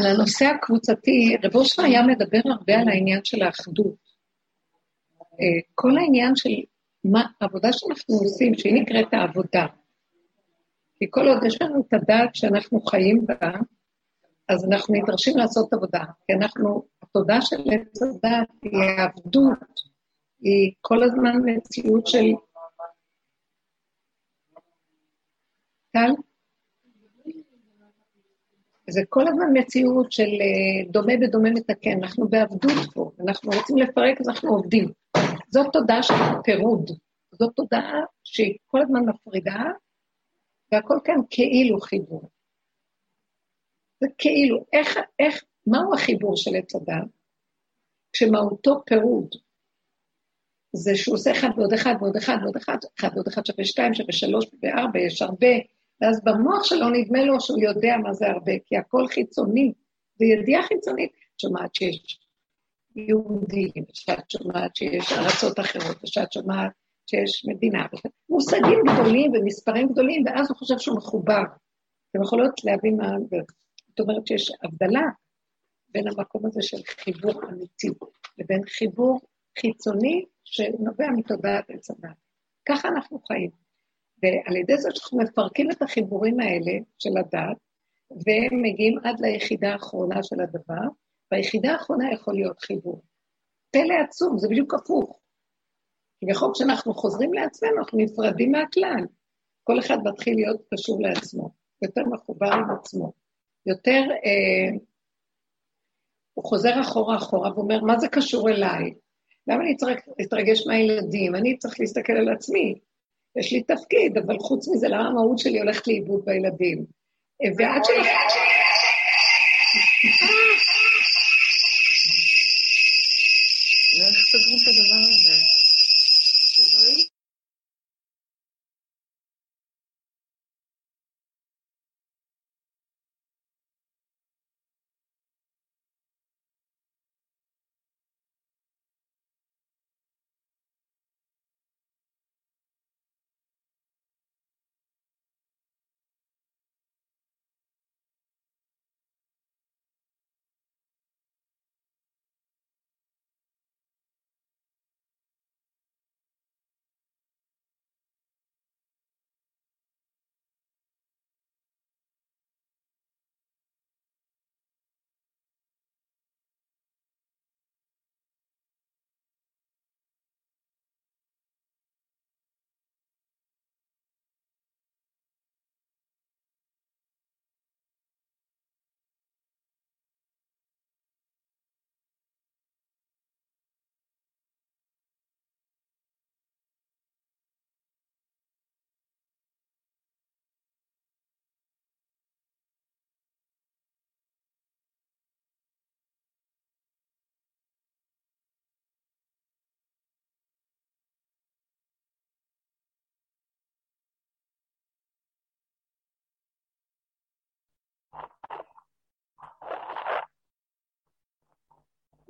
על הנושא הקבוצתי, רב אושר היה מדבר הרבה על העניין של האחדות. אה, כל העניין של מה, העבודה שאנחנו עושים, שהיא נקראת העבודה. כי כל עוד יש לנו את הדעת שאנחנו חיים בה, אז אנחנו נדרשים לעשות עבודה. כי אנחנו, התודעה של עץ הדעת היא העבדות, היא כל הזמן מציאות של... טל? זה כל הזמן מציאות של אה, דומה בדומה מתקן, אנחנו בעבדות פה, אנחנו רוצים לפרק אז אנחנו עובדים. זאת תודעה של פירוד, זאת תודעה שהיא כל הזמן מפרידה, והכל כאן כאילו חיבור. זה כאילו, איך, איך, מהו החיבור של עץ הדת? כשמהותו פירוד. זה שהוא עושה אחד ועוד אחד ועוד אחד ועוד אחד, אחד ועוד אחד שווה שתיים, שווה שלוש וארבע, יש הרבה, ואז במוח שלו נדמה לו שהוא יודע מה זה הרבה, כי הכל חיצוני, זה ידיעה חיצונית. שומעת שיש יהודים, שאת שומעת שיש ארצות אחרות, ושאת שומעת שיש מדינה, מושגים גדולים ומספרים גדולים, ואז הוא חושב שהוא מחובר. אתם יכולות להבין מה... זאת אומרת שיש הבדלה בין המקום הזה של חיבור אמיתי לבין חיבור חיצוני שנובע מתודעת עץ. ככה אנחנו חיים. ועל ידי זה שאנחנו מפרקים את החיבורים האלה של הדת, והם מגיעים עד ליחידה האחרונה של הדבר, והיחידה האחרונה יכול להיות חיבור. פלא עצום, זה בדיוק הפוך. כביכול כשאנחנו חוזרים לעצמנו, אנחנו נפרדים מהכלל. כל אחד מתחיל להיות קשור לעצמו, יותר מחובר עם עצמו. יותר, אה, הוא חוזר אחורה אחורה ואומר, מה זה קשור אליי? למה אני צריך להתרגש מהילדים? אני צריך להסתכל על עצמי. יש לי תפקיד, אבל חוץ מזה, למה המהות שלי הולכת לאיבוד בילדים? אה, ועד ש...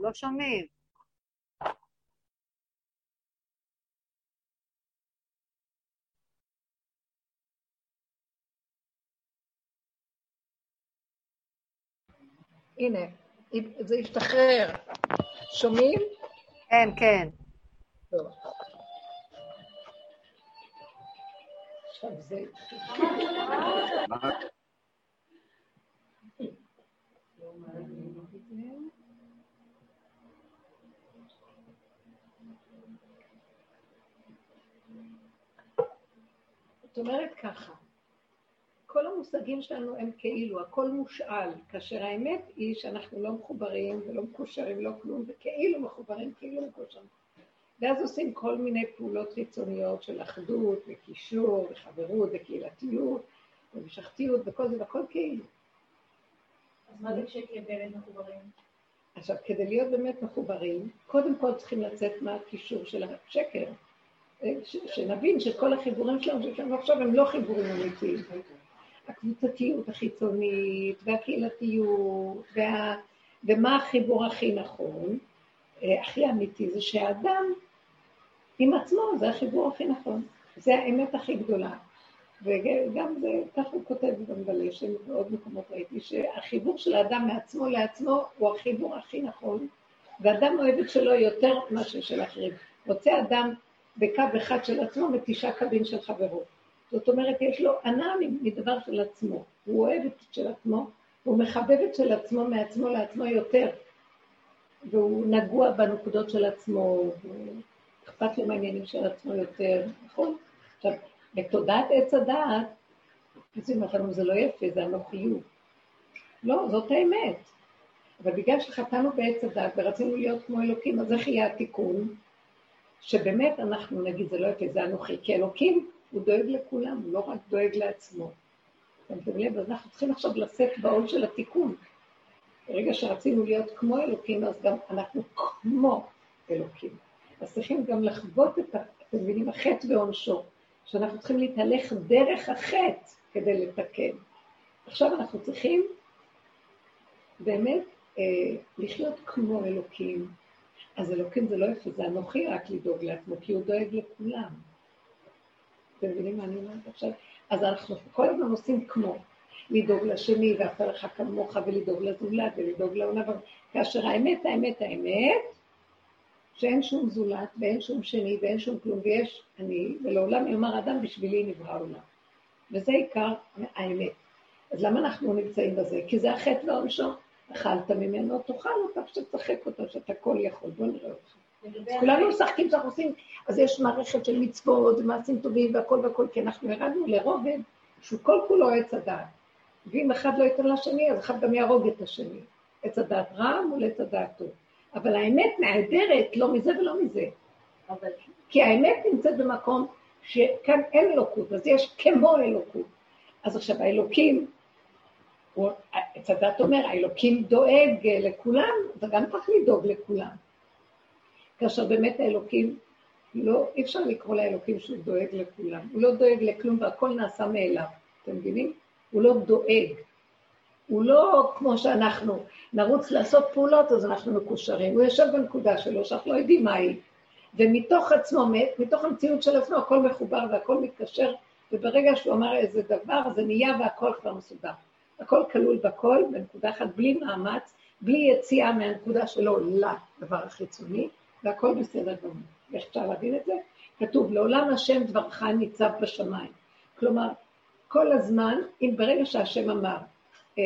לא שומעים. הנה, זה השתחרר. שומעים? כן, כן. טוב. עכשיו זה... זאת אומרת ככה, כל המושגים שלנו הם כאילו, הכל מושאל, כאשר האמת היא שאנחנו לא מחוברים ולא מקושרים ולא כלום, וכאילו מחוברים, כאילו מקושרים. ואז עושים כל מיני פעולות חיצוניות של אחדות וקישור וחברות וקהילתיות ומשכתיות וכל זה, והכל כאילו. אז מה זה כשתהיה באמת מחוברים? עכשיו, כדי להיות באמת מחוברים, קודם כל צריכים לצאת מהקישור של השקר. שנבין שכל החיבורים שלנו לנו עכשיו הם לא חיבורים אמיתיים. הקבוצתיות החיצונית והקהילתיות וה... ומה החיבור הכי נכון, אה, הכי אמיתי, זה שהאדם עם עצמו, זה החיבור הכי נכון. זה האמת הכי גדולה. וגם זה, ככה הוא כותב גם בלשם, בעוד מקומות ראיתי, שהחיבור של האדם מעצמו לעצמו הוא החיבור הכי נכון, ואדם אוהב את שלו יותר מאשר של אחרים. רוצה אדם בקו אחד של עצמו ותשעה קווים של חברו. זאת אומרת, יש לו הנאה מדבר של עצמו. הוא אוהב את של עצמו, הוא מחבב את של עצמו מעצמו לעצמו יותר. והוא נגוע בנקודות של עצמו, ואכפת לו מהעניינים של עצמו יותר, נכון? עכשיו, בתודעת עץ הדעת, פיצויים לכם, זה לא יפה, זה אנוכיות. לא, זאת האמת. אבל בגלל שחטאנו בעץ הדעת ורצינו להיות כמו אלוקים, אז איך יהיה התיקון? שבאמת אנחנו נגיד, זה לא יפה, זה אנוכי, כי אלוקים הוא דואג לכולם, הוא לא רק דואג לעצמו. שמתם לב? אז אנחנו צריכים עכשיו לשאת בעול של התיקון. ברגע שרצינו להיות כמו אלוקים, אז גם אנחנו כמו אלוקים. אז צריכים גם לחוות את, אתם מבינים, החטא ועונשו, שאנחנו צריכים להתהלך דרך החטא כדי לתקן. עכשיו אנחנו צריכים באמת אה, לחיות כמו אלוקים. אז אלוקים זה לא יפה, זה אנוכי רק לדאוג לעצמו, כי הוא דואג לכולם. אתם מבינים מה אני אומרת עכשיו? אז אנחנו כל הזמן עושים כמו. לדאוג לשני, ואחר לך כמוך, ולדאוג לזולת, ולדאוג לעונה, כאשר האמת, האמת, האמת, שאין שום זולת, ואין שום שני, ואין שום כלום, ויש אני, ולעולם יאמר אדם, בשבילי נברא עולם. וזה עיקר האמת. אז למה אנחנו נמצאים בזה? כי זה החטא ועונשו. אכלת ממנו, תאכל אותה, פשוט תשחק אותה, שאתה כל יכול, בוא נראה אותך. כולנו משחקים שאנחנו עושים, אז יש מערכת של מצוות ומעשים טובים והכל והכל, כי אנחנו ירדנו לרובד שהוא כל כולו עץ הדעת. ואם אחד לא ייתן לשני, אז אחד גם יהרוג את השני. עץ הדעת רע מול עץ הדעת טוב. אבל האמת נעדרת לא מזה ולא מזה. אבל... כי האמת נמצאת במקום שכאן אין אלוקות, אז יש כמו אלוקות. אז עכשיו האלוקים, עץ הדת אומר, האלוקים דואג לכולם, וגם צריך לדאוג לכולם. כאשר באמת האלוקים, לא, אי אפשר לקרוא לאלוקים שהוא דואג לכולם. הוא לא דואג לכלום והכל נעשה מאליו, אתם מבינים? הוא לא דואג. הוא לא כמו שאנחנו נרוץ לעשות פעולות, אז אנחנו מקושרים. הוא יושב בנקודה שלו, שאנחנו לא יודעים מה היא. ומתוך עצמו, מתוך המציאות של עצמו, הכל מחובר והכל מתקשר, וברגע שהוא אמר איזה דבר, זה נהיה והכל כבר מסודר. הכל כלול בכל, בנקודה אחת, בלי מאמץ, בלי יציאה מהנקודה שלו לדבר החיצוני, והכל בסדר גמור. איך אפשר להבין את זה? כתוב, לעולם השם דברך ניצב בשמיים. כלומר, כל הזמן, אם ברגע שהשם אמר, אה,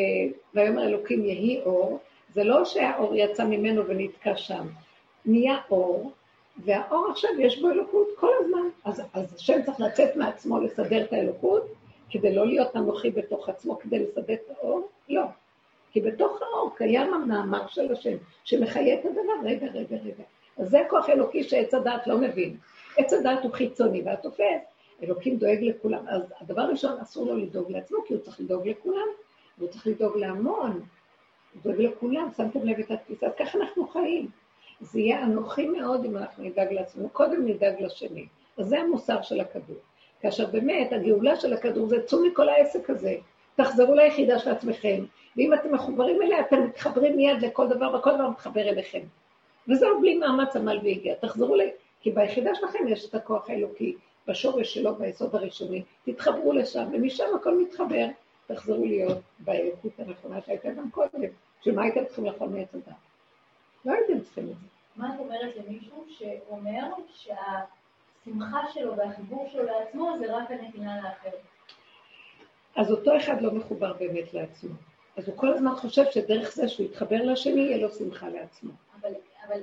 ויאמר אלוקים יהי אור, זה לא שהאור יצא ממנו ונתקע שם. נהיה אור, והאור עכשיו יש בו אלוקות כל הזמן. אז, אז השם צריך לצאת מעצמו לסדר את האלוקות, כדי לא להיות אנוכי בתוך עצמו, כדי לסדר את האור? לא. כי בתוך האור קיים המאמר של השם, שמחיה את הדבר, רגע, רגע, רגע. אז זה כוח אלוקי שעץ הדעת לא מבין. עץ הדעת הוא חיצוני, והתופס, אלוקים דואג לכולם. אז הדבר הראשון, אסור לו לדאוג לעצמו, כי הוא צריך לדאוג לכולם, והוא צריך לדאוג להמון. הוא דואג לכולם, שמתם לב את התפיסה, אז ככה אנחנו חיים. זה יהיה אנוכי מאוד אם אנחנו נדאג לעצמנו, קודם נדאג לשני. אז זה המוסר של הכדור. כאשר באמת הגאולה של הכדור זה צאו מכל העסק הזה, תחזרו ליחידה של עצמכם, ואם אתם מחוברים אליה, אתם מתחברים מיד לכל דבר, וכל דבר מתחבר אליכם. וזהו בלי מאמץ עמל והגיע. תחזרו ל... כי ביחידה שלכם יש את הכוח האלוקי, בשורש שלו, ביסוד הראשוני. תתחברו לשם, ומשם הכל מתחבר. תחזרו להיות באלוקות הנכונה שהייתה גם קודם. שמה הייתם צריכים לאכול מעץ הדת? לא הייתם צריכים את זה. מה את אומרת למישהו שאומר שהשמחה שלו והחיבור שלו לעצמו זה רק הנתינה לאחר? אז אותו אחד לא מחובר באמת לעצמו. אז הוא כל הזמן חושב שדרך זה שהוא יתחבר לשני, יהיה לו שמחה לעצמו. אבל... אבל...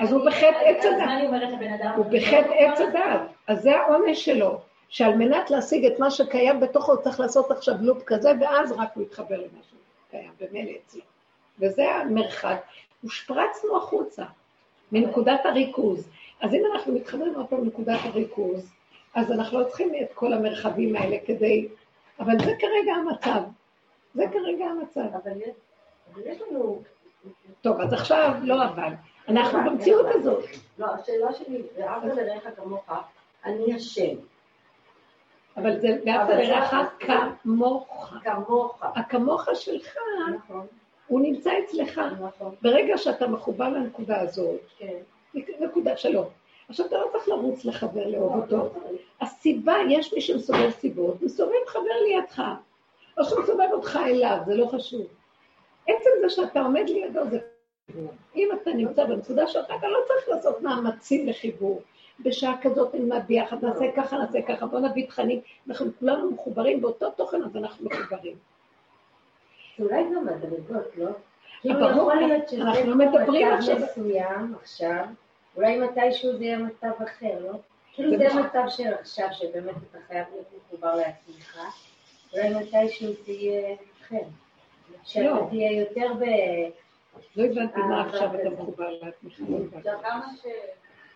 אז הוא בחטא עץ הדת. הוא בחטא עץ הדת. אז זה העונש שלו, שעל מנת להשיג את מה שקיים בתוכו, הוא צריך לעשות עכשיו לופ כזה, ואז רק הוא יתחבר למה שקיים, במילא אצלו. וזה המרחק. הושפרצנו החוצה מנקודת הריכוז. אז אם אנחנו מתחברים עוד פעם לנקודת הריכוז, אז אנחנו לא צריכים את כל המרחבים האלה כדי... אבל זה כרגע המצב. זה כרגע המצב. אבל יש לנו... טוב, אז עכשיו לא אבל. אנחנו במציאות הזאת. לא, השאלה שלי, ואהבת לרעך כמוך, אני השם. אבל זה ואהבת לרעך כמוך. כמוך. הכמוך שלך, נכון. הוא נמצא אצלך. נכון. ברגע שאתה מחובר לנקודה הזאת, כן. נקודה שלו, עכשיו אתה לא צריך לרוץ לחבר לאהוב אותו. הסיבה, יש מי שמסובב סיבות, מסובב חבר לידך. או שמסובב אותך אליו, זה לא חשוב. עצם זה שאתה עומד לידו זה חיבור. אם אתה נמצא בנקודה שלך, אתה לא צריך לעשות מאמצים לחיבור. בשעה כזאת נלמד ביחד, נעשה ככה, נעשה ככה, בוא נביא תכנים. אנחנו כולנו מחוברים באותו תוכן, אז אנחנו מחוברים. אולי גם מדרגות, לא? כאילו ברור, אנחנו מדברים מצב עכשיו- מסוים עכשיו, אולי מתישהו זה יהיה מצב אחר, לא? כאילו זה זה מה- מצב של עכשיו, שבאמת אתה חייב להיות מחובר לעצמך, אולי מתישהו זה יהיה אחר. שאתה לא. תהיה יותר ב... לא הבנתי מה אה, עכשיו אתה זה- מחובר לעצמך. לא הבנתי. כמה ש...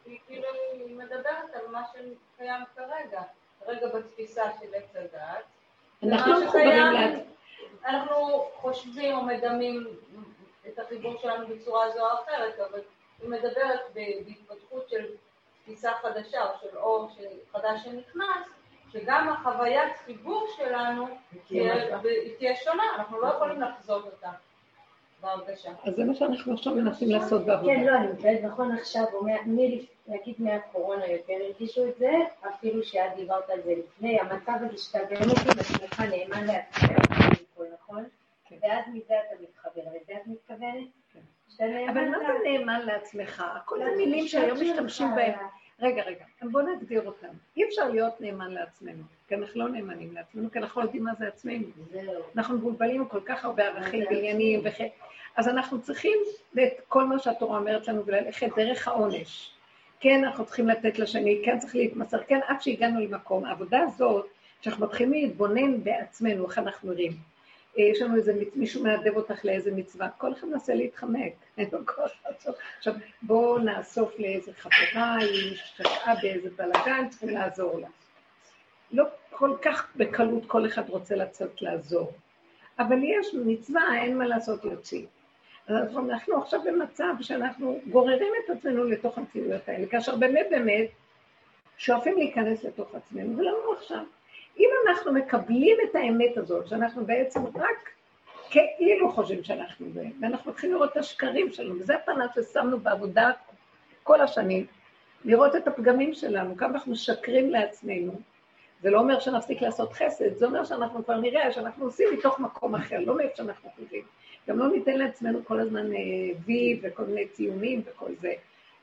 היא כאילו היא מדברת על מה שקיים כרגע, כרגע בתפיסה של עץ הדת. אנחנו לא מחוברים לעצמך. אנחנו חושבים או מדמים את החיבור שלנו בצורה זו או אחרת, אבל היא מדברת בהתפתחות של תפיסה חדשה או של אור חדש שנכנס, שגם החוויית חיבור שלנו תהיה תהיה שונה, אנחנו לא יכולים לחזות אותה בהרגשה. אז זה מה שאנחנו עכשיו מנסים לעשות בעבודה. כן, לא, אני מתכוונת נכון עכשיו, נגיד מהקורונה יותר הרגישו את זה, אפילו שאת דיברת על זה לפני, המצב הזה שאתה באמת עם עצמך נאמן לעצמך, נכון? כן. ואז מזה אתה מתחבר, לזה את מתכוונת? אבל מה זה נאמן לעצמך? כל זה מילים שהיום משתמשים בהן. רגע, רגע, בואו נגדיר אותם. אי אפשר להיות נאמן לעצמנו, כי אנחנו לא נאמנים לעצמנו, כי אנחנו לא יודעים מה זה עצמנו. אנחנו מבולבלים כל כך הרבה ערכים ועניינים וכן. אז אנחנו צריכים את כל מה שהתורה אומרת לנו וללכת דרך העונש. כן, אנחנו צריכים לתת לשני, כן צריך להתמסר, כן, עד שהגענו למקום. העבודה הזאת, שאנחנו מתחילים להתבונן בעצמנו, איך אנחנו נראים. אה, יש לנו איזה, מישהו מעדב אותך לאיזה מצווה, כל אחד מנסה להתחמק, אין לו כוח לעשות. עכשיו, בואו נאסוף לאיזה חברה, היא שקעה באיזה בלאגן, צריכים לעזור לה. לא כל כך בקלות כל אחד רוצה לצאת לעזור. אבל יש מצווה, אין מה לעשות, יוצאים. אז אנחנו עכשיו במצב שאנחנו גוררים את עצמנו לתוך המציאויות האלה, כאשר באמת באמת שואפים להיכנס לתוך עצמנו, ולמה עכשיו? אם אנחנו מקבלים את האמת הזאת, שאנחנו בעצם רק כאילו חושבים שאנחנו זה, ואנחנו מתחילים לראות את השקרים שלנו, וזה הפנה ששמנו בעבודה כל השנים, לראות את הפגמים שלנו, כמה אנחנו משקרים לעצמנו. זה לא אומר שנפסיק לעשות חסד, זה אומר שאנחנו כבר נראה שאנחנו עושים מתוך מקום אחר, לא מאיפה שאנחנו חושבים. גם לא ניתן לעצמנו כל הזמן אה, וי וכל מיני ציונים וכל זה,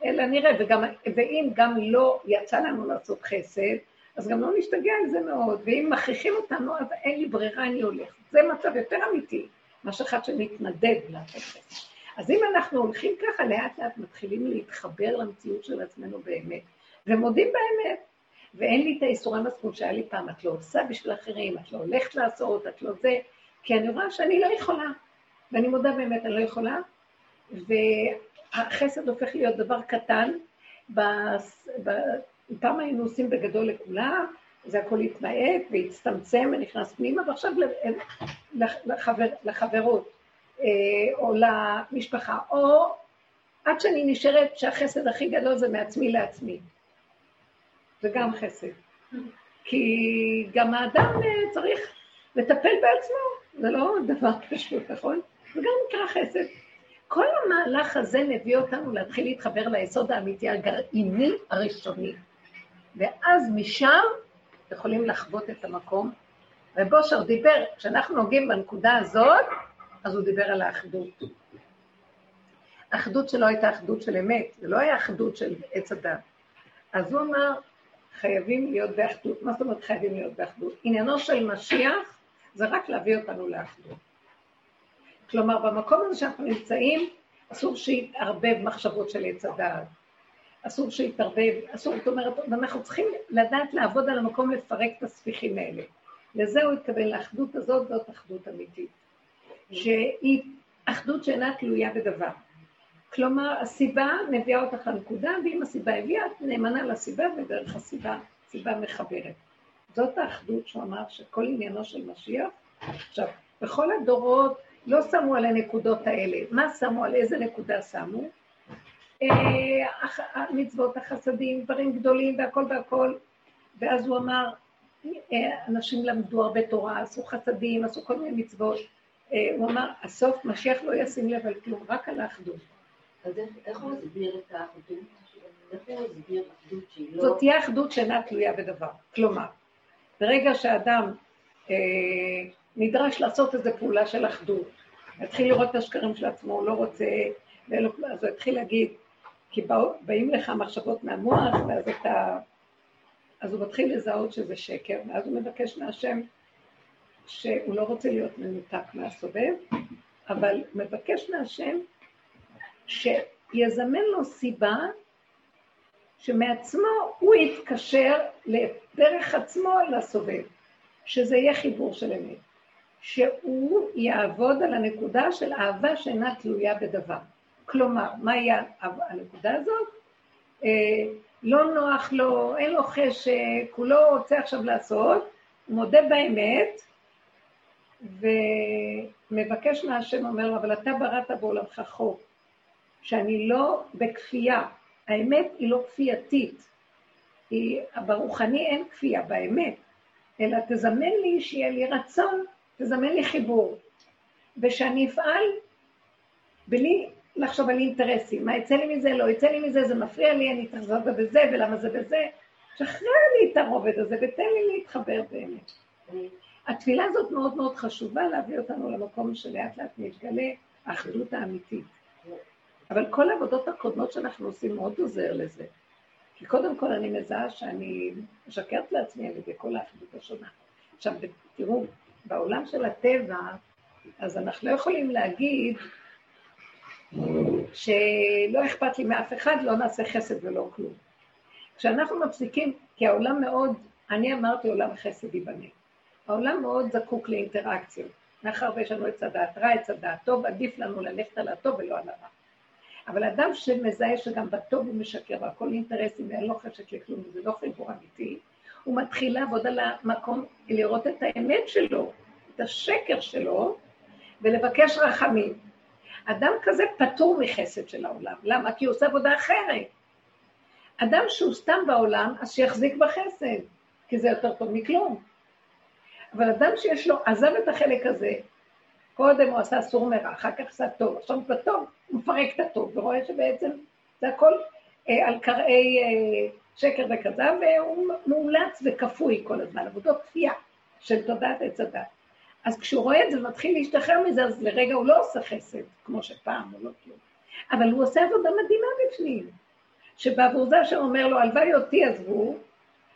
אלא נראה, וגם, ואם גם לא יצא לנו לעשות חסד, אז גם לא נשתגע על זה מאוד, ואם מכריחים אותנו, אז אין לי ברירה, אני הולך. זה מצב יותר אמיתי, מאשר אחד שמתנדב לעשות חסד. אז אם אנחנו הולכים ככה, לאט לאט מתחילים להתחבר למציאות של עצמנו באמת, ומודים באמת. ואין לי את האיסורי מצפון שהיה לי פעם, את לא עושה בשביל אחרים, את לא הולכת לעשות, את לא זה, כי אני רואה שאני לא יכולה. ואני מודה באמת, אני לא יכולה, והחסד הופך להיות דבר קטן. בס- פעם היינו עושים בגדול לכולם, זה הכל התמעט והצטמצם ונכנס פנימה, ועכשיו לחבר, לחברות, אה, או למשפחה, או עד שאני נשארת שהחסד הכי גדול זה מעצמי לעצמי. זה גם חסד. כי גם האדם אה, צריך לטפל בעצמו, זה לא דבר פשוט, נכון? זה גם נקרא חסד. כל המהלך הזה מביא אותנו להתחיל להתחבר ליסוד האמיתי הגרעיני הראשוני. ואז משם יכולים לחוות את המקום. ובושר דיבר, כשאנחנו נוגעים בנקודה הזאת, אז הוא דיבר על האחדות. האחדות שלו הייתה אחדות של אמת, זה לא היה אחדות של עץ הדת. אז הוא אמר, חייבים להיות באחדות. מה זאת אומרת חייבים להיות באחדות? עניינו של משיח זה רק להביא אותנו לאחדות. כלומר, במקום הזה שאנחנו נמצאים, אסור שיתערבב מחשבות של עץ הדעת. אסור שיתערבב, אסור, זאת אומרת, אנחנו צריכים לדעת לעבוד על המקום לפרק את הספיחים האלה. לזה הוא התכוון, לאחדות הזאת, זאת אחדות אמיתית. שהיא אחדות שאינה תלויה בדבר. כלומר, הסיבה מביאה אותך לנקודה, ואם הסיבה הביאה, את נאמנה לסיבה, ודרך הסיבה, סיבה מחברת. זאת האחדות שהוא אמר שכל עניינו של משיח. עכשיו, בכל הדורות לא שמו על הנקודות האלה. מה שמו? על איזה נקודה שמו? אה, המצוות, החסדים, דברים גדולים והכל והכל. ואז הוא אמר, אה, אנשים למדו הרבה תורה, עשו חסדים, עשו כל מיני מצוות. אה, הוא אמר, הסוף משיח לא ישים לב על כלום, רק על האחדות. אז איך- הוא הסביר את האחדות? לא- זאת תהיה אחדות שאינה תלויה בדבר. כלומר, ברגע שאדם אה, נדרש לעשות איזו פעולה של אחדות, יתחיל לראות את השקרים של עצמו, הוא לא רוצה, אז הוא יתחיל להגיד, כי באים לך מחשבות מהמוח, ואז אתה... אז הוא מתחיל לזהות שזה שקר, ואז הוא מבקש מהשם שהוא לא רוצה להיות מנותק מהסובב, אבל מבקש מהשם שיזמן לו סיבה שמעצמו הוא יתקשר דרך עצמו לסובב, שזה יהיה חיבור של אמת, שהוא יעבוד על הנקודה של אהבה שאינה תלויה בדבר. כלומר, מהי הנקודה הזאת? אה, לא נוח לו, אין לו חשק, הוא לא רוצה עכשיו לעשות, הוא מודה באמת, ומבקש מהשם, אומר לו, אבל אתה בראת בעולמך חוק, שאני לא בכפייה, האמת היא לא כפייתית, היא, ברוחני אין כפייה, באמת, אלא תזמן לי שיהיה לי רצון, תזמן לי חיבור, ושאני אפעל בלי לחשוב על אינטרסים, מה יצא לי מזה, לא יצא לי מזה, זה מפריע לי, אני צריך לעשות בזה, ולמה זה בזה, שחרר לי את הרובד הזה ותן לי להתחבר באמת. התפילה הזאת מאוד מאוד חשובה להביא אותנו למקום שלאט לאט מתגלה האחדות האמיתית. אבל כל העבודות הקודמות שאנחנו עושים מאוד עוזר לזה. כי קודם כל אני מזהה שאני משקרת לעצמי על ידי כל האחדות השונה. עכשיו, תראו, בעולם של הטבע, אז אנחנו לא יכולים להגיד שלא אכפת לי מאף אחד, לא נעשה חסד ולא כלום. כשאנחנו מפסיקים, כי העולם מאוד, אני אמרתי עולם חסד ייבנה. העולם מאוד זקוק לאינטראקציות. מאחר ויש לנו את הדעת רע, את הדעת טוב, עדיף לנו ללכת על הטוב ולא על הרע. אבל אדם שמזהה שגם בטוב הוא משקר והכל אינטרסים ואין לו חשק לכלום, וזה לא חיבור אמיתי, הוא מתחיל לעבוד על המקום, לראות את האמת שלו, את השקר שלו, ולבקש רחמים. אדם כזה פטור מחסד של העולם. למה? כי הוא עושה עבודה אחרת. אדם שהוא סתם בעולם, אז שיחזיק בחסד, כי זה יותר טוב מכלום. אבל אדם שיש לו, עזב את החלק הזה, קודם הוא עשה סור מרע, אחר כך עשה טוב, עכשיו בטוב הוא מפרק את הטוב, ורואה שבעצם זה הכל אה, על קרעי אה, שקר וכזב, והוא מאולץ וכפוי כל הזמן, עבודות כפייה של תודעת עץ הדת. אז כשהוא רואה את זה ומתחיל להשתחרר מזה, אז לרגע הוא לא עושה חסד, כמו שפעם, הוא לא כלום. אבל הוא עושה עבודה מדהימה בפנים, שבעבור זה השם אומר לו, הלוואי אותי עזבו,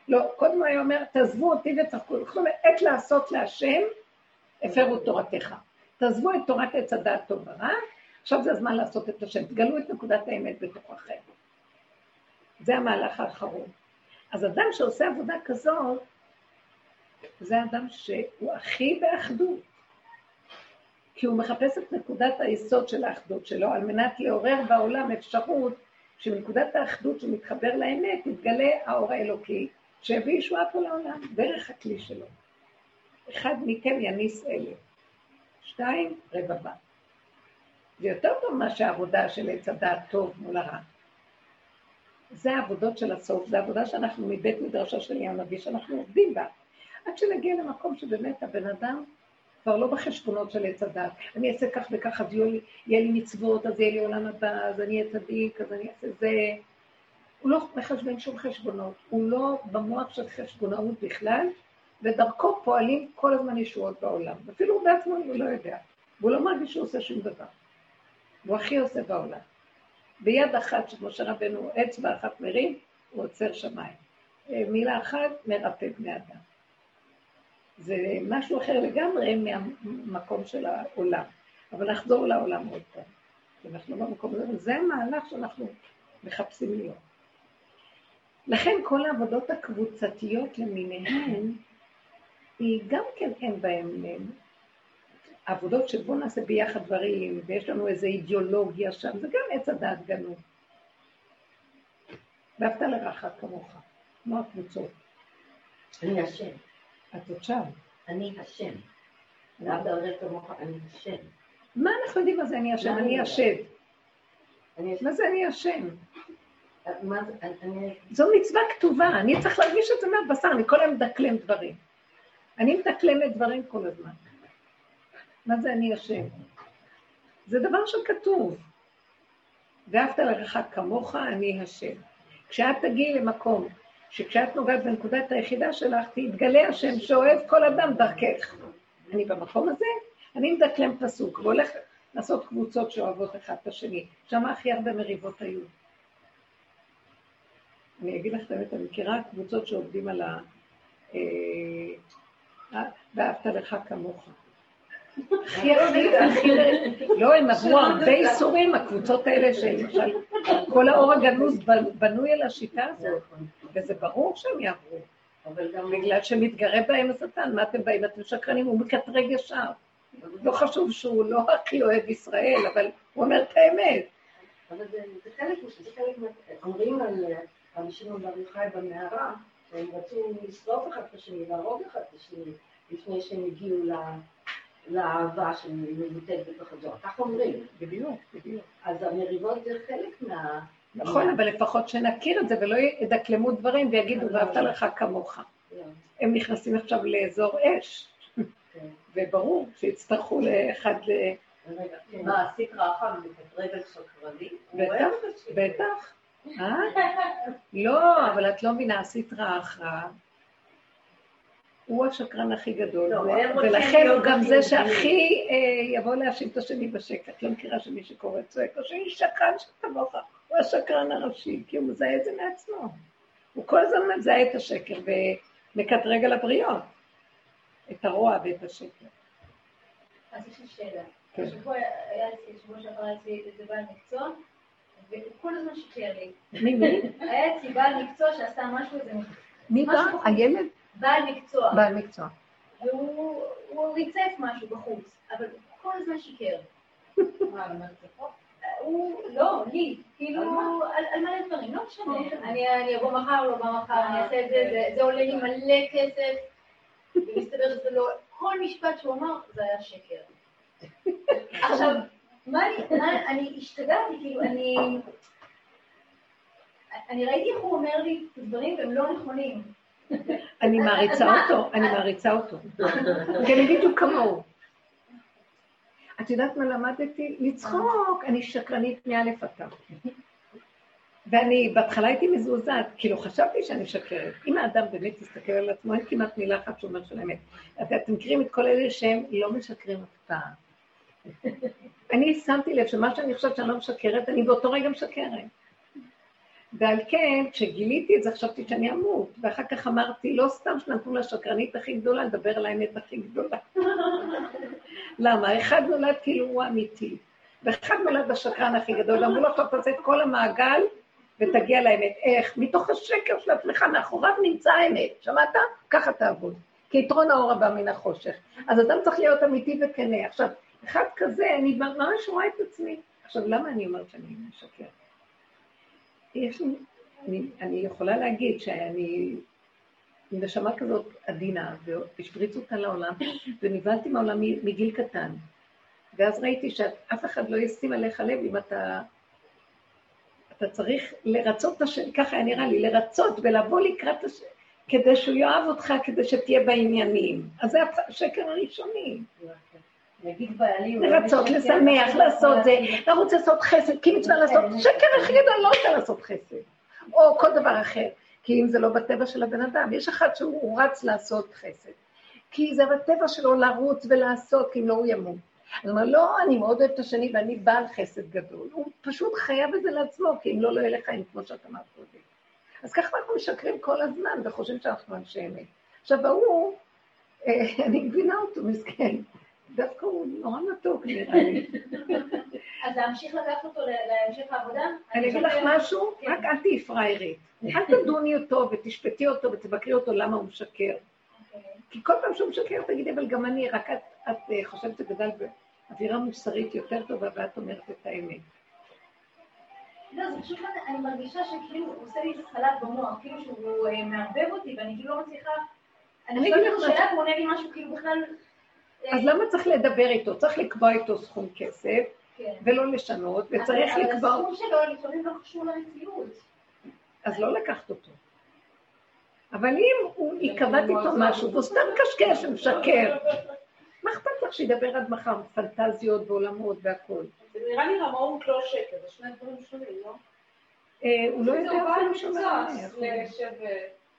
לא, קודם הוא היה אומר, תעזבו אותי וצחקו. זאת אומרת, עת לעשות להשם, הפרו תורתך. תעזבו את תורת עץ הדעת טוב ורע, עכשיו זה הזמן לעשות את השם. תגלו את נקודת האמת בתוככם. זה המהלך האחרון. אז אדם שעושה עבודה כזאת, זה אדם שהוא הכי באחדות. כי הוא מחפש את נקודת היסוד של האחדות שלו, על מנת לעורר בעולם אפשרות שמנקודת האחדות שמתחבר לאמת, יתגלה האור האלוקי, שיביא ישועה פה לעולם, דרך הכלי שלו. אחד מכם יניס אלף. שתיים, רבבה. זה יותר טוב מאשר העבודה של עץ הדעת טוב מול הרע. זה העבודות של הסוף, זה העבודה שאנחנו מבית מדרשו של ים נביא, שאנחנו עובדים בה. עד שנגיע למקום שבאמת הבן אדם כבר לא בחשבונות של עץ הדת. אני אעשה כך וכך, אז יהיה לי מצוות, אז יהיה לי עולם הבא, אז אני אהיה צדיק, אז אני אעשה זה. הוא לא מחשבן שום חשבונות, הוא לא במוח של חשבונאות בכלל, ודרכו פועלים כל הזמן ישועות בעולם. אפילו הוא בעצמו הוא לא יודע, והוא לא מרגיש שהוא עושה שום דבר. הוא הכי עושה בעולם. ביד אחת של משה רבנו, אצבע אחת מרים, הוא עוצר שמיים. אה, מילה אחת, מרפא בני אדם. זה משהו אחר לגמרי מהמקום של העולם. אבל נחזור לעולם עוד פעם. אנחנו במקום הזה, זה המהלך שאנחנו מחפשים להיות. לכן כל העבודות הקבוצתיות למיניהן, היא גם כן אין בהן עבודות שבוא נעשה ביחד דברים, ויש לנו איזו אידיאולוגיה שם, זה גם עץ הדעת גנוב. ואהבת לרעך כמוך, כמו הקבוצות. אני השם. את עוד שם. אני השם. כמוך, אני השם. מה אנחנו יודעים מה זה אני השם? אני השד. מה זה אני השם? זו מצווה כתובה, אני צריך להרגיש את זה מהבשר, אני כל היום מדקלם דברים. אני מדקלמת דברים כל הזמן. מה זה אני השם? זה דבר שכתוב. ואהבת לרעך כמוך, אני השם. כשאת תגיעי למקום, שכשאת נוגעת בנקודת היחידה שלך, תתגלה השם שאוהב כל אדם דרכך. אני במקום הזה, אני מדקלם פסוק, והולך לעשות קבוצות שאוהבות אחד את השני. שם הכי הרבה מריבות היו. אני אגיד לך את האמת, אני מכירה קבוצות שעובדים על ה... אה, אה, ואהבת לך כמוך. הכי הכי הכי... לא, הם עברו הרבה איסורים, הקבוצות האלה שלמשל, כל האור הגנוז בנוי על השיטה הזאת, וזה ברור שהם יעברו. אבל גם בגלל שמתגרה בהם השטן, מה אתם באים? אתם שקרנים, הוא מקטרג ישר. לא חשוב שהוא לא הכי אוהב ישראל, אבל הוא אומר את האמת. אבל זה חלק, זה חלק, אומרים על שמעון בר יוחאי במערה, שהם רצו לשרוף אחד את השני, להרוג אחד את השני, לפני שהם הגיעו לאהבה שמבוטאת בתוך הזוהר. כך אומרים. בדיוק, בדיוק. אז המריבות זה חלק מה... נכון, אבל לפחות שנכיר את זה ולא ידקלמו דברים ויגידו, ואהבת לך כמוך. לא. הם נכנסים עכשיו לאזור אש, כן. וברור שיצטרכו לאחד. מה, עשית רעך ומקטרגל שקרני? בטח, בטח. אה? לא, אבל את לא מבינה, עשית רעך. הוא השקרן הכי גדול, לא, ולכן הוא גם זה שהכי אה, יבוא להאשים את השני בשקר. את לא מכירה שמי שקורא צועק או שהיא שקרן שכמוך, הוא השקרן הראשי, כי הוא מזהה את זה מעצמו. הוא כל הזמן מזהה את השקר ומקטרג על הבריות, את הרוע ואת השקר. אז יש לי שאלה. כן. השבוע היה אצלי, שבוע שעבר אצלי איזה בעל מקצוע, והוא כל הזמן שיקר לי. מי מי? היה אצלי בעל מקצוע שעשה משהו, איזה... מי בא? הילד? בעל מקצוע. בעל מקצוע. והוא ריצף משהו בחוץ, אבל כל הזמן שיקר. מה, הוא, לא, לי, כאילו, על מלא דברים, לא משנה. אני אבוא מחר, לא בא מחר, אני אעשה את זה, זה עולה לי מלא כסף, ומסתבר שזה לא, כל משפט שהוא אמר, זה היה שקר. עכשיו, מה אני, אני השתגעתי, כאילו, אני, אני ראיתי איך הוא אומר לי את הדברים והם לא נכונים. אני מעריצה אותו, אני מעריצה אותו. כי אני בדיוק כמוהו. את יודעת מה למדתי? לצחוק, אני שקרנית מאלף עד ואני בהתחלה הייתי מזועזעת, כאילו חשבתי שאני שקרת. אם האדם באמת יסתכל על עצמו, אין כמעט מילה אחת שאומר של אמת. אתם מכירים את כל אלה שהם לא משקרים אף פעם. אני שמתי לב שמה שאני חושבת שאני לא משקרת, אני באותו רגע משקרת. ועל כן, כשגיליתי את זה, חשבתי שאני אמות, ואחר כך אמרתי, לא סתם שנתנו לשקרנית הכי גדולה לדבר על האמת הכי גדולה. למה? אחד נולד כאילו הוא אמיתי, ואחד נולד השקרן הכי גדול, אמרו לו, עכשיו תעשה את כל המעגל ותגיע לאמת. איך? מתוך השקר של עצמך, מאחוריו נמצא האמת. שמעת? ככה תעבוד. כי יתרון האור הבא מן החושך. אז אדם צריך להיות אמיתי וכנה. עכשיו, אחד כזה, אני ממש רואה את עצמי. עכשיו, למה אני אומרת שאני משקרת? יש לי, אני, אני יכולה להגיד שאני עם נשמה כזאת עדינה, והשפריצו אותה לעולם, ונבהלתי מהעולם מגיל קטן. ואז ראיתי שאף אחד לא ישים עליך לב אם אתה... אתה צריך לרצות את השני, ככה היה נראה לי, לרצות ולבוא לקראת השני, כדי שהוא יאהב אותך, כדי שתהיה בעניינים. אז זה השקר הראשוני. נגיד בעלים... לרצות, לשמח, לעשות זה, לרוץ לעשות חסד, כי מצווה לעשות, שקר הכי גדול לא רוצה לעשות חסד. או כל דבר אחר. כי אם זה לא בטבע של הבן אדם, יש אחד שהוא רץ לעשות חסד. כי זה בטבע שלו לרוץ ולעשות, כי אם לא הוא ימות. אז הוא אומר, לא, אני מאוד אוהב את השני ואני בעל חסד גדול. הוא פשוט חייב את זה לעצמו, כי אם לא, לא יהיה לחיים, כמו שאת אמרת קודם. אז ככה אנחנו משקרים כל הזמן וחושבים שאנחנו אנשי אמת. עכשיו, ההוא, אה, אני מבינה אותו, מסכן. דווקא הוא נורא מתוק נראה לי. אז להמשיך לקחת אותו להמשך העבודה? אני אגיד לך משהו, כן. רק אל תהיי פריירית. אל תדוני אותו ותשפטי אותו ותבקרי אותו למה הוא משקר. אוקיי. כי כל פעם שהוא משקר תגידי, אבל גם אני, רק את אה, חושבת שגדל באווירה מוסרית יותר טובה ואת אומרת את האמת. לא, זה פשוט, אני מרגישה שכאילו הוא עושה לי חלק במוח, כאילו שהוא אה, מערבב אותי ואני כאילו לא מצליחה... אני חושבת שהוא שאלה הוא עונה לי משהו כאילו בכלל... אז למה צריך לדבר איתו? צריך לקבוע איתו סכום כסף, כן. ולא לשנות, וצריך לקבוע... אבל הסכום שלו לפעמים לא קשור למציאות. אז לא לקחת אותו. אבל אם הוא יקבעת איתו משהו, והוא סתם קשקש ומשקר, מה אכפת לך שידבר עד מחר פנטזיות ועולמות והכול? זה נראה לי רמאות לא שקר, זה שני דברים שונים, לא? אה, הוא לא יודע אפילו שהוא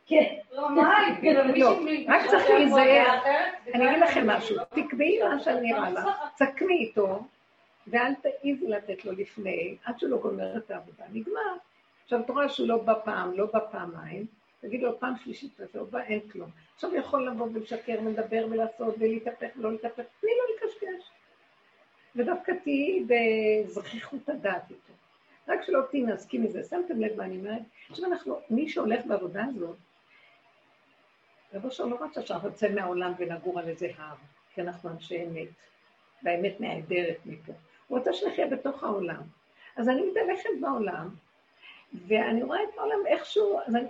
כן. לא, רק צריך להיזהר. אני אגיד לכם משהו, תקבעי מה שנראה לך, תסכמי איתו, ואל תעיזי לתת לו לפני, עד שהוא לא גומר את העבודה. נגמר. עכשיו את רואה שהוא לא בא פעם, לא בא פעמיים, תגיד לו פעם שלישית, לא בא, אין כלום. עכשיו הוא יכול לבוא ולשקר ולדבר ולעשות ולהתהפך ולא להתהפך, תני לו לקשקש. ודווקא תהיי בזכיחות הדעת איתו. רק שלא תינזקי מזה, שמתם לב מה אני אומרת? עכשיו אנחנו, מי שהולך בעבודה הזאת, רבו שלום לא רצה שאנחנו נצא מהעולם ונגור על איזה הר, כי אנחנו אנשי אמת, והאמת נעדרת מפה. הוא רוצה שנחיה בתוך העולם. אז אני מתהלכת בעולם, ואני רואה את העולם איכשהו, אז אני...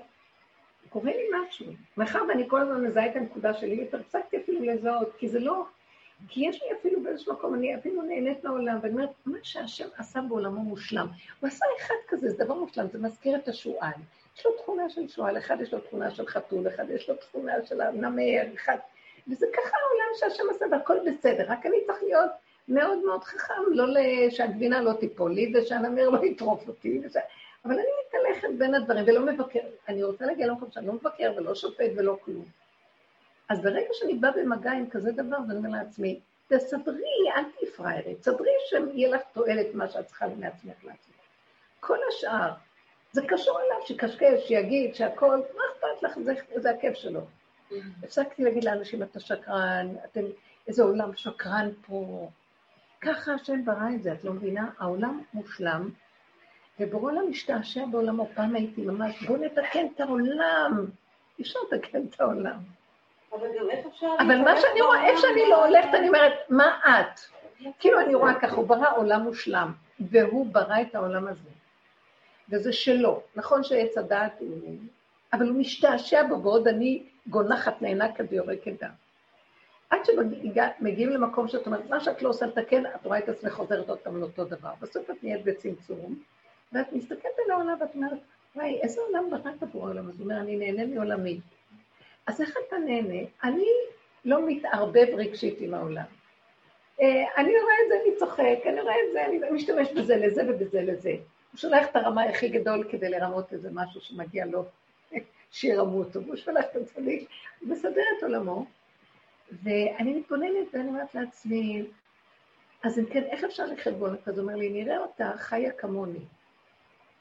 קורה לי משהו. מאחר ואני כל הזמן מזהה את הנקודה שלי, יותר הפסקתי אפילו לזהות, כי זה לא... כי יש לי אפילו באיזשהו מקום, אני אפילו נהנית מהעולם, ואני אומרת, מה שהשם עשה בעולמו מושלם. הוא עשה אחד כזה, זה דבר מושלם, זה מזכיר את השועל. יש לו תכונה של שועל, אחד יש לו תכונה של חתול, אחד יש לו תכונה של הנמר, אחד... וזה ככה העולם שהשם עשה, והכל בסדר, רק אני צריך להיות מאוד מאוד חכם, לא שהגבינה לא תיפול לי ושהנמר לא יטרוף אותי. וש... אבל אני מתהלכת בין הדברים ולא מבקר. אני רוצה להגיע למקום שאני לא מבקר ולא שופט ולא כלום. אז ברגע שאני באה במגע עם כזה דבר, ואני אומר לעצמי, תסדרי, אל תהיי פראיירית, תסדרי שיהיה לך תועלת מה שאת צריכה מעצמך לעצמך. כל השאר, זה קשור אליו, שקשקש, שיגיד, שהכל, מה אכפת לך, זה, זה הכיף שלו. Mm-hmm. הפסקתי להגיד לאנשים, אתה שקרן, אתם, איזה עולם שקרן פה. ככה השם ברא את זה, את לא מבינה? העולם מושלם, ובורא עולם משתעשע בעולמו. פעם הייתי ממש, בואו נתקן את העולם. אי אפשר לתקן את העולם. אבל מה שאני רואה, איפה שאני לא הולכת, אני אומרת, מה את? כאילו אני רואה ככה, הוא ברא עולם מושלם, והוא ברא את העולם הזה. וזה שלו. נכון שעץ הדעת הוא... אבל הוא משתעשע בו, בעוד אני גונחת, נאנקת ויורקת דם. עד שמגיעים למקום שאת אומרת, מה שאת לא עושה לתקן, את רואה את עצמך חוזרת עוד פעם לאותו דבר. בסוף את נהיית בצמצום, ואת מסתכלת על העולם ואת אומרת, וואי, איזה עולם בראת עבור העולם? אז הוא אומר, אני נהנה מעולמי. אז איך אתה נהנה? אני לא מתערבב רגשית עם העולם. אה, אני רואה את זה, אני צוחק, אני רואה את זה, אני משתמש בזה לזה ובזה לזה. הוא שולח את הרמאי הכי גדול כדי לרמות איזה משהו שמגיע לו, שירמו אותו, והוא שולח את הצדיק, הוא מסדר את עולמו, ואני מתבוננת ואני אומרת לעצמי, אז אם כן, איך אפשר בעולם כזה? הוא אומר לי, נראה אותה חיה כמוני.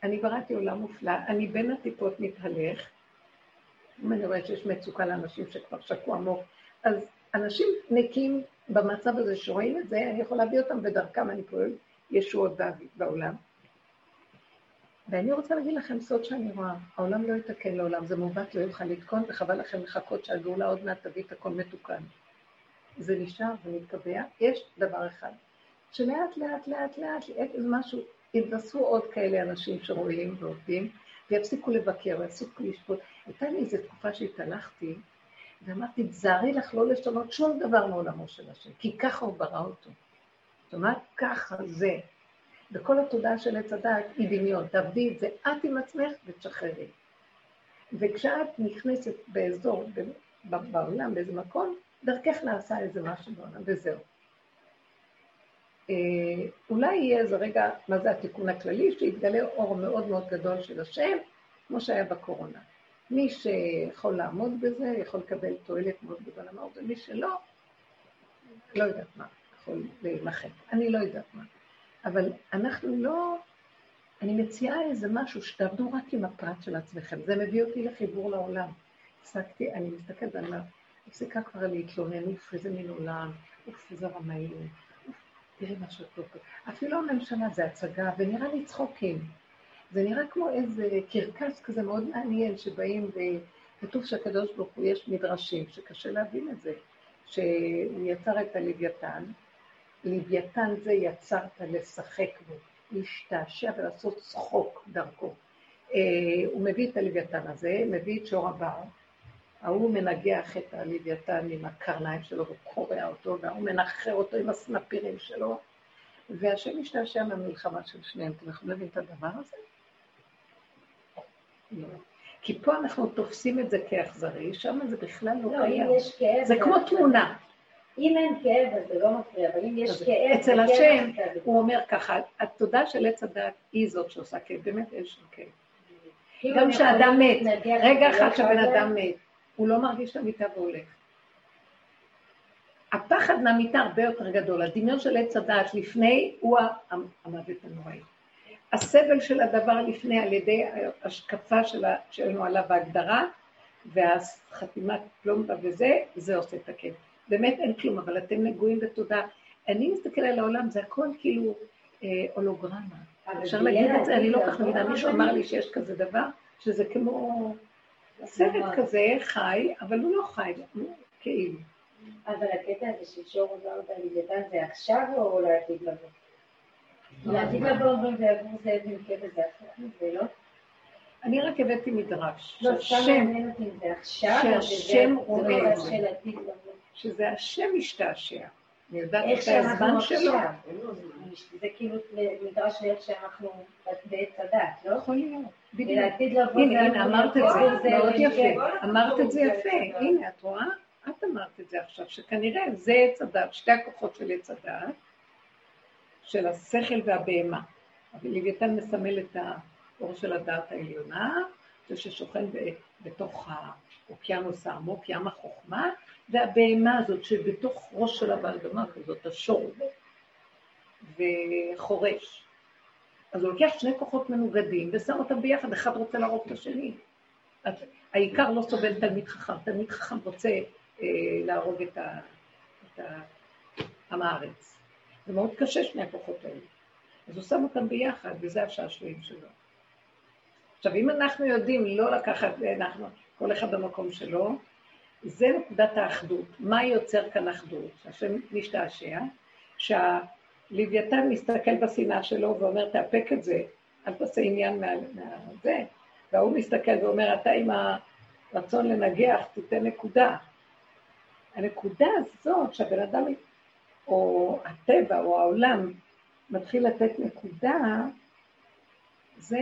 אני בראתי עולם מופלא, אני בין הטיפות מתהלך, אם אני רואה שיש מצוקה לאנשים שכבר שקעו עמוק, אז אנשים נקים במצב הזה שרואים את זה, אני יכול להביא אותם בדרכם, אני פועל ישועות בעולם. ואני רוצה להגיד לכם סוד שאני רואה, העולם לא יתקן לעולם, זה מעוות לא יוכל לתקון, וחבל לכם לחכות שהגאולה עוד מעט תביא את הכל מתוקן. זה נשאר ומתקבע. יש דבר אחד, שלאט לאט לאט לאט לאט איזה משהו, יתווספו עוד כאלה אנשים שרואים ועובדים, ויפסיקו לבקר, ויפסיקו לשפוט. הייתה לי איזו תקופה שהתהלכתי, ואמרתי, תזהרי לך לא לשנות שום דבר מעולמו של השם, כי ככה הוא ברא אותו. זאת אומרת, ככה זה. וכל התודעה של עץ הדעת היא דמיון. תעבדי את זה את עם עצמך ותשחררי. וכשאת נכנסת באזור, בעולם, באיזה מקום, דרכך נעשה איזה משהו בעולם, וזהו. אה, אולי יהיה איזה רגע, מה זה התיקון הכללי, שיתגלה אור מאוד מאוד גדול של השם, כמו שהיה בקורונה. מי שיכול לעמוד בזה, יכול לקבל תועלת מאוד גדולה מאוד, ומי שלא, לא יודעת מה, יכול להימחק. אני לא יודעת מה. אבל אנחנו לא... אני מציעה איזה משהו שתעבדו רק עם הפרט של עצמכם. זה מביא אותי לחיבור לעולם. הפסקתי, אני מסתכלת ואני אומרת, הפסיקה כבר להתלונן, אוף, איזה מין עולם, אוף, איזה רמאים, תראי שאת לא טוב. אפילו הממשלה זה הצגה, ונראה לי צחוקים. זה נראה כמו איזה קרקס כזה מאוד מעניין, שבאים וכתוב שהקדוש ברוך הוא, יש מדרשים, שקשה להבין את זה, שהוא יצר את הלוויתן, לוויתן זה יצרת לשחק בו, להשתעשע ולעשות צחוק דרכו. אה, הוא מביא את הלוויתן הזה, מביא את שור הבר, ההוא מנגח את הלוויתן עם הקרניים שלו וקורע אותו, וההוא מנחר אותו עם הסנפירים שלו, והשם משתעשע מהמלחמה של שניהם. אתם יכולים להבין את הדבר הזה? לא. כי פה אנחנו תופסים את זה כאכזרי, שם זה בכלל לא, לא קיים. זה כמו תמונה. אם אין כאב אז זה לא מפריע, אבל אם יש כאב... אצל השם, הוא אומר ככה, התודה של עץ הדת היא זאת שעושה כאב, באמת אין שם כאב. גם כשאדם מת, רגע ולא אחד שהבן אדם מת, הוא לא מרגיש את המיטה והולך. הפחד מהמיטה הרבה יותר גדול, הדמיון של עץ הדעת לפני הוא המוות הנוראי. הסבל של הדבר לפני על ידי השקפה שלנו עליו בהגדרה, והחתימת פלומבה וזה, זה עושה את הכיף. באמת אין כלום, אבל אתם נגועים בתודה. אני מסתכל על העולם, זה הכל כאילו אה, הולוגרמה. אפשר זה להגיד את זה, אני לא לעתיד כך מבינה, לבוא. מישהו אמר לי שיש כזה דבר, שזה כמו סרט כזה חי, אבל הוא לא חי, הוא כאילו. אבל הקטע הזה של שור עוזר בלוויתן זה עכשיו או לעתיד לבוא? לעתיד לבוא אומרים ויגור זאב עם כבש זה הפוך מזה, לא? אני רק הבאתי מדרש, לא, סתם שהשם, מעניין אותי אם זה עכשיו או שזה שהשם זה רואה לא את זה. שזה השם משתעשע. אני יודעת איך את הזמן שלו. זה כאילו נדרש לאיך שאנחנו בעץ הדת, לא? יכול להיות, בדיוק. ולעתיד לבוא הנה, אמרת את זה, מאוד יפה. אמרת את זה יפה. הדת. הנה, את רואה? את אמרת את זה עכשיו, שכנראה זה עץ הדת, שתי הכוחות של עץ הדת, של השכל והבהמה. אבל לוויתן מסמל את האור של הדעת העליונה, זה ששוכן בתוך האוקיינוס העמוק, ים החוכמה, והבהמה הזאת שבתוך ראש של הבאדמה כזאת, השור, וחורש. אז הוא לוקח שני כוחות מנוגדים ושם אותם ביחד, אחד רוצה להרוג את השני. אז העיקר לא סובל תלמיד חכם, תלמיד חכם רוצה אה, להרוג את, ה, את ה, עם הארץ. זה מאוד קשה שני הכוחות האלה. אז הוא שם אותם ביחד, וזה השעשועים שלו. עכשיו, אם אנחנו יודעים לא לקחת, אנחנו, כל אחד במקום שלו, זה נקודת האחדות. מה יוצר כאן אחדות? שהשם משתעשע, שהלוויתן מסתכל בשנאה שלו ואומר, תאפק את זה, אל תעשה עניין מה- מהזה. וההוא מסתכל ואומר, אתה עם הרצון לנגח, תיתן נקודה. הנקודה הזאת שהבן אדם, או הטבע, או העולם, מתחיל לתת נקודה, זה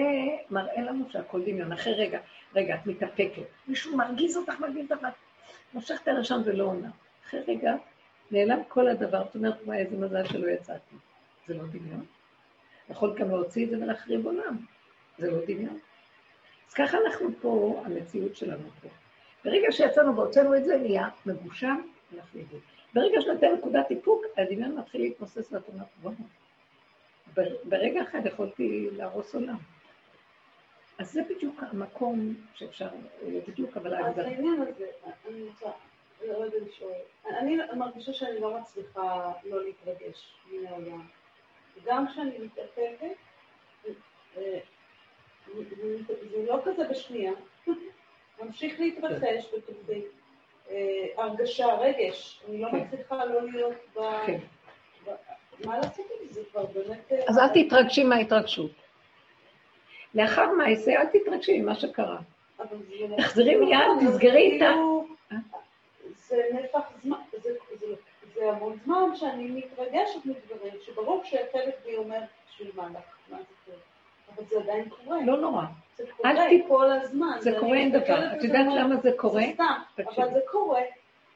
מראה לנו שהכל דמיון. אחרי רגע, רגע, את מתאפקת. מישהו מרגיז אותך, מרגיז אותך, מושך את הלשון ולא עונה. אחרי רגע, נעלם כל הדבר, זאת אומרת, וואי, איזה מזל שלא יצאתי. זה לא דמיון. יכול גם להוציא את זה ולהחריב עולם. זה לא דמיון. אז ככה אנחנו פה, המציאות שלנו פה. ברגע שיצאנו והוצאנו את זה, נהיה מגושם, אנחנו יודעים. ברגע שנותן נקודת איפוק, הדמיון מתחיל להתנוסס ואת אומרת, וואו, בר- ברגע אחד יכולתי להרוס עולם. אז זה בדיוק המקום שאפשר, לא בדיוק, אבל אז ההגדרה. העניין הזה, אני רוצה לשאול, אני מרגישה שאני לא מצליחה לא להתרגש מן העולם. גם כשאני מתאפקת, אה, זה לא כזה בשנייה, ממשיך להתרחש בתוכי. אה, הרגשה, רגש, אני לא כן. מצליחה לא להיות ב... כן. ב- מה לעשות עם זה? כבר באמת... אה, אז אל תתרגשי מההתרגשות. לאחר מעשה, אל תתרגשי ממה שקרה. תחזרי מיד, תסגרי איתה. כאילו, זה נפח זמן, זה, זה, זה המון זמן שאני מתרגשת מדברים, שברור שחלק בי אומר, בשביל מה לך, מה זה קורה? אבל זה עדיין קורה. לא נורא. זה קורה כל הזמן. זה קורה אין דבר. את יודעת למה זה קורה? זה סתם. אבל זה קורה.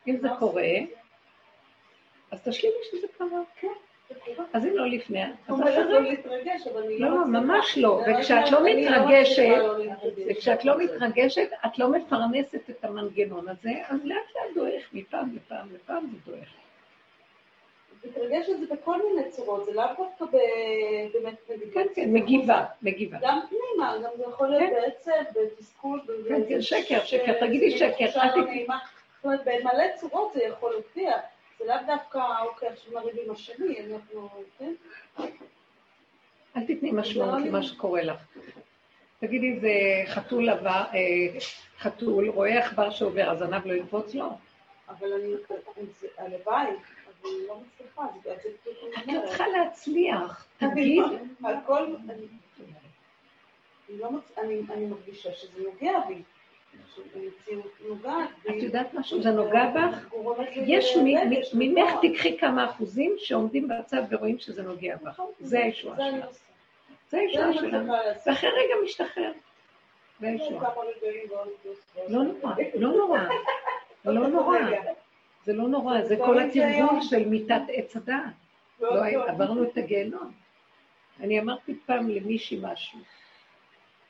אם זה קורה? אז תשלימי שזה קרה. כן. אז אם לא לפני. לא להתרגש, אבל אני לא. ממש לא. וכשאת לא מתרגשת, לא. וכשאת לא מתרגשת, את לא מפרנסת את המנגנון הזה, אז לאט לאט דועך מפעם לפעם לפעם זה דועך. מתרגש את זה בכל מיני צורות, זה לאו דווקא באמת. כן, כן, מגיבה, מגיבה. גם פנימה, גם זה יכול להיות כן. בעצב, בתסכול, כן, כן, שקר, שקר, תגידי שקר, אל. זאת אומרת, במלא צורות זה יכול להופיע. זה לאו דווקא, אוקיי, עכשיו נריב עם השני, אנחנו, כן? אל תתני משמעות לא למה לי. שקורה לך. תגידי, זה חתול עבר, אה, חתול רואה עכבר שעובר, הזנב לא יקפוץ לו? אבל אני, הלוואי, אבל אני לא מצליחה, זה את לא. צריכה להצליח, אני תגיד. לא- הכל, לא אני אני מרגישה שזה נוגע בי. את יודעת משהו? זה נוגע בך? יש ממך. תיקחי כמה אחוזים שעומדים בצד ורואים שזה נוגע בך. זה הישועה שלך. זה הישועה לעשות. ואחרי רגע משתחרר. זה יש הישועה. לא נורא, לא נורא. לא נורא. זה לא נורא, זה כל. התרגול של מיתת עץ הדעת. ועוד לא, ועוד. עברנו את הגיהנום. אני אמרתי פעם למישהי משהו.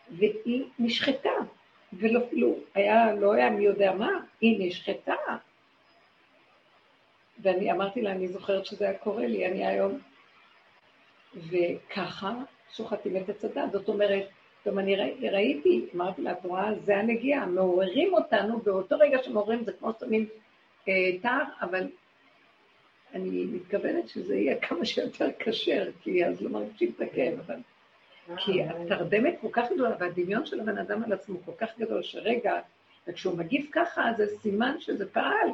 והיא נשחטה, ולא אפילו היה, לא היה מי יודע מה, היא נשחטה. ואני אמרתי לה, אני זוכרת שזה היה קורה לי, אני היום... וככה שוחטים את עץ. זאת אומרת, גם אני ראיתי, אמרתי לה, את רואה, זה הנגיעה, מעוררים אותנו, באותו רגע שמעוררים זה כמו שמים אה, תר, אבל אני מתכוונת שזה יהיה כמה שיותר כשר, כי אז לא מרגישים את הכאב, אבל... כי התרדמת כל כך גדולה, והדמיון של הבן אדם על עצמו כל כך גדול, שרגע, וכשהוא מגיב ככה, זה סימן שזה פעל,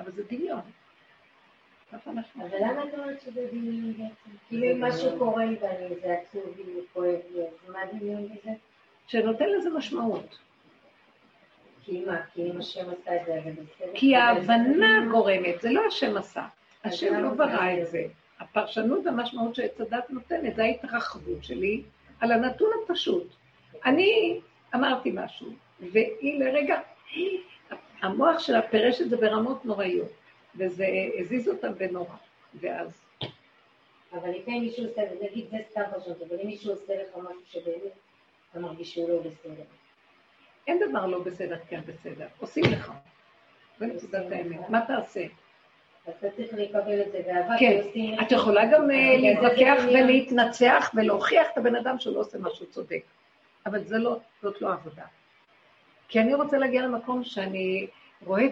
אבל זה דמיון. אבל למה את אומרת שזה דמיון בעצם? כאילו אם משהו קורה לי ואני, זה עצוב לי וכואב לי, אז מה דמיון בזה? שנותן לזה משמעות. כי מה? כי אם השם עשה את זה, זה בסדר? כי ההבנה גורמת, זה לא השם עשה. השם לא ברא את זה. הפרשנות והמשמעות שעץ הדת נותנת, זה ההתרחבות שלי על הנתון הפשוט. אני אמרתי משהו, והיא לרגע, המוח שלה פירש את זה ברמות נוראיות. וזה הזיז אותם בנוח, ואז... אבל לפעמים מישהו עושה, נגיד זה סתם פרשנות, אבל אם מישהו עושה לך משהו שבאמת אתה מרגיש שהוא לא בסדר. אין דבר לא בסדר, כן בסדר. עושים לך. זה נקודת האמת. מה תעשה? אתה צריך לקבל את זה באהבה. כן, את יכולה גם אה, להתווכח ולהתנצח ולהוכיח את הבן אדם שהוא לא עושה משהו צודק. אבל לא, זאת לא עבודה. כי אני רוצה להגיע למקום שאני רואה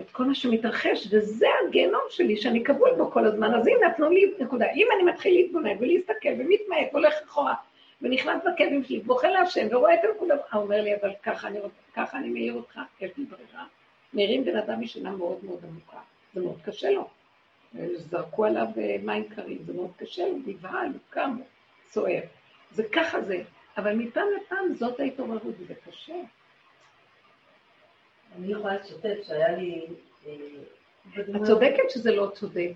את כל מה שמתרחש, וזה הגיהנום שלי, שאני כבול בו כל הזמן, אז הנה, נתנו לי נקודה. אם אני מתחיל להתבונן ולהסתכל ומתמעט והולך אחורה, ונכנס בכאבים שלי, בוכה להשם ורואה את הנקודה, הוא אומר לי, אבל ככה אני, ככה אני מעיר אותך, יש לי ברירה. מעירים בן אדם משינה מאוד מאוד עמוקה, זה מאוד קשה לו. זרקו עליו אה, מים קרים, זה מאוד קשה לו, נבהל, הוא קם, סוער. זה ככה זה, אבל מפעם לפעם זאת ההתעוררות, וזה קשה. אני יכולה לשתף שהיה לי... אה, את צודקת שזה לא צודק,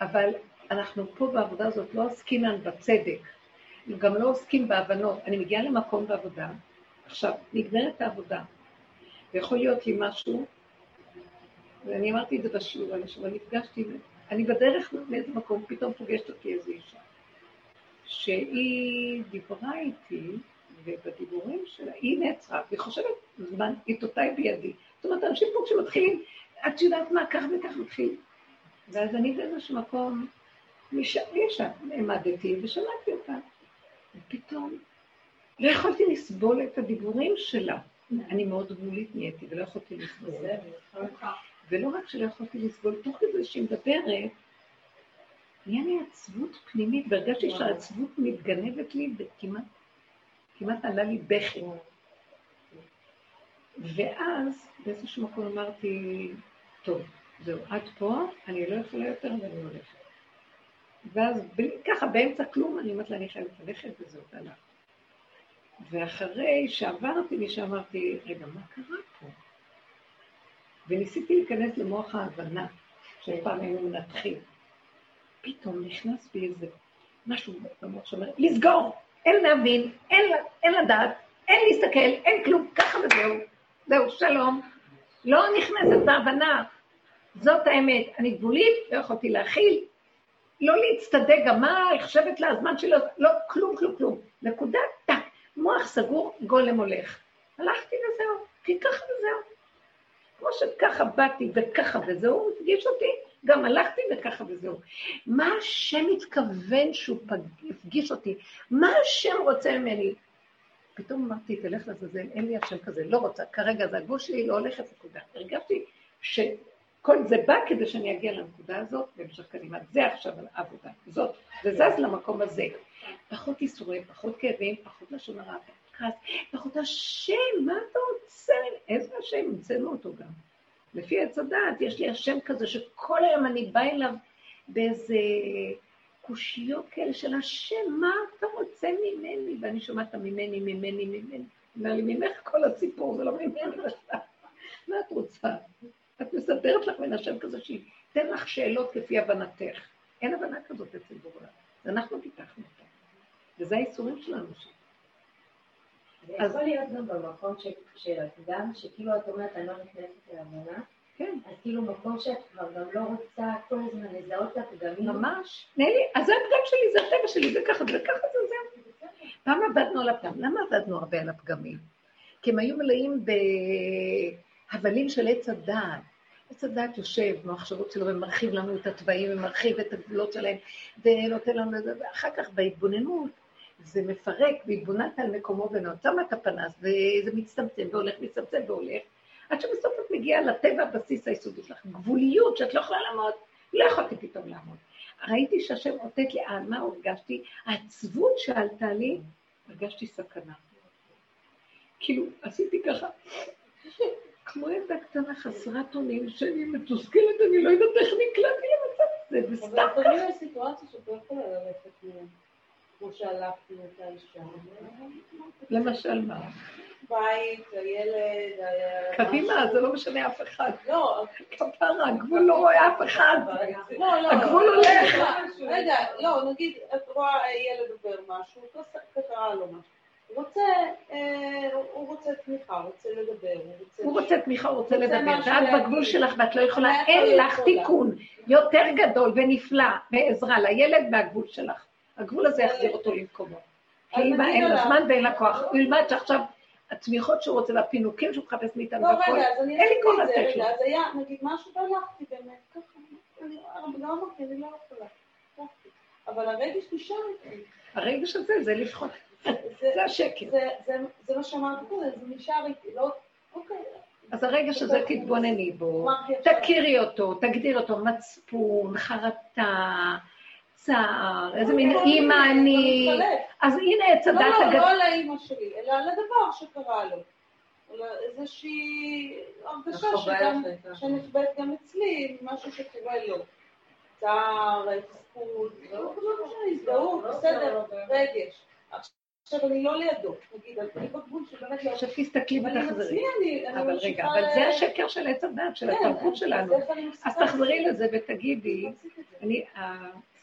אבל אנחנו פה בעבודה הזאת לא עסקינן בצדק, גם לא עוסקים בהבנות. אני מגיעה למקום בעבודה, עכשיו, נגמרת העבודה, ויכול להיות לי משהו, ואני אמרתי את זה בשיעור, אבל נפגשתי, אני בדרך מאיזה מקום, פתאום פוגשת אותי איזו אישה, שהיא דיברה איתי, ובדיבורים שלה, היא נעצרה, והיא חושבת, זמן עיתותיי בידי. זאת אומרת, אנשים פה כשמתחילים, את יודעת מה, כך וכך מתחיל. ואז אני באיזשהו מקום, ישר העמדתי ושמעתי אותה. ופתאום לא יכולתי לסבול את הדיבורים שלה. אני מאוד גבולית נהייתי ולא יכולתי לסבול. ולא רק שלא יכולתי לסבול, תוך כדי שהיא מדברת, נהיה לי עצבות פנימית, והרגשתי שהעצבות מתגנבת לי וכמעט כמעט עלה לי בכי. ואז באיזשהו מקום אמרתי, טוב, זהו, עד פה, אני לא יכולה יותר ואני הולכת. ואז ככה, באמצע כלום, אני אומרת לה, אני חייבת ללכת, וזהו, הלך. ואחרי שעברתי משם, אמרתי, רגע, מה קרה פה? וניסיתי להיכנס למוח ההבנה, שפעם היינו מנתחים. פתאום נכנס בי איזה משהו במוח שאומר, לסגור! אין להבין, אין, אין לדעת, אין להסתכל, אין כלום, ככה וזהו. זהו, שלום. לא נכנסת בהבנה. זאת האמת. אני גבולית, לא יכולתי להכיל. לא להצטדק גם מה חושבת לה הזמן שלו, לא, כלום, כלום, כלום. נקודה, טק, מוח סגור, גולם הולך. הלכתי וזהו, כי ככה וזהו. כמו שככה באתי וככה וזהו, הוא הפגיש אותי, גם הלכתי וככה וזהו. מה השם מתכוון שהוא הפגיש אותי? מה השם רוצה ממני? פתאום אמרתי, תלך לעזאזל, אין לי השם כזה, לא רוצה, כרגע זה הגוש שלי, לא הולכת נקודה. הרגשתי שכל זה בא כדי שאני אגיע לנקודה הזאת, והמשך קדימה. זה עכשיו העבודה, זאת, זה זז למקום הזה. פחות ייסורים, פחות כאבים, פחות לשון הרע, כעס, פחות השם, מה אתה רוצה? איזה השם? המצאנו אותו גם. לפי עץ הדעת, יש לי השם כזה שכל היום אני באה אליו באיזה קושיות כאלה של השם, מה אתה רוצה ממני? ואני שומעת ממני, ממני, ממני. אומר לי, ממך כל הסיפור, זה לא ממני. מה את רוצה? את מספרת לך מן השם כזה שייתן לך שאלות כפי הבנתך. אין הבנה כזאת אצל בורא. אנחנו פיתחנו אותה. וזה האיסורים שלנו שם. זה יכול להיות גם במקום של גם שכאילו את אומרת, אני לא נכנסת להבנה, כן. אז כאילו מקום שאת כבר גם לא רוצה כל הזמן לזהות את הפגמים. ממש. נלי, אז זה הפגם שלי, זה הטבע שלי, זה ככה, זה ככה, זה זה. פעם עבדנו על הפגם. למה עבדנו הרבה על הפגמים? כי הם היו מלאים בהבלים של עץ הדעת. עץ הדעת יושב במחשבות שלו ומרחיב לנו את התוואים ומרחיב את הגבולות שלהם ונותן לנו את זה, ואחר כך בהתבוננות זה מפרק והתבוננת על מקומו ונועד, שמה את הפנס וזה מצטמצם והולך, מצטמצם והולך, עד שבסוף את מגיעה לטבע הבסיס היסודי שלך, גבוליות שאת לא יכולה לעמוד, לא יכולתי פתאום לעמוד. ראיתי שהשם עוטט לי, על מה הרגשתי? העצבות שעלתה לי, הרגשתי סכנה. כאילו, עשיתי ככה, כמו ילדה קטנה חסרת אונים, שאני מתוסכלת, אני לא יודעת איך נקלטתי למצב הזה, וסתם ככה. אבל לפעמים יש סיטואציה שאת לא יכולה ללכת כמו שהלכתי אותה אישה. למשל מה? בית, הילד, קדימה, זה לא משנה אף אחד. לא, כפרה, הגבול לא רואה אף אחד. לא, לא. הגבול הולך. רגע, לא, נגיד, את רואה ילד עובר משהו, קרה לו משהו. רוצה, אה, הוא רוצה תמיכה, הוא רוצה לדבר, הוא רוצה... הוא רוצה תמיכה, הוא רוצה לדבר, ואת. בגבול שלך ואת לא יכולה, אין לך תיקון יותר גדול ונפלא ועזרה לילד מהגבול שלך. הגבול הזה יחזיר אותו למקומו. כי נגיד אין לה זמן ואין לה כוח. הוא ילמד שעכשיו התמיכות שהוא רוצה והפינוקים שהוא מחפש מאיתנו לא, והכל, אין לי כוח לתת לו. אז היה, נגיד, משהו והלכתי באמת, ככה, אני לא אמרתי, אני לא יכולה, הלכתי. אבל הרגש נשאר איתי. הרגש הזה זה לבחון. זה- השקר. זה- מה שאמרתי קודם, זה נשאר איתי, לא, אוקיי. אז הרגש הזה תתבונני בו. תכירי אותו, תגדיר אותו, מצפון, חרטה, צער, איזה מין אימא אני... מתחלף. אז הנה עץ לא, הדת לא, הגדול. לא על האימא שלי, אלא על הדבר שקרה לו. איזושהי הרגשה. שנחבאת גם אצלי, משהו שקורה לו. צער, תסכול, לא לא משנה, הזדהות, בסדר, רגש. עכשיו אני לא לידו, נגיד, אני בגבול שבאמת לא... עכשיו תסתכלי ותחזרי. עצמי אני אני אבל רגע, אבל זה השקר של עץ הדת, של כן, התרבות שלנו. אז את? תחזרי לזה ותגידי,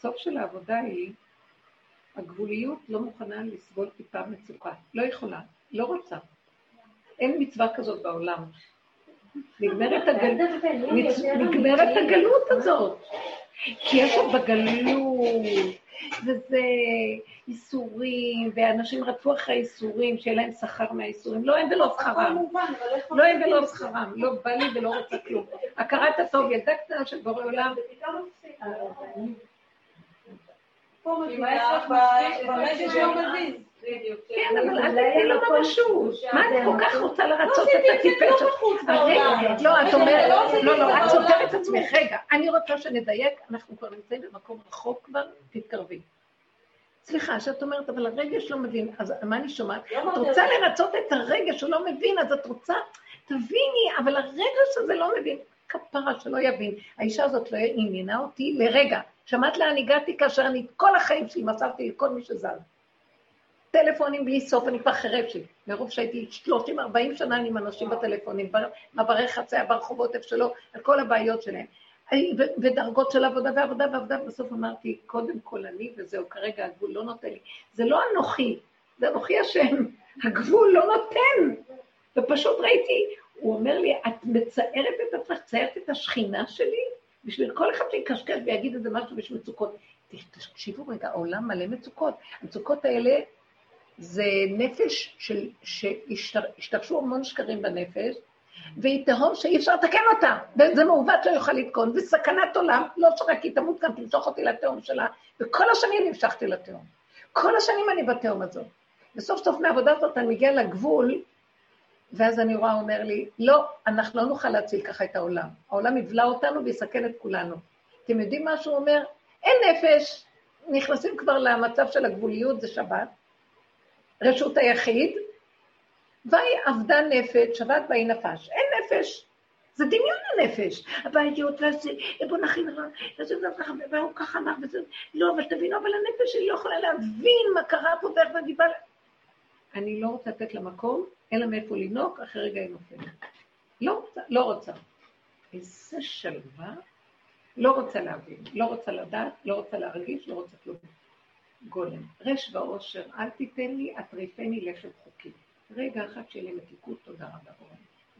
הסוף של העבודה היא, הגבוליות לא מוכנה לסבול טיפה מצוקה. לא יכולה, לא רוצה. אין מצווה כזאת בעולם. נגמרת, הגל... מצ... נגמרת הגלות הזאת. כי יש עוד בגלות, וזה איסורים, ואנשים רדפו אחרי איסורים, שיהיה להם שכר מהאיסורים. לא הם ולא שכרם. לא הם ולא? שכרם. לא בא לי ולא רוצה כלום. הכרת הטוב, ילדה קטנה של בורא עולם, פה אם מבינה, העסק ב- מספיק, ברגש זה לא מספיק. מבין. בדיוק. כן, אבל אל תתני לו ממשות. מה את כל כך רוצה לרצות לא את עשיתי את הטיפש? לא, את רגע, אומרת, לא לא, את לא. סותרת את עצמך. רגע, אני רוצה שנדייק, אנחנו כבר נמצאים במקום רחוק כבר, תתקרבי. סליחה, שאת אומרת, אבל הרגש לא מבין, אז מה אני שומעת? לא את רוצה. לרצות את הרגש, הוא לא מבין, אז את רוצה, תביני, אבל הרגש הזה לא מבין. כפרה שלא יבין. האישה הזאת לא עניינה אותי לרגע. שמעת לאן הגעתי כאשר אני כל החיים שלי מסרתי לכל מי שזז. טלפונים בלי סוף, אני כבר חירב. מרוב שהייתי 30-40 שנה עם אנשים בטלפונים, במעברי חצייה, ברחובות, איפה שלא, על כל הבעיות שלהם. ודרגות של עבודה ועבודה ועבודה, בסוף אמרתי, קודם כל אני וזהו, כרגע הגבול לא נותן לי. זה לא אנוכי, זה אנוכי השם, הגבול לא נותן. ופשוט ראיתי, הוא אומר לי, את מצערת את עצמך, ציירת את השכינה שלי? בשביל כל אחד שיקשקש ויגיד איזה משהו בשביל מצוקות. תקשיבו רגע, העולם מלא מצוקות. המצוקות האלה זה נפש של, שהשתרשו המון שקרים בנפש, והיא תהום שאי אפשר לתקן אותה, וזה מעוות לא יוכל לתקון, וסכנת עולם, לא שרק היא תמות כאן, תמשוך אותי לתהום שלה, וכל השנים המשכתי לתהום. כל השנים אני בתהום הזאת. וסוף סוף מהעבודה הזאת אני מגיעה לגבול, ואז אני רואה, הוא אומר לי, לא, אנחנו לא נוכל להציל ככה את העולם. העולם יבלע אותנו ויסכן את כולנו. אתם יודעים מה שהוא אומר? אין נפש, נכנסים כבר למצב של הגבוליות, זה שבת, רשות היחיד, ויהי אבדה נפש, שבת ויהי נפש. אין נפש. זה דמיון הנפש. הבעיות, וזה, בוא נכין רע, וזה ככה, והוא ככה אמר, וזה, לא, אבל תבינו, אבל הנפש שלי לא יכולה להבין מה קרה פה ואיך אני באה... אני לא רוצה לתת לה מקום, אין לה מאיפה לנהוג, אחרי רגע היא נופלת. לא רוצה, לא רוצה. איזה שלווה. לא רוצה להבין, לא רוצה לדעת, לא רוצה להרגיש, לא רוצה כלום. גולם, רש ועושר, אל תיתן לי, אטריפני לחם חוקי. רגע אחד שיהיה לי מתיקות, תודה רבה.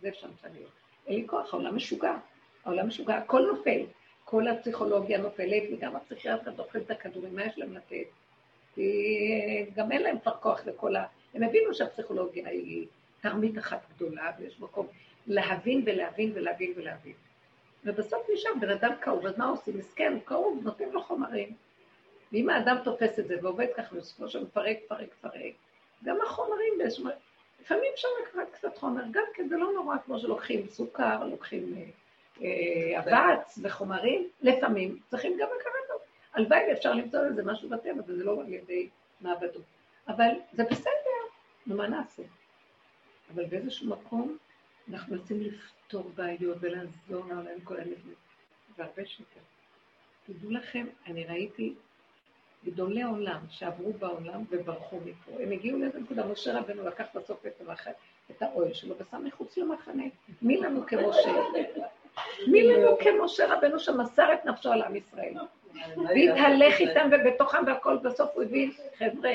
זה אפשר להיות. אין לי כוח, העולם משוגע. העולם משוגע, הכל נופל. כל הפסיכולוגיה נופלת, וגם הפסיכיאטר דוחף את הכדורים, מה יש להם לתת? כי גם אין להם כבר כוח לכל ה... הם הבינו שהפסיכולוגיה היא תרמית אחת גדולה, ויש מקום להבין ולהבין ולהבין ולהבין. ובסוף נשאר בן אדם כאוב, אז מה עושים? מסכן, הוא כאוב, נותנים לו חומרים. ואם האדם תופס את זה ועובד ככה, בסופו של מפרק, פרק, פרק, גם החומרים באיזשהו... לפעמים אפשר לקחת קצת חומר, גם כן זה לא נורא כמו שלוקחים סוכר, לוקחים אה, אה, אבץ וחומרים, לפעמים צריכים גם לקחת אותו. הלוואי ואפשר למצוא לזה משהו בטבע, וזה לא על ידי מעבדות. אבל זה בסדר, נו מה נעשה? אבל באיזשהו מקום אנחנו רוצים לפתור בעיות ולעזור להם כל הנבנים, והרבה שיותר. תדעו לכם, אני ראיתי גדולי עולם שעברו בעולם וברחו מפה. הם הגיעו לאיזה נקודה, משה רבנו לקח בסוף את, המח... את האוהל שלו ושם מחוץ למחנה. מי לנו כמשה? מי לנו כמשה רבנו שמסר את נפשו על עם ישראל? והתהלך איתם ובתוכם והכל, בסוף הוא הבין, חבר'ה,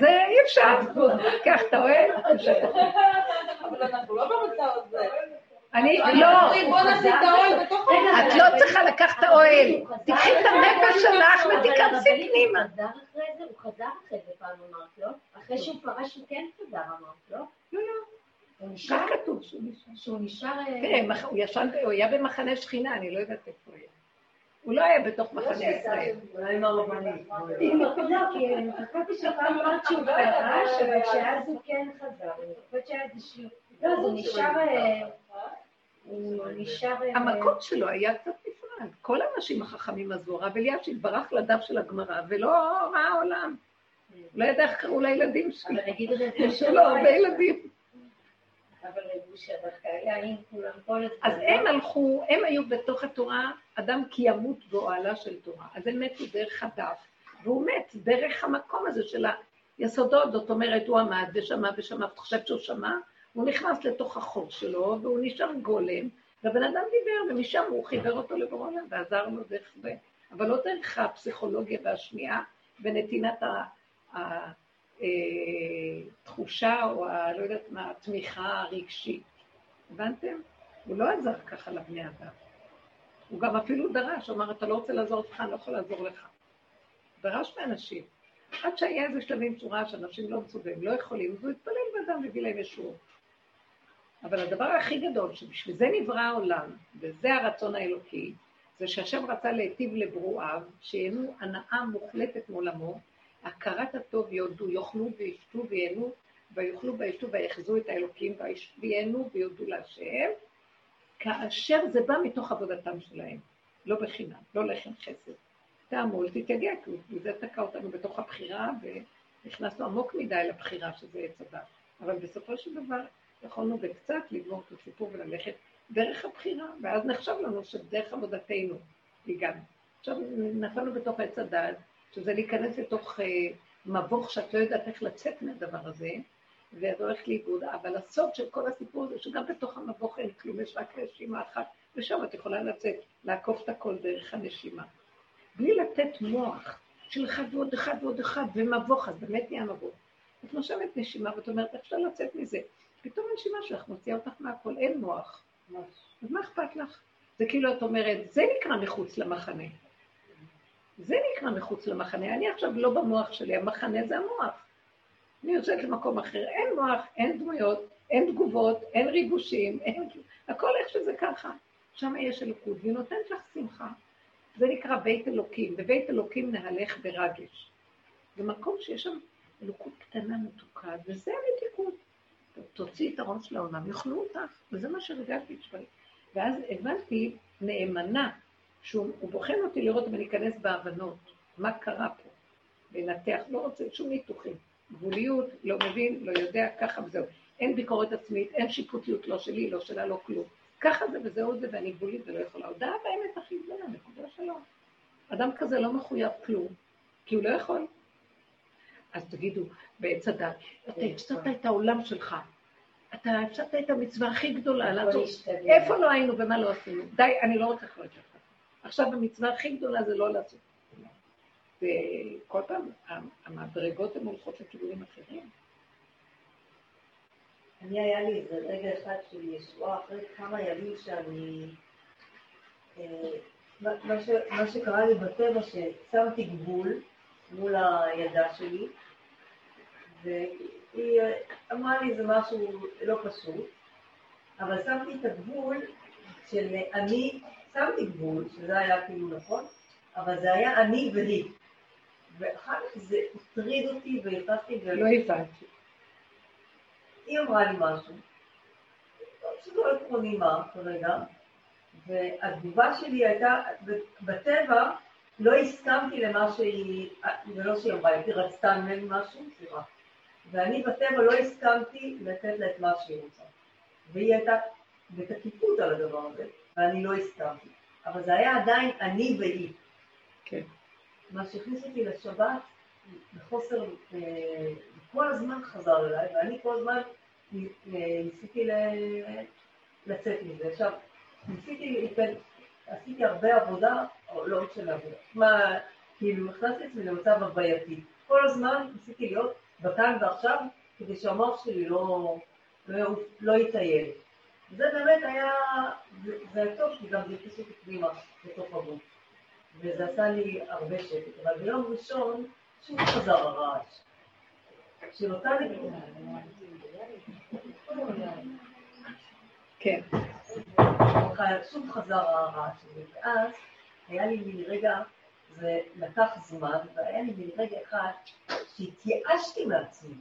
זה אי אפשר, קח את האוהל, אבל אנחנו לא במצב הזה. אני, לא, את לא צריכה לקחת את האוהל, תקחי את הנפש שלך ותיכנסי פנימה. הוא חזר אחרי זה פעם אמרת לו, אחרי שהוא פרש הוא כן חזר אמרת לו. לא, לא. כך כתוב שהוא נשאר. תראה, הוא היה במחנה שכינה, אני לא יודעת איפה הוא היה. הוא לא היה בתוך מחנה ישראל. אולי עם הרבנים. כי חשבתי שפעם אמרת שהוא פרש, אבל שאז הוא כן חזר. אני חושבת שהיה איזשהו... לא, הוא נשאר... המקום שלו היה קצת נפרד. כל האנשים החכמים עזבו, הרב אלישיב ברח לדף של הגמרא, ולא ראה עולם. לא ידע איך קראו לילדים שלו. יש לו הרבה ילדים. אז הם הלכו, הם היו בתוך התורה, אדם כי ימות באוהלה של תורה. אז הם מתו דרך הדף, והוא מת דרך המקום הזה של היסודות, זאת אומרת, הוא עמד ושמע ושמע, ואת חושבת שהוא שמע? הוא נכנס לתוך החור שלו, והוא נשאר גולם, והבן אדם דיבר, ומשם הוא חיבר אותו לבורא ועזר לו דרך זה. אבל לא דרך הפסיכולוגיה והשמיעה ונתינת התחושה או ה... לא יודעת מה, התמיכה הרגשית. הבנתם? הוא לא עזר ככה לבני אדם. הוא גם אפילו דרש, אמר, אתה לא רוצה לעזור לך, אני לא יכול לעזור לך. דרש מאנשים. עד שהיה איזה שלבים ראה שאנשים לא מסוגלים, לא יכולים, אז הוא התפלל באדם והביא להם ישור. אבל הדבר הכי גדול, שבשביל זה נברא העולם, וזה הרצון האלוקי, זה שהשם רצה להיטיב לברואיו, שיהנו הנאה מוחלטת מעולמו, הכרת הטוב יודו, יאכלו וישתו וייהנו, ויאכלו וישתו ויחזו את האלוקים, וייהנו ויודו להשם, כאשר זה בא מתוך עבודתם שלהם, לא בחינם, לא לחם חסד. תעמול, תתייגע, כי זה תקע אותנו בתוך הבחירה, ונכנסנו עמוק מדי לבחירה שזה עץ הדת. אבל בסופו של דבר יכולנו בקצת לגמור את הסיפור וללכת דרך הבחירה, ואז נחשב לנו שבדרך עבודתנו הגענו. עכשיו נפלנו בתוך עץ הדעת, שזה להיכנס לתוך uh, מבוך שאת לא יודעת איך לצאת מהדבר הזה, ואת הולכת לאיבוד, אבל הסוד של כל הסיפור זה שגם בתוך המבוך אין כלום, יש רק נשימה אחת, ושם את יכולה לצאת, לעקוף את הכל דרך הנשימה. בלי לתת מוח של אחד ועוד אחד ועוד אחד, ומבוך, אז באמת נהיה מבוך. את נושמת נשימה ואת אומרת, איך אפשר לצאת מזה? פתאום הנשימה שלך מוציאה אותך מהכל, אין מוח. אז מה אכפת לך? זה כאילו את אומרת, זה נקרא מחוץ למחנה. זה נקרא מחוץ למחנה. אני עכשיו לא במוח שלי, המחנה זה המוח. אני יוצאת למקום אחר, אין מוח, אין דמויות, אין תגובות, אין ריגושים, אין... הכל איך שזה ככה. שם יש אלוקות, והיא נותנת לך שמחה. זה נקרא בית אלוקים. בבית אלוקים נהלך ברגש. זה מקום שיש שם אלוקות קטנה מתוקה, וזה המתיקות. תוציאי את הראש לעולם, יאכלו אותך, וזה מה שהרגשתי. ואז הבנתי נאמנה, שהוא בוחן אותי לראות אם אני אכנס בהבנות, מה קרה פה, לנתח, לא רוצה שום ניתוחים. גבוליות, לא מבין, לא יודע, ככה וזהו. אין ביקורת עצמית, אין שיפוטיות, לא שלי, לא שלה, לא כלום. ככה זה וזהו זה, ואני גבולית ולא יכולה. הודעה באמת הכי גדולה, נקודה שלו. אדם כזה לא מחויב כלום, כי הוא לא יכול. אז תגידו, בעץ הדת, אתה הפסדת את העולם שלך. אתה הפסדת את המצווה הכי גדולה, לעזור. איפה לא היינו ומה לא עשינו? די, אני לא רוצה לחלוק לך. עכשיו המצווה הכי גדולה זה לא לעשות. וכל פעם המדרגות הן הולכות לכיוונים אחרים. אני, היה לי איזה רגע אחד של ישועה אחרי כמה ימים שאני... אה, מה, ש, מה שקרה לי בטבע, ששמתי גבול, מול הילדה שלי, והיא אמרה לי זה משהו לא פשוט, אבל שמתי את הגבול של אני, שמתי גבול, שזה היה כאילו נכון, אבל זה היה אני והיא. ואחר כך זה הטריד אותי והכנסתי ו... לא הבנתי. היא אמרה לי משהו, פשוט לא עקרוני מה כרגע, והתגובה שלי הייתה, בטבע לא הסכמתי למה שהיא, זה לא שהיא אמרה, היא רצתה ממני משהו, סליחה. ואני בטבע לא הסכמתי לתת לה את מה שהיא רוצה. והיא הייתה בתקיפות על הדבר הזה, ואני לא הסכמתי. אבל זה היה עדיין אני והיא. כן. מה שהכניס אותי לשבת בחוסר, אה, כל הזמן חזר אליי, ואני כל הזמן ניסיתי לצאת מזה. עכשיו, ניסיתי, עשיתי הרבה עבודה, או לא משנה עבודה, מה, כאילו הכנסתי את עצמי למצב הווייתי. כל הזמן ניסיתי להיות בכאן ועכשיו, כדי שהמוח שלי לא, לא, לא יטייל. זה באמת היה, זה, היה טוב, כי גם זה הכניס אותי פנימה לתוך הגוף. וזה עשה לי הרבה שקט. אבל ביום ראשון שוב חזר הרעש. של אותה נקודה. כן. שוב חזר הרעש ואז היה לי מין רגע, זה לקח זמן, והיה לי מין רגע אחד שהתייאשתי מעצמי.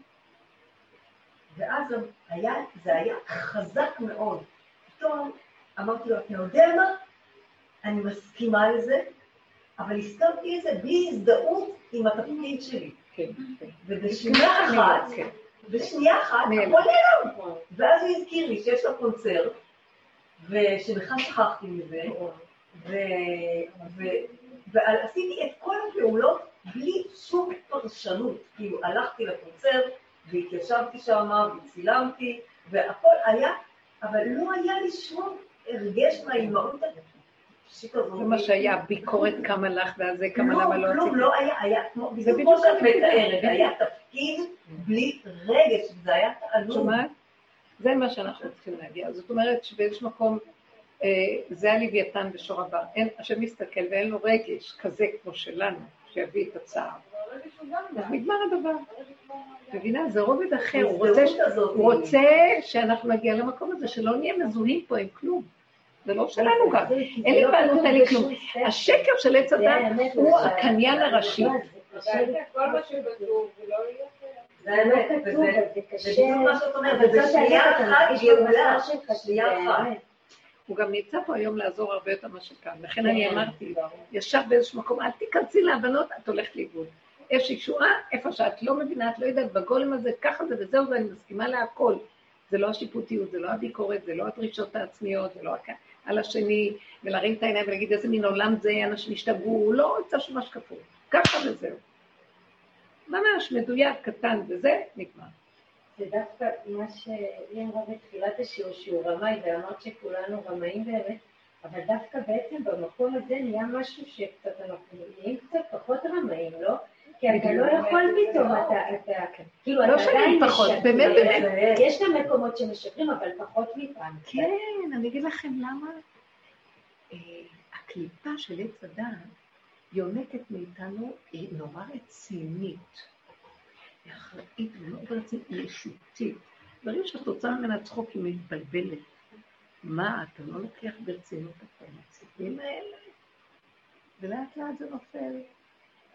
ואז היה, זה היה חזק מאוד. פתאום אמרתי לו, אתה יודע מה? אני מסכימה לזה, אבל הסכמתי לזה בלי הזדהות עם התפקיד שלי. כן, כן. ובשנייה אחת, כן. בשנייה אחת, הכל נעלם. ואז הוא הזכיר לי שיש לו קונצרט, ושבכלל שכחתי מזה, ועשיתי את כל הפעולות בלי שום פרשנות. כאילו, הלכתי לקונצרט, והתיישבתי שם, וצילמתי, והכל היה, אבל לא היה לי שום הרגש מהאימהות זה מה שהיה, ביקורת כמה לך ואז זה כמה למה לא עשית. לא, כלום, לא היה, היה כמו, כמו שאת מתארת, היה תפקיד בלי רגש, זה היה תעלום. שומעת? זה מה שאנחנו צריכים להגיע. זאת אומרת שבאיזשהו מקום אה, זה הלוויתן בשור הבא. השם מסתכל ואין לו רגש כזה כמו שלנו, שיביא את הצער. נגמר הדבר. מבינה? זה רובד אחר. הוא רוצה שאנחנו נגיע למקום הזה, שלא נהיה מזוהים פה עם כלום. זה לא שלנו גם, אין לי בעלות, אין לי כלום. השקר של עץ הדת הוא הקניין הראשי. כל מה שכתוב, ולא יהיה... זה האמת, וזה בדיוק מה שאת אומרת, ובשנייה אחת גאולה, שנייה אחת. הוא גם נמצא פה היום לעזור הרבה יותר ממה שכאן. לכן אני אמרתי, ישב באיזשהו מקום, אל תיכנסי להבנות, את הולכת לאיבוד. יש ישועה, איפה שאת לא מבינה, את לא יודעת, בגולם הזה, ככה זה וזהו, ואני מסכימה להכל. זה לא השיפוטיות, זה לא הביקורת, זה לא הדרישות העצמיות, זה לא על השני, ולהרים את העיניים ולהגיד איזה מין עולם זה, אנשים השתגעו, הוא לא רוצה שום השקפות. ככה וזהו. ממש מדויק, קטן וזה, נגמר. זה דווקא מה שהיא אמרה בתחילת השיעור, שהוא רמאי, ואמרת שכולנו רמאים באמת, אבל דווקא בעצם במקום הזה נהיה משהו שקצת אנחנו נהיים קצת פחות רמאים, לא? כי אתה לא יכול פתאום, אתה, כאילו, לא פחות, באמת, באמת. יש גם מקומות שמשקרים, אבל פחות מפעם. כן, אני אגיד לכם למה. אה, הקליפה של עץ הדעת יונקת מאיתנו, היא נורא רצינית. היא אחראית ומאוד רצינית, היא ישותית. דברים שאת רוצה ממנה צחוק, היא מתבלבלת. מה, אתה לא לוקח ברצינות את המצבים האלה? ולאט לאט זה נופל.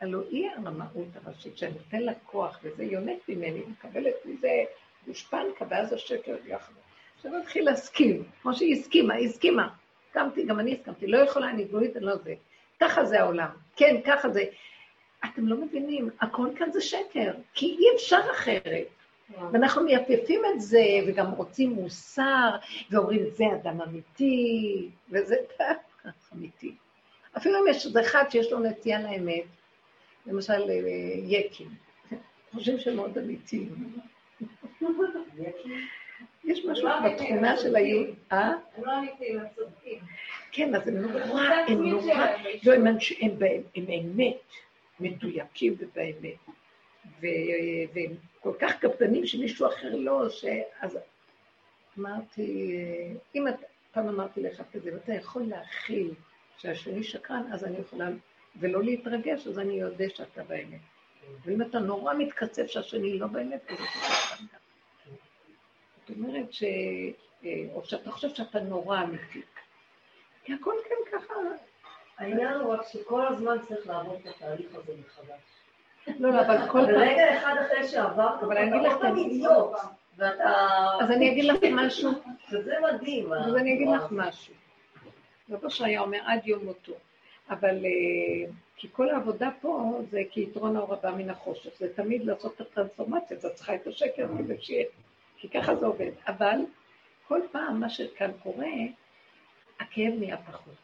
הלוא היא הרמאות הראשית, שאני נותן לה כוח, וזה יונק ממני, מקבלת מזה גושפנקה, ואז השקר יחד. עכשיו נתחיל להסכים, כמו שהיא הסכימה, היא הסכימה. הסכמתי, גם אני הסכמתי, לא יכולה, אני גבולית, אני לא זה. ככה זה העולם, כן, ככה זה. אתם לא מבינים, הכל כאן זה שקר, כי אי אפשר אחרת. ואנחנו מייפייפים את זה, וגם רוצים מוסר, ואומרים, זה אדם אמיתי, וזה אמיתי. אפילו אם יש איזה אחד שיש לו נטייה לאמת, למשל אה, יקים, חושבים שהם מאוד אמיתיים. יש משהו בתכונה של היהוד, אה? הם לא אמיתיים, הם צודקים. כן, אז הם נורא, הם נורא, לא, הם אמת, מדויקים ובאמת. והם כל כך קפדנים שמישהו אחר לא, שאז אמרתי, אם פעם אמרתי לך כזה, ואתה יכול להכיל שהשני שקרן, אז אני יכולה, ולא להתרגש, אז אני יודע שאתה באמת. ואם אתה נורא מתקצב שהשני לא באמת, אז אתה חושב זאת אומרת ש... אה, או שאתה חושב שאתה נורא אמיתי. כי הכל כן ככה. העניין הוא רק שכל הזמן צריך לעבור את התהליך הזה מחדש. לא, לא, אבל כל פעם... ברגע אחד אחרי שעברת, אבל אני אגיד לך... אתה אידיוט. ואתה... אז אני אגיד לך משהו. וזה מדהים. אז אני אגיד לך משהו. רבו שהיה אומר עד יום מותו. אבל אה, כי כל העבודה פה זה כי יתרון האור הבא מן החושך. זה תמיד לעשות את הטרנספורמציה, אתה צריכה את השקר כדי שיהיה, כי ככה זה עובד. אבל כל פעם מה שכאן קורה, הכאב נהיה פחות.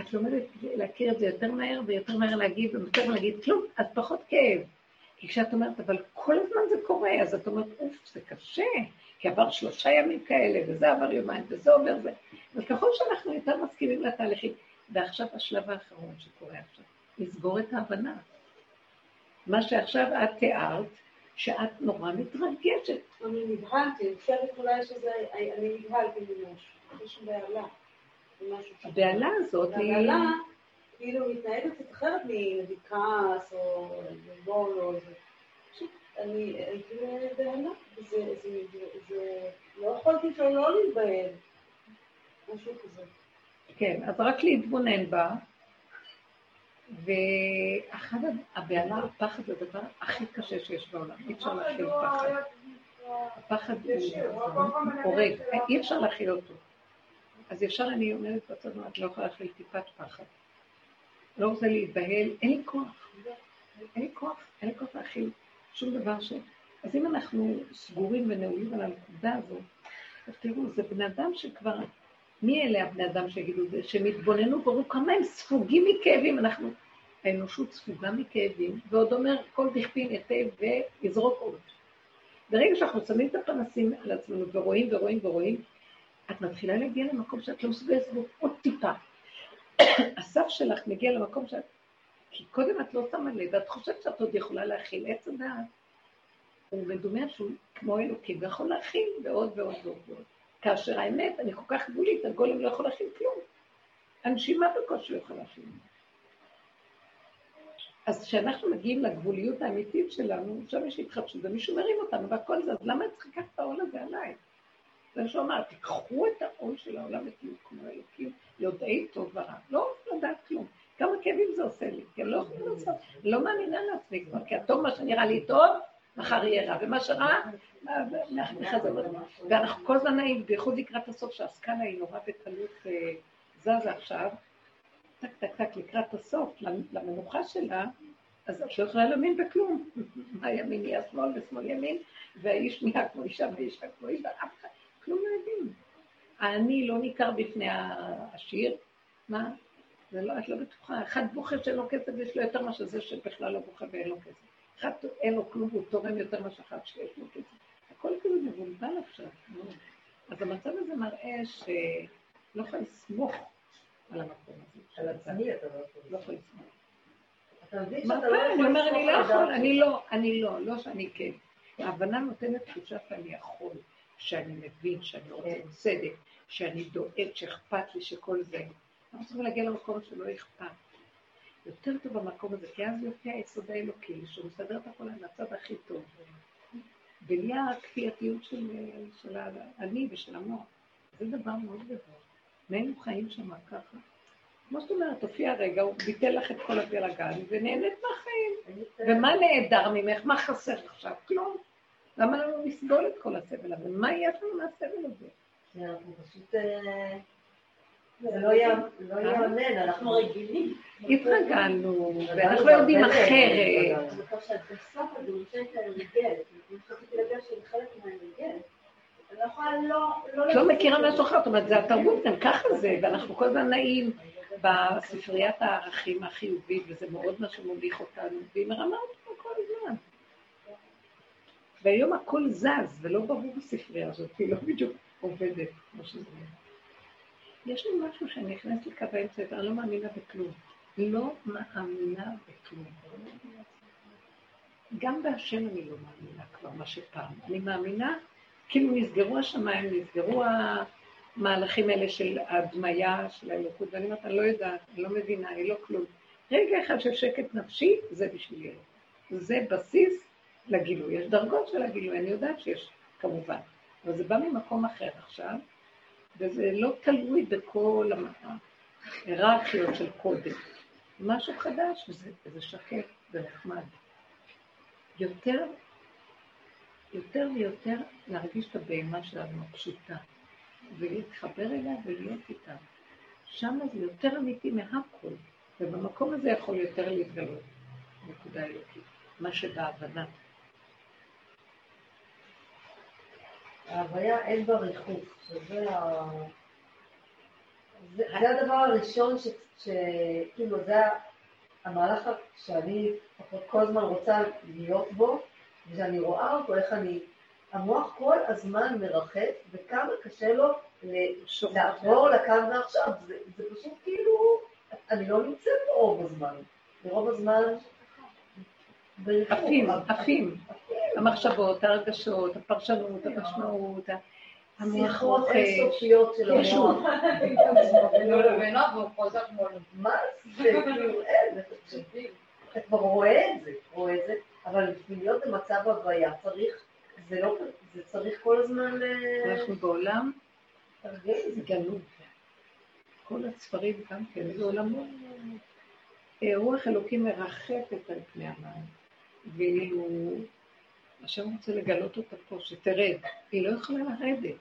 את לומדת להכיר את זה יותר מהר ויותר מהר להגיב ויותר להגיד כלום, אז פחות כאב. כי כשאת אומרת, אבל כל הזמן זה קורה, אז את אומרת, אוף, זה קשה, כי עבר שלושה ימים כאלה, וזה עבר יומיים, וזה עובר זה. וככל שאנחנו יותר מסכימים לתהליכים, ועכשיו השלב האחרון שקורה עכשיו, לסגור את ההבנה. מה שעכשיו את תיארת, שאת נורא מתרגשת. אני נבהלתי, חושבת אולי שזה, אני נבהלתי ממשהו, יש בהלה. הבהלה הזאת היא... הבהלה כאילו מתנהגת קצת אחרת מנגיד כעס או בול או זה. פשוט אני הייתי בהלה, וזה לא יכולתי כבר לא להתבהל. משהו כזה. כן, אז רק להתבונן בה, ואחד הבהלה, הפחד זה הדבר הכי קשה שיש בעולם, אי אפשר להכיל פחד. הפחד הוא הורג, אי אפשר להכיל אותו. אז ישר אני אומרת בעצמה, את לא יכולה להכיל טיפת פחד. לא רוצה להתבהל, אין לי כוח. אין לי כוח, אין לי כוח להכיל שום דבר ש... אז אם אנחנו סגורים ונעולים על הנקודה הזו, אז תראו, זה בני אדם שכבר... מי אלה הבני אדם שיגידו את זה? שהם התבוננו וראו כמה הם ספוגים מכאבים, אנחנו... האנושות ספוגה מכאבים, ועוד אומר כל דכפין היטב ויזרוק עוד. ברגע שאנחנו שמים את הפנסים על עצמנו ורואים ורואים ורואים, את מתחילה להגיע למקום שאת לא מסוגלת בו עוד טיפה. הסף שלך מגיע למקום שאת... כי קודם את לא שמה לב, ואת חושבת שאת עוד יכולה להכיל. עץ הדעת הוא מדומה שהוא כמו אלוקים, ויכול להכיל ועוד ועוד ועוד ועוד. כאשר האמת, אני כל כך גבולית, הגולם לא יכול להכיל כלום. הנשימה בקושי לא יכולה להכיל. אז כשאנחנו מגיעים לגבוליות האמיתית שלנו, שם יש התחדשות, ומישהו מרים אותנו והכל זה, אז למה צריכה לקחת את העול הזה עליי? זה שהוא אמר, תיקחו את העול של העולם ותהיו כמו אלוקים, יודעי טוב ורע. לא לדעת כלום. כמה כאבים זה עושה לי, כי אני לא יכולה לעשות, לא מאמינה לעצמי כבר, כי הטוב, מה שנראה לי טוב, מחר יהיה רע, ומה שרע, ואנחנו כל הזמן נעים, בייחוד לקראת הסוף, שהסקאלה היא נורא בקלות אה, זזה עכשיו, טק טק טק לקראת הסוף, למנוחה שלה, אז את לא יכולה להאמין בכלום. מה ימין יהיה שמאל ושמאל ימין, והאיש נהיה כמו אישה ואישה כמו אישה, אף אחד, כלום לא יודעים. האני לא ניכר בפני העשיר, מה? זה לא, את לא בטוחה. אחד בוכה שאין לו כסף, יש לו יותר מאשר זה שבכלל לא בוכה ואין לו כסף. אחד אין לו כלום, הוא תורם יותר מאשר אחד שיש לו כסף. הכל כזה מבולבל עכשיו. אז המצב הזה מראה שלא יכול לסמוך על המקום הזה. על עצמי אתה לא יכול. לא לסמוך. לא? אני יכול אומר, אני לא יכול, אני לא, אני לא, לא שאני כן. ההבנה נותנת תחושה שאני יכול, שאני מבין, שאני רוצה כן. צדק, שאני דואג, שאכפת לי, שכל זה. אנחנו צריכים להגיע למקום שלא אכפת. יותר טוב במקום הזה, כי אז יופיע היסוד האלוקי, שהוא מסדר את הכל על הצד הכי טוב. ונהיה הכפייתיות של, של האני ושל המוח. זה דבר מאוד גדול. והיינו חיים שם ככה. כמו שאת אומרת, הופיע הרגע, הוא ביטל לך את כל הבלאגן, ונהנית מהחיים. ומה נהדר ממך? מה חסר עכשיו? כלום. למה לנו לסבול את כל הסבל הזה? מה יש לנו מהסבל הזה? אנחנו פשוט... אה, לא לא ייאמן, אנחנו רגילים. התרגלנו, ואנחנו לא יודעים אחרת. את ההרגל, לא. את מכירה משהו אחר, זאת אומרת, זה התרבות, גם ככה זה, ואנחנו כל הזמן נעים בספריית הערכים החיובית, וזה מאוד מה שמוליך אותנו, והיא מרמה אותנו כל הזמן. והיום הכל זז, ולא ברור בספרייה הזאת, היא לא בדיוק עובדת כמו שזה. יש לי משהו שאני נכנסת לקו האמצע, ואני לא מאמינה בכלום. לא מאמינה בכלום. גם בהשם אני לא מאמינה כבר, מה שפעם. אני מאמינה, כאילו נסגרו השמיים, נסגרו המהלכים האלה של ההדמיה, של האלוקות, ואני אומרת, אני לא יודעת, אני לא מבינה, אני לא כלום. רגע אחד של שקט נפשי, זה בשבילי. זה בסיס לגילוי. יש דרגות של הגילוי, אני יודעת שיש, כמובן. אבל זה בא ממקום אחר עכשיו, וזה לא תלוי בכל ההיררכיות של קודם. משהו חדש, וזה, וזה שקט ונחמד. יותר, יותר ויותר להרגיש את הבהמה שלנו הפשוטה, ולהתחבר אליה ולהיות איתה. שם זה יותר אמיתי מהכל, ובמקום הזה יכול יותר להתגלות. נקודה אלוקית, מה שבהבנה. ההוויה אין בה ריחוף, שזה ה... זה, זה הדבר הראשון ש... שכאילו זה המהלך שאני לפחות כל הזמן רוצה להיות בו, ושאני רואה אותו, איך אני... המוח כל הזמן מרחף, וכמה קשה לו לעבור לקו מעכשיו. זה, זה פשוט כאילו, אני לא נמצאת רוב הזמן. רוב הזמן... עפים, עפים. המחשבות, הרגשות, הפרשנות, המשמעות, המוח רוחש. אינסופיות של המוח. מה זה? כאילו, אין, אתה כבר רואה את זה, רואה את זה, אבל בשביל להיות במצב הוויה צריך, זה לא, זה צריך כל הזמן... אנחנו בעולם גלות. כל הספרים גם כן, זה עולמות. רוח אלוקים מרחפת על פני המים, ואילו השם רוצה לגלות אותה פה, שתרד. היא לא יכולה לרדת.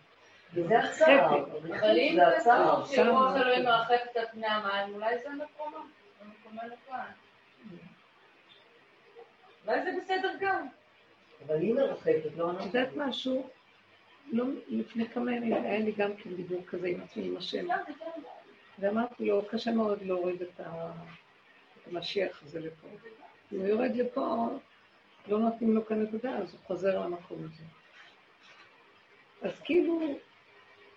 וזה הצער. אבל אם זה הצער שרוח אלוהים מרחפת על פני המים, אולי זה מקומו, זה מקומו לכאן. אולי זה בסדר גם. אבל היא מרחפת, לא את יודעת משהו? לא, לפני כמה ימים היה לי גם כן דיבור כזה עם עצמי, עם השם. ואמרתי לו, קשה מאוד להוריד את המשיח הזה לפה. אם הוא יורד לפה, לא נותנים לו כאן נקודה, אז הוא חוזר למקום הזה. אז כאילו,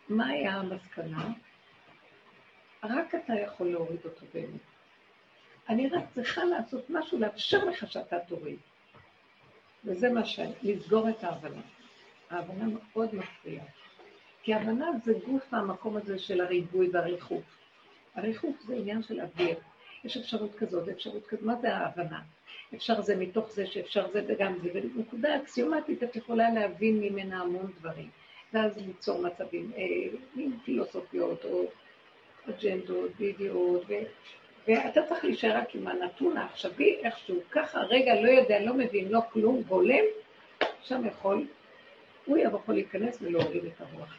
מה היה המסקנה? רק אתה יכול להוריד אותו באמת. אני רק צריכה לעשות משהו, לאפשר לך שאתה תוריד. וזה מה ש... לסגור את ההבנה. ההבנה מאוד מפריעה. כי ההבנה זה גוף המקום הזה של הריבוי והריחוף. הריחוף זה עניין של אוויר. יש אפשרות כזאת, אפשרות כזאת, מה זה ההבנה? אפשר זה מתוך זה שאפשר זה וגם זה, ונקודה אקסיומטית את יכולה להבין ממנה המון דברים, ואז ליצור מצבים, אה, עם פילוסופיות או אג'נדות, וידאות, ו... ואתה צריך להישאר רק עם הנתון העכשווי, איכשהו. ככה, רגע, לא יודע, לא מבין, לא כלום, בולם, שם יכול, הוא יכול להיכנס ולהוריד את הרוח.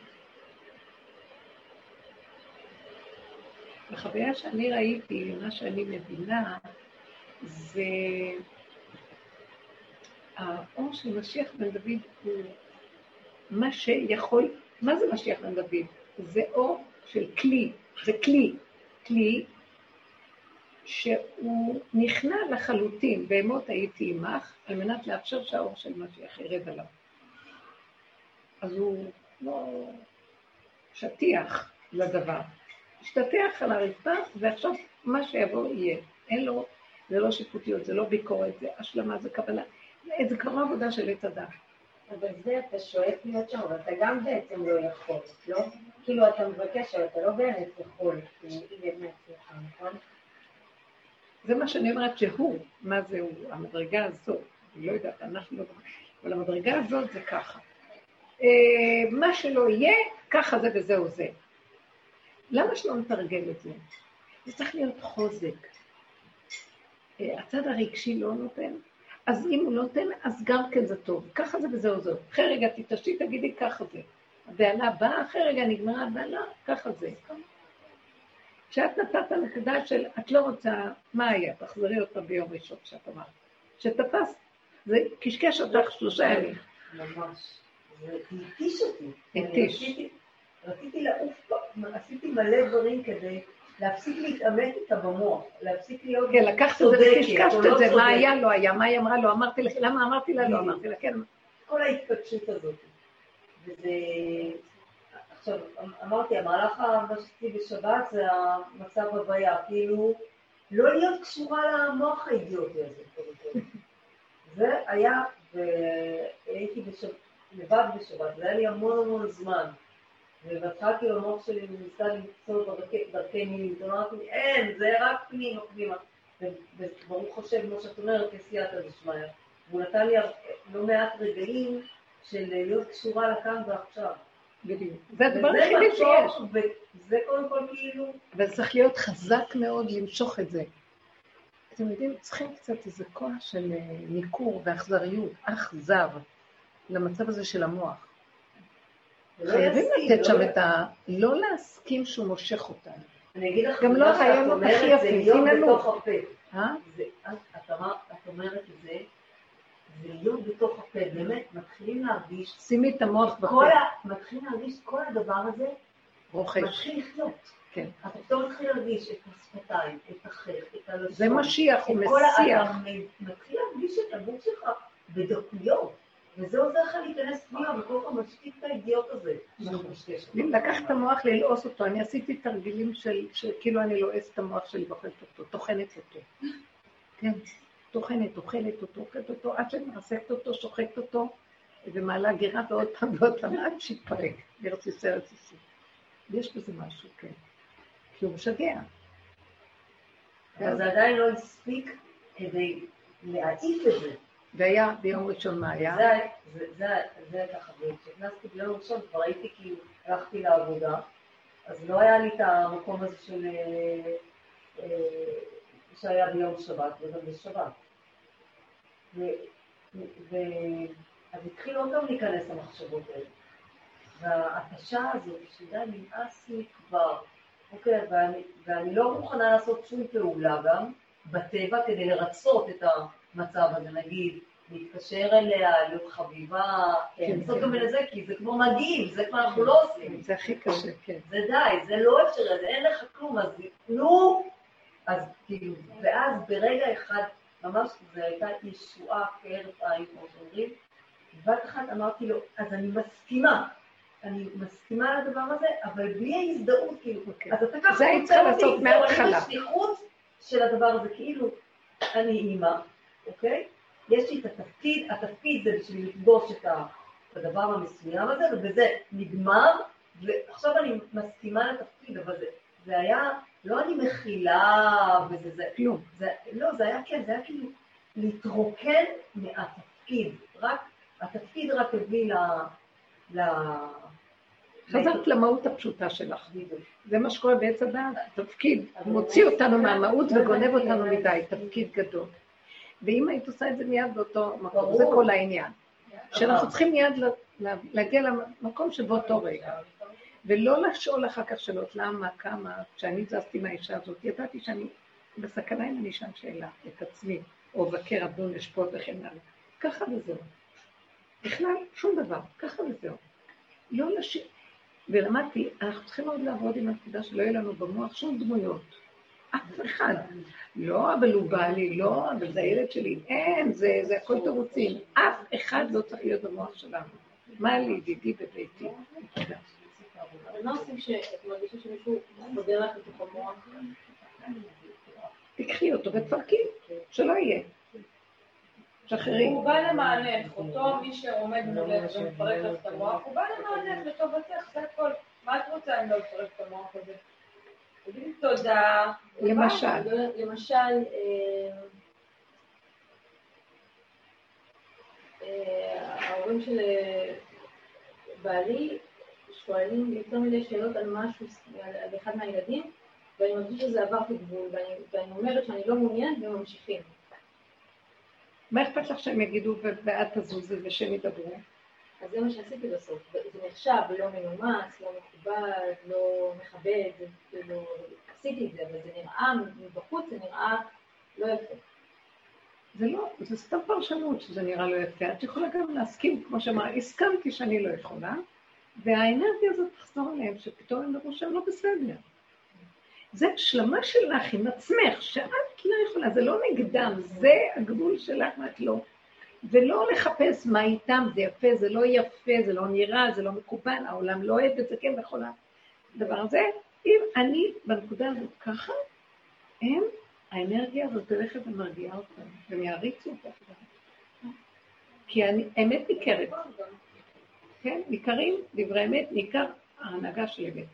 בחוויה שאני ראיתי, מה שאני מבינה, זה האור של משיח בן דוד הוא מה שיכול, מה זה משיח בן דוד? זה אור של כלי, זה כלי, כלי שהוא נכנע לחלוטין, בהמות הייתי עמך, על מנת לאפשר שהאור של משיח ירד עליו. אז הוא לא שטיח לדבר. השתטח על הרצפה, ועכשיו מה שיבוא יהיה. אין לו, זה לא שיפוטיות, זה לא ביקורת, זה השלמה, זה קבלה. זה כבר עבודה של עץ הדת. אבל זה אתה שואף להיות שם, אבל אתה גם בעצם לא יכול, לא? כאילו אתה מבקש, אבל אתה לא באמת יכול, היא באמת צריכה, נכון? זה מה שאני אומרת שהוא, מה זה הוא, המדרגה הזאת, אני לא יודעת, אנחנו לא... אבל המדרגה הזאת זה ככה. אה, מה שלא יהיה, ככה זה וזהו זה. למה שלא נתרגל את זה? זה צריך להיות חוזק. הצד הרגשי לא נותן, אז אם הוא לא נותן, אז גם כן זה טוב. ככה זה וזהו זאת. אחרי רגע תתעשי, תגידי, ככה זה. הבהלה באה, אחרי רגע נגמרה הבהלה, ככה זה. כשאת נתת נקודה של, את לא רוצה, מה היה? תחזרי אותה ביום ראשון כשאת אמרת. שתפסת, זה קשקש אותך שלושה ימים. ממש. זה התיש אותי. התיש. רציתי לעוף, עשיתי מלא דברים כדי להפסיק להתעמת איתה במוח, להפסיק להיות כן, לקחת את זה וקשקשת את זה, מה היה, לא היה, מה היא אמרה, לא אמרתי לך, למה אמרתי לה, לא אמרתי לה, כן. כל ההתפגשות הזאת. וזה... עכשיו, אמרתי, המהלך המשתי בשבת זה המצב הוויה, כאילו, לא להיות קשורה למוח האידיוטי הזה, קודם כל. זה היה, והייתי לבד בשבת, זה היה לי המון המון זמן. ובהתחלה המוח שלי ניסה למצוא דרכי מילים, אמרתי, אין, זה רק פנימה, פנימה. וברוך השם, כמו שאת אומרת, כסייעתא דשמיא. והוא נתן לי לא מעט רגעים של להיות קשורה לכאן ועכשיו. בדיוק. זה הדבר היחידי שיש. וזה קודם כל כאילו... אבל צריך להיות חזק מאוד למשוך את זה. אתם יודעים, צריכים קצת איזה כוח של אה, ניכור ואכזריות, אכזר, למצב הזה של המוח. ולא חייבים לתת שם לא- את ה... לא להסכים שהוא מושך אותנו. אני אגיד לך, גם לא הרעיונות הכי זה יפים, לב. בתוך הפה. אה? זה- את אומרת את זה, זה להיות בתוך הפה, באמת, מתחילים להרגיש, שימי את המוח בפה. מתחילים להרגיש כל הדבר הזה, רוכש. מתחיל לחיות. כן. אתה פתאום מתחיל להרגיש את השפתיים, את החך, את הלשון. זה משיח, הוא מסיח. מתחיל להרגיש את הגוף שלך בדקויות, וזה עוזר לך להיכנס פנימה, וכל פעם משתיק את האידיוט הזה. בו. לקח את המוח ללעוס אותו, אני עשיתי תרגילים של, שכאילו אני לועס את המוח שלי ואוכלת אותו, טוחנת אותו. כן, טוחנת, אוכלת אותו, אוכלת אותו, עד שאני מרסקת אותו, שוחקת אותו, ומעלה גירה ועוד פעם ועוד פעם, עד שיתפרק, לרסיסי רסיסים. ויש בזה משהו, כן. כי הוא משגע. זה עדיין לא הספיק כדי להעיף את זה. והיה ביום ראשון מה היה? זה, ככה, וכשנכנסתי ביום ראשון כבר הייתי כאילו, הלכתי לעבודה, אז לא היה לי את המקום הזה של, אה, אה, שהיה ביום שבת, וגם בשבת. ו, אז התחילו עוד פעם להיכנס המחשבות האלה. וההתשה הזאת, שדי נמאס לי כבר, אוקיי, ואני, ואני לא מוכנה לעשות שום פעולה גם בטבע כדי לרצות את המצב הזה, נגיד, להתקשר אליה, להיות חביבה, כן, לעשות כן. גם לזה, כי זה כמו מגעיל, זה כבר אנחנו לא עושים. זה הכי קשה, כן. זה די, זה לא אפשרי, אין לך כלום, אז נו, אז כאילו, ואז ברגע אחד, ממש זו הייתה ישועה כהרף עין, כמו שאומרים, בת אחת אמרתי לו, אז אני מסכימה, אני מסכימה לדבר הזה, אבל בלי ההזדהות, כאילו, אוקיי. אז אתה ככה זה היית צריכה לעשות מההתחלה. בשליחות של הדבר הזה, כאילו, אני אימא, אוקיי? יש לי את התפקיד, התפקיד זה בשביל לפגוש את הדבר המסוים הזה, ובזה נגמר, ועכשיו אני מסכימה לתפקיד, אבל זה, זה היה, לא אני מכילה וזה זה, כלום. זה, לא, זה היה כן, זה היה כאילו להתרוקן מהתפקיד, רק, התפקיד רק הביא ל... ל... חזרת למהות הפשוטה שלך. זה מה שקורה בעץ הדעת, תפקיד, מוציא אותנו מהמהות וגונב אותנו מדי, תפקיד גדול. ואם היית עושה את זה מיד באותו מקום. זה כל העניין. שאנחנו צריכים מיד להגיע למקום שבאותו רגע. ולא לשאול אחר כך שאלות למה, כמה, כשאני זזתי מהאישה הזאת, ידעתי שאני בסכנה אם אני אשאל שאלה, את עצמי, או אבקר אדון אשפוט וכן הלאה. ככה וזהו. בכלל, שום דבר, ככה וזהו. לא לשאול. ולמדתי, אנחנו צריכים עוד לעבוד עם הנקודה שלא יהיה לנו במוח שום דמויות. אף אחד. לא, אבל הוא בא לי, לא, אבל זה הילד שלי. אין, זה, זה הכל תירוצים. אף אחד לא צריך להיות במוח שלנו. מה לי, ידידי בביתי? אבל מה עושים כשאת מרגישה שמישהו חודר לך לתוך המוח? תקחי אותו ותפרקי, שלא יהיה. שחררי. הוא בא למענך, אותו מי שעומד מולך ומפרק לך את המוח, הוא בא למענך לטובתך, זה הכל. מה את רוצה אם לא לפרק את המוח הזה? תגידי תודה. למשל, למשל, אה, אה, ההורים של אה, בעלי שואלים יותר מדי שאלות על משהו, על על אחד מהילדים, ואני מרגישה שזה עבר את הגבול, ואני- ואני אומרת שאני לא מעוניינת והם ממשיכים. מה אכפת לך שהם יגידו ואת תזוזי ושהם ידברו? אז זה מה שעשיתי בסוף. זה נחשב לא מנומס, לא מקובל, לא מכבד, כאילו, עשיתי את זה, אבל זה נראה, מבחוץ זה נראה לא יפה. זה לא, זה סתם פרשנות שזה נראה לא יפה. את יכולה גם להסכים, כמו שאמרה, הסכמתי שאני לא יכולה, והאנרגיה הזאת תחזור אליהם, שפתאום הם יראו שהם לא בסדר. זה השלמה שלך עם עצמך, שאת לא יכולה, זה לא נגדם, זה הגבול שלך ואת לא. ולא לחפש מה איתם, זה יפה, זה לא יפה, זה לא נראה, זה לא מקובל, העולם לא אוהב את זה, כן, וכל הדבר הזה. אם אני בנקודה הזאת ככה, הם, האנרגיה הזאת הולכת ומרגיעה אותם, והם יעריצו אותך. כי אני, אמת ניכרת, כן, ניכרים דברי אמת, ניכר ההנהגה של אמת.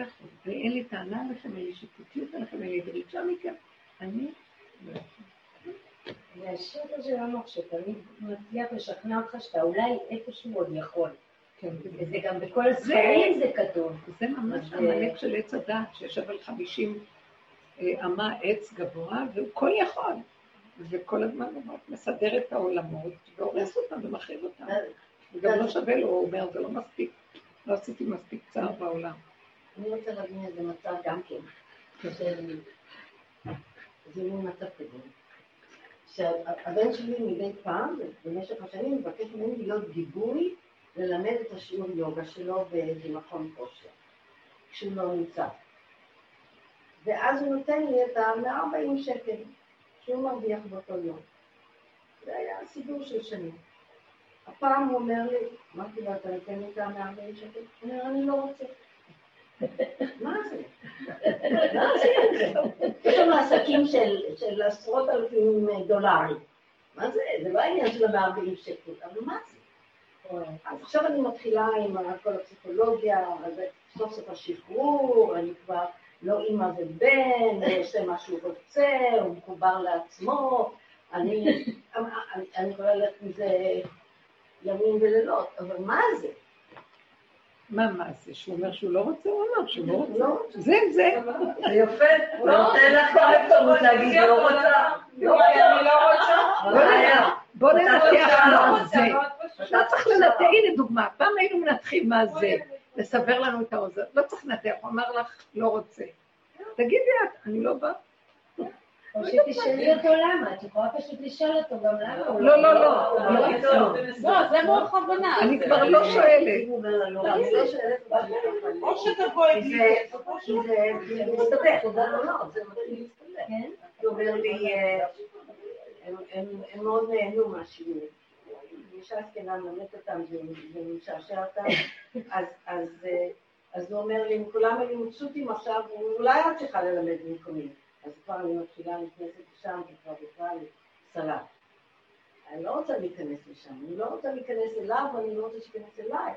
הכול. ואין לי טענה עליכם, אין לי שיפוטיות עליכם, אין לי דרישה מכם. אני זה השקר שלנו שתמיד מצליח לשכנע אותך שאתה אולי איפשהו עוד יכול. כן. וזה גם בכל הספרים זה כתוב. זה ממש עמלק של עץ הדת, שיושב על חמישים אה, אמה עץ גבוה, והוא כל יכול. וכל הזמן הוא מסדר את העולמות, והורס אותם ומחריב אותם. וגם לא שווה לו, הוא אומר, זה לא מספיק. לא עשיתי מספיק צער בעולם. אני רוצה להבין איזה מצב גם כן, של... זה מין מצב כזה. שהבן שלי מדי פעם, במשך השנים, מבקש ממני להיות גיבוי ללמד את השיעור יוגה שלו במכון כושר, כשהוא לא נמצא. ואז הוא נותן לי את ה-140 שקל שהוא מרוויח באותו יום. זה היה סידור של שנים. הפעם הוא אומר לי, אמרתי לו, אתה נותן לי את ה-140 שקל? הוא אומר, אני לא רוצה. מה זה? מה? יש לנו עסקים של עשרות אלפים דולרים. מה זה? זה לא העניין של ה-140 שקל, אבל מה זה? אז עכשיו אני מתחילה עם כל הפסיכולוגיה, סוף סוף השחרור, אני כבר לא אימא ובן, הוא עושה מה שהוא רוצה, הוא מחובר לעצמו, אני, אני יכולה ללכת מזה ימים ולילות, אבל מה זה? מה, מה זה? שהוא אומר שהוא לא רוצה? הוא אמר שהוא לא רוצה. לא. זה, זה. זה יפה, הוא נותן לך אפשרות להגיד לא רוצה. לא, אני לא רוצה. בוא ננתח מה זה. לא לא צריך לנתח, הנה דוגמה, פעם היינו מנתחים מה זה, לסבר לנו את האוזן, לא צריך לנתח, הוא אמר לך, לא רוצה. תגידי את, אני לא באה. או שתשאלי אותו למה, את יכולה פשוט לשאול אותו גם למה הוא לא, לא, לא. לא, זה מאוד בכוונה. אני כבר לא שואלת. לא או שתבואי כי זה זה מסתבך, לא, לא, זה מתחיל להסתבך. הוא אומר לי, אה, הם- מאוד נהנו מהשיעור. אישה זקנה מלמדת אותם, זה זה משעשע אותם, אז- אה, אז הוא אומר לי, אם כולם היו מבסוטים עכשיו, אולי את צריכה ללמד במקומי. אז כבר אני מתחילה נכנסת לשם, וכבר בכלל סלט. אני לא רוצה להיכנס לשם, אני לא רוצה להיכנס אליו, ואני לא רוצה שייכנס אליי.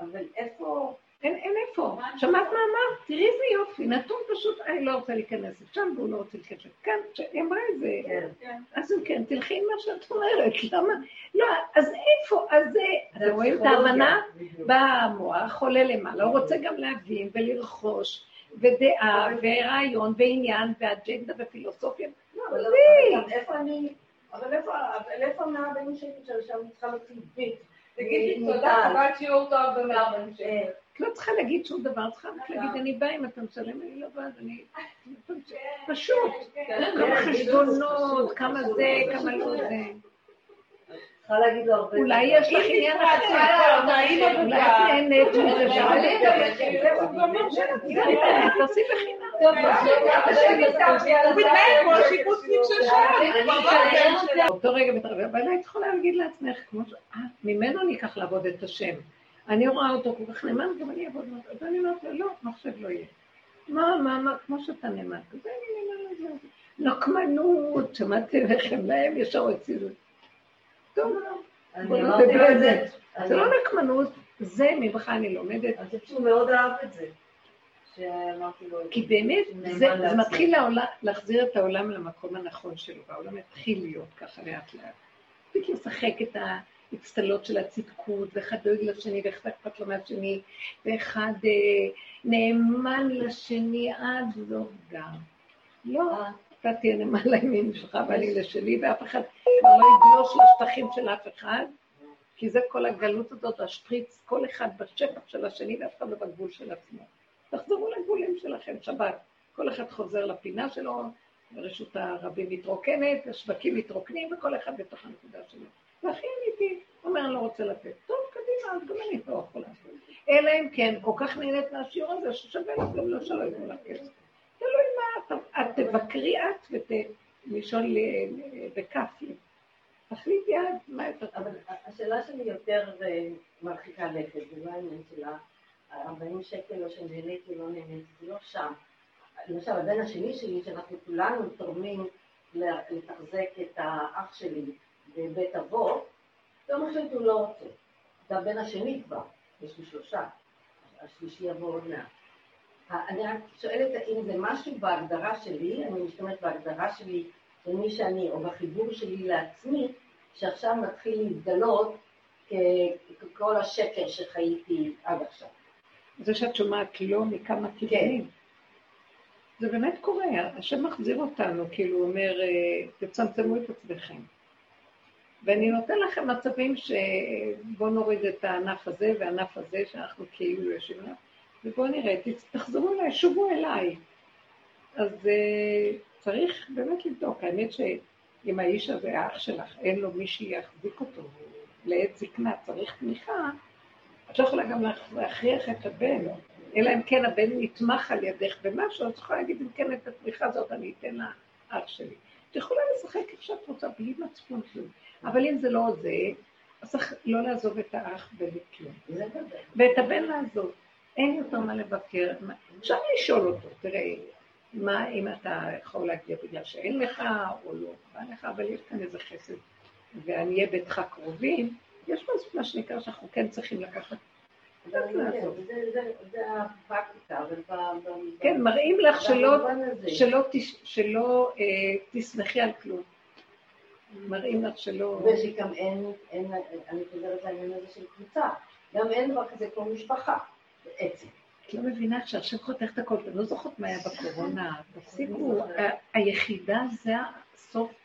אבל איפה... אין, אין איפה. שמעת מה אמרת? תראי איזה יופי, נתון פשוט, אני לא רוצה להיכנס לשם והוא לא רוצה להיכנס לשם. כאן, היא אמרה את זה. כן. אז אם כן, תלכי עם מה שאת אומרת, למה? לא, אז איפה? אז זה, אתם רואים את ההבנה? בא המוח, עולה למעלה, הוא רוצה גם להבין ולרכוש, ודעה, ורעיון, ועניין, ואג'נדה, ופילוסופיה. לא, אבל. אבל איפה אני... אבל איפה, אבל איפה המאה שקל של שם אני צריכה ביט? תגידי תודה, מטל? קיבלת שיעור טוב ב-140 שקל. אה, את לא צריכה להגיד שום דבר, צריכה רק להגיד, אני באה אם אתה משלם, אני לא באה, אז אני... פשוט. כמה חשבונות, כמה זה, כמה לא זה. צריכה להגיד לו הרבה. אולי יש לך עניין אחר. אולי את נהנית מזה תעשי בחינם. הוא מתנהל כמו השיפוצניק של שם. באותו רגע מתערב, אבל היית יכולה להגיד לעצמך, כמו ש... אה, ממנו אני אקח לעבוד את השם. אני רואה אותו כל כך נאמן, גם אני אעבוד אותו. אז אני אומרת לו, לא, מחשב לא יהיה. מה, מה, מה, כמו שאתה נאמן, כזה אני נאמן לזה. נקמנות, שמעתי לכם להם, ישר הוציאו. זה. לא נקמנות, זה ממך אני לומדת. אני חושבת שהוא מאוד אהב את זה. כי באמת, זה. מתחיל להחזיר את העולם למקום הנכון שלו, והעולם יתחיל להיות ככה לאט לאט. מספיק לשחק את האצטלות של הצדקות, ואחד דואג לשני, ואחד אכפת לו מהשני, ואחד אה, נאמן לשני עד לא גם. לא, אתה תהיה נאמן לימין שלך ואני לשלי, ואף אחד כבר לא יגלוש לשטחים של אף אחד, כי זה כל הגלות הזאת, השפריץ, כל אחד בשטח של השני ואף אחד לא בגבול של עצמו. תחזרו לגבולים שלכם, שבת. כל אחד חוזר לפינה שלו, רשות הרבים מתרוקנת, השווקים מתרוקנים, וכל אחד בתוך הנקודה שלו. והכי אמיתי, אומר, אני לא רוצה לתת. טוב, קדימה, אז גם אני לא יכולה. אלא אם כן, כל כך נהנית מהשיעור הזה, ששווה לך גם לא שלא ייתנו לך כסף. מה, את- תבקרי את ותשאול בכף לי. תחליטי את מה יותר טוב. אבל השאלה שלי יותר אה, מרחיקה לכת, זה לא העניין של ה-40 שקל או שנהניתי או לא נהניתי, זה לא שם. למשל, הבן השני שלי, שאנחנו כולנו תורמים לתחזק את האח שלי בבית אבות, יום אחד הוא לא רוצה. זה הבן השני כבר, יש לי שלושה, השלישי יבוא עוד מעט. אני רק שואלת אם זה משהו בהגדרה שלי, אני משתמשת בהגדרה שלי של מי שאני, או בחיבור שלי לעצמי, שעכשיו מתחיל להתגלות ככל השקר שחייתי עד עכשיו. זה שאת שומעת לא מכמה כיוונים. כן. זה באמת קורה, השם מחזיר אותנו, כאילו הוא אומר, אה, תצמצמו את עצמכם. ואני נותן לכם מצבים שבואו נוריד את הענף הזה והענף הזה, שאנחנו כאילו יושבים עליו, ובואו נראה, תחזרו אליי, שובו אליי. אז uh, צריך באמת לבדוק. האמת שאם האיש הזה, האח שלך, אין לו מי שיחזיק אותו, לעת זקנה צריך תמיכה, את לא יכולה גם להכריח את הבן, אלא אם כן הבן נתמך על ידך במשהו, את יכולה להגיד, אם כן, את התמיכה הזאת אני אתן לאח שלי. את יכולה לשחק איך שאת רוצה, בלי מצפון כלום. אבל אם זה לא זה, אז צריך לא לעזוב את האח בלי כלום. ואת הבן לעזוב. אין יותר מה לבקר. אפשר לשאול אותו, תראה, מה אם אתה יכול להגיע בגלל שאין לך או לא בא לך, אבל יש כאן איזה חסד, ועניי ביתך קרובים, יש מה שנקרא שאנחנו כן צריכים לקחת. זה הפרקטיקה, כן, מראים לך שלא אה, תשמחי על כלום. מראים לך שלא... ושגם אין, אני חוזרת לעניין הזה של קבוצה, גם אין דבר כזה כמו משפחה, בעצם. את לא מבינה שעכשיו חותך את הכל, אתם לא זוכרות מה היה בקורונה, תפסיקו, היחידה זה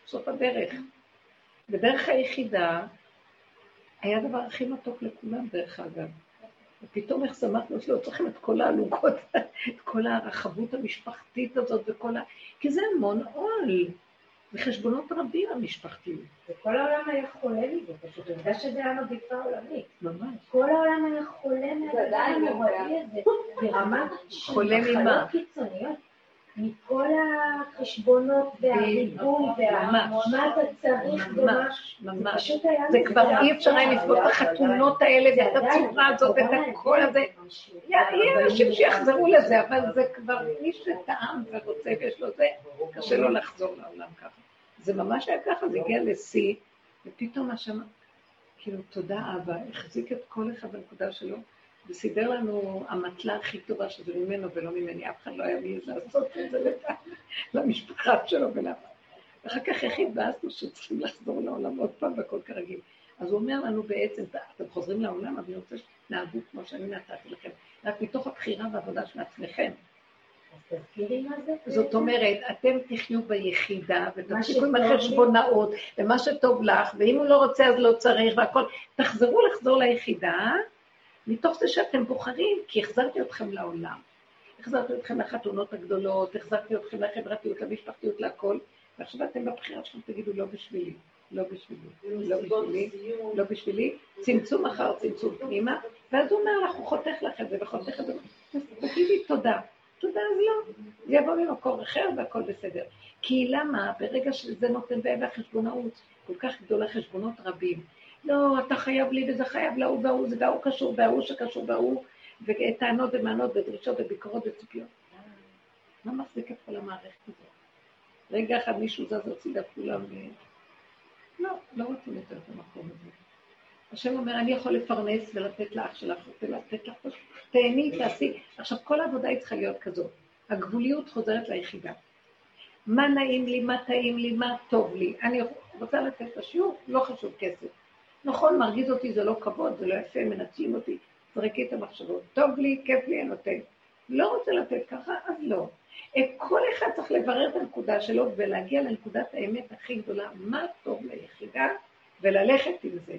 סוף הדרך. בדרך היחידה היה הדבר הכי מתוק לכולם, דרך אגב. ופתאום איך שמחנו שלא צריכים את כל העלוקות, את כל הרחבות המשפחתית הזאת וכל ה... כי זה המון עול. וחשבונות רבים המשפחתיים. וכל העולם היה חולה מזה, פשוט עובדה שזה היה מגפה עולמית. ממש. כל העולם היה חולה מהדבר הנוראי הזה, ברמה של מחלות קיצוניות. מכל החשבונות והריבוי והמה אתה צריך ומה, היה... זה כבר אי אפשר היה לסבול את החתונות האלה ואת הצורה הזאת ואת הקול הזה. יהיה אנשים שיחזרו לזה, אבל זה כבר מי שטעם ורוצה ויש לו זה, קשה לו לחזור לעולם ככה. זה ממש היה ככה, זה הגיע לשיא, ופתאום השם, כאילו, תודה אבא, החזיק את כל אחד בנקודה שלו, וסידר לנו המטלה הכי טובה שזה ממנו ולא ממני, אף אחד לא היה מעז לעשות את זה למשפחה שלו ולאף ואחר כך איך התבאסנו שצריכים לחזור לעולם עוד פעם והכל כרגיל. אז הוא אומר לנו בעצם, אתם חוזרים לעולם, אבל אני רוצה שתנהגו כמו שאני נתתי לכם, רק מתוך הבחירה והעבודה של עצמכם. זאת אומרת, אתם תחיו ביחידה ותפסיקו עם החשבונאות ומה שטוב לך, ואם הוא לא רוצה אז לא צריך והכל. תחזרו לחזור ליחידה, מתוך זה שאתם בוחרים, כי החזרתי אתכם לעולם. החזרתי אתכם לחתונות הגדולות, החזרתי אתכם לחברתיות, למשפחתיות, להכל, ועכשיו אתם בבחירה שלכם תגידו לא בשבילי, לא בשבילי, לא בשבילי, לא בשבילי, צמצום אחר צמצום פנימה, ואז הוא אומר לך, הוא חותך לך את זה וחותך את זה, תגידי תודה. תודה, אז לא. זה יבוא ממקור אחר והכל בסדר. כי למה? ברגע שזה נותן בעיה החשבונאות, כל כך גדולה חשבונות רבים. לא, אתה חייב לי וזה חייב להוא והוא, זה והוא קשור וההוא שקשור וההוא, וטענות ומענות ודרישות וביקורות וציפיות. מה מחזיק את כל המערכת הזאת? רגע אחד מישהו זז הצידה כולם ו... לא, לא רוצים יותר את המקום הזה. השם אומר, אני יכול לפרנס ולתת לאח שלך ולתת לך, תהני, תעשי. עכשיו, כל העבודה היא צריכה להיות כזאת. הגבוליות חוזרת ליחידה. מה נעים לי, מה טעים לי, מה טוב לי. אני רוצה לתת את השיעור, לא חשוב כסף. נכון, מרגיז אותי, זה לא כבוד, זה לא יפה, מנצלים אותי. זרקי את המחשבות. טוב לי, כיף לי, אני נותן. לא רוצה לתת ככה, אז לא. כל אחד צריך לברר את הנקודה שלו ולהגיע לנקודת האמת הכי גדולה, מה טוב ליחידה, וללכת עם זה.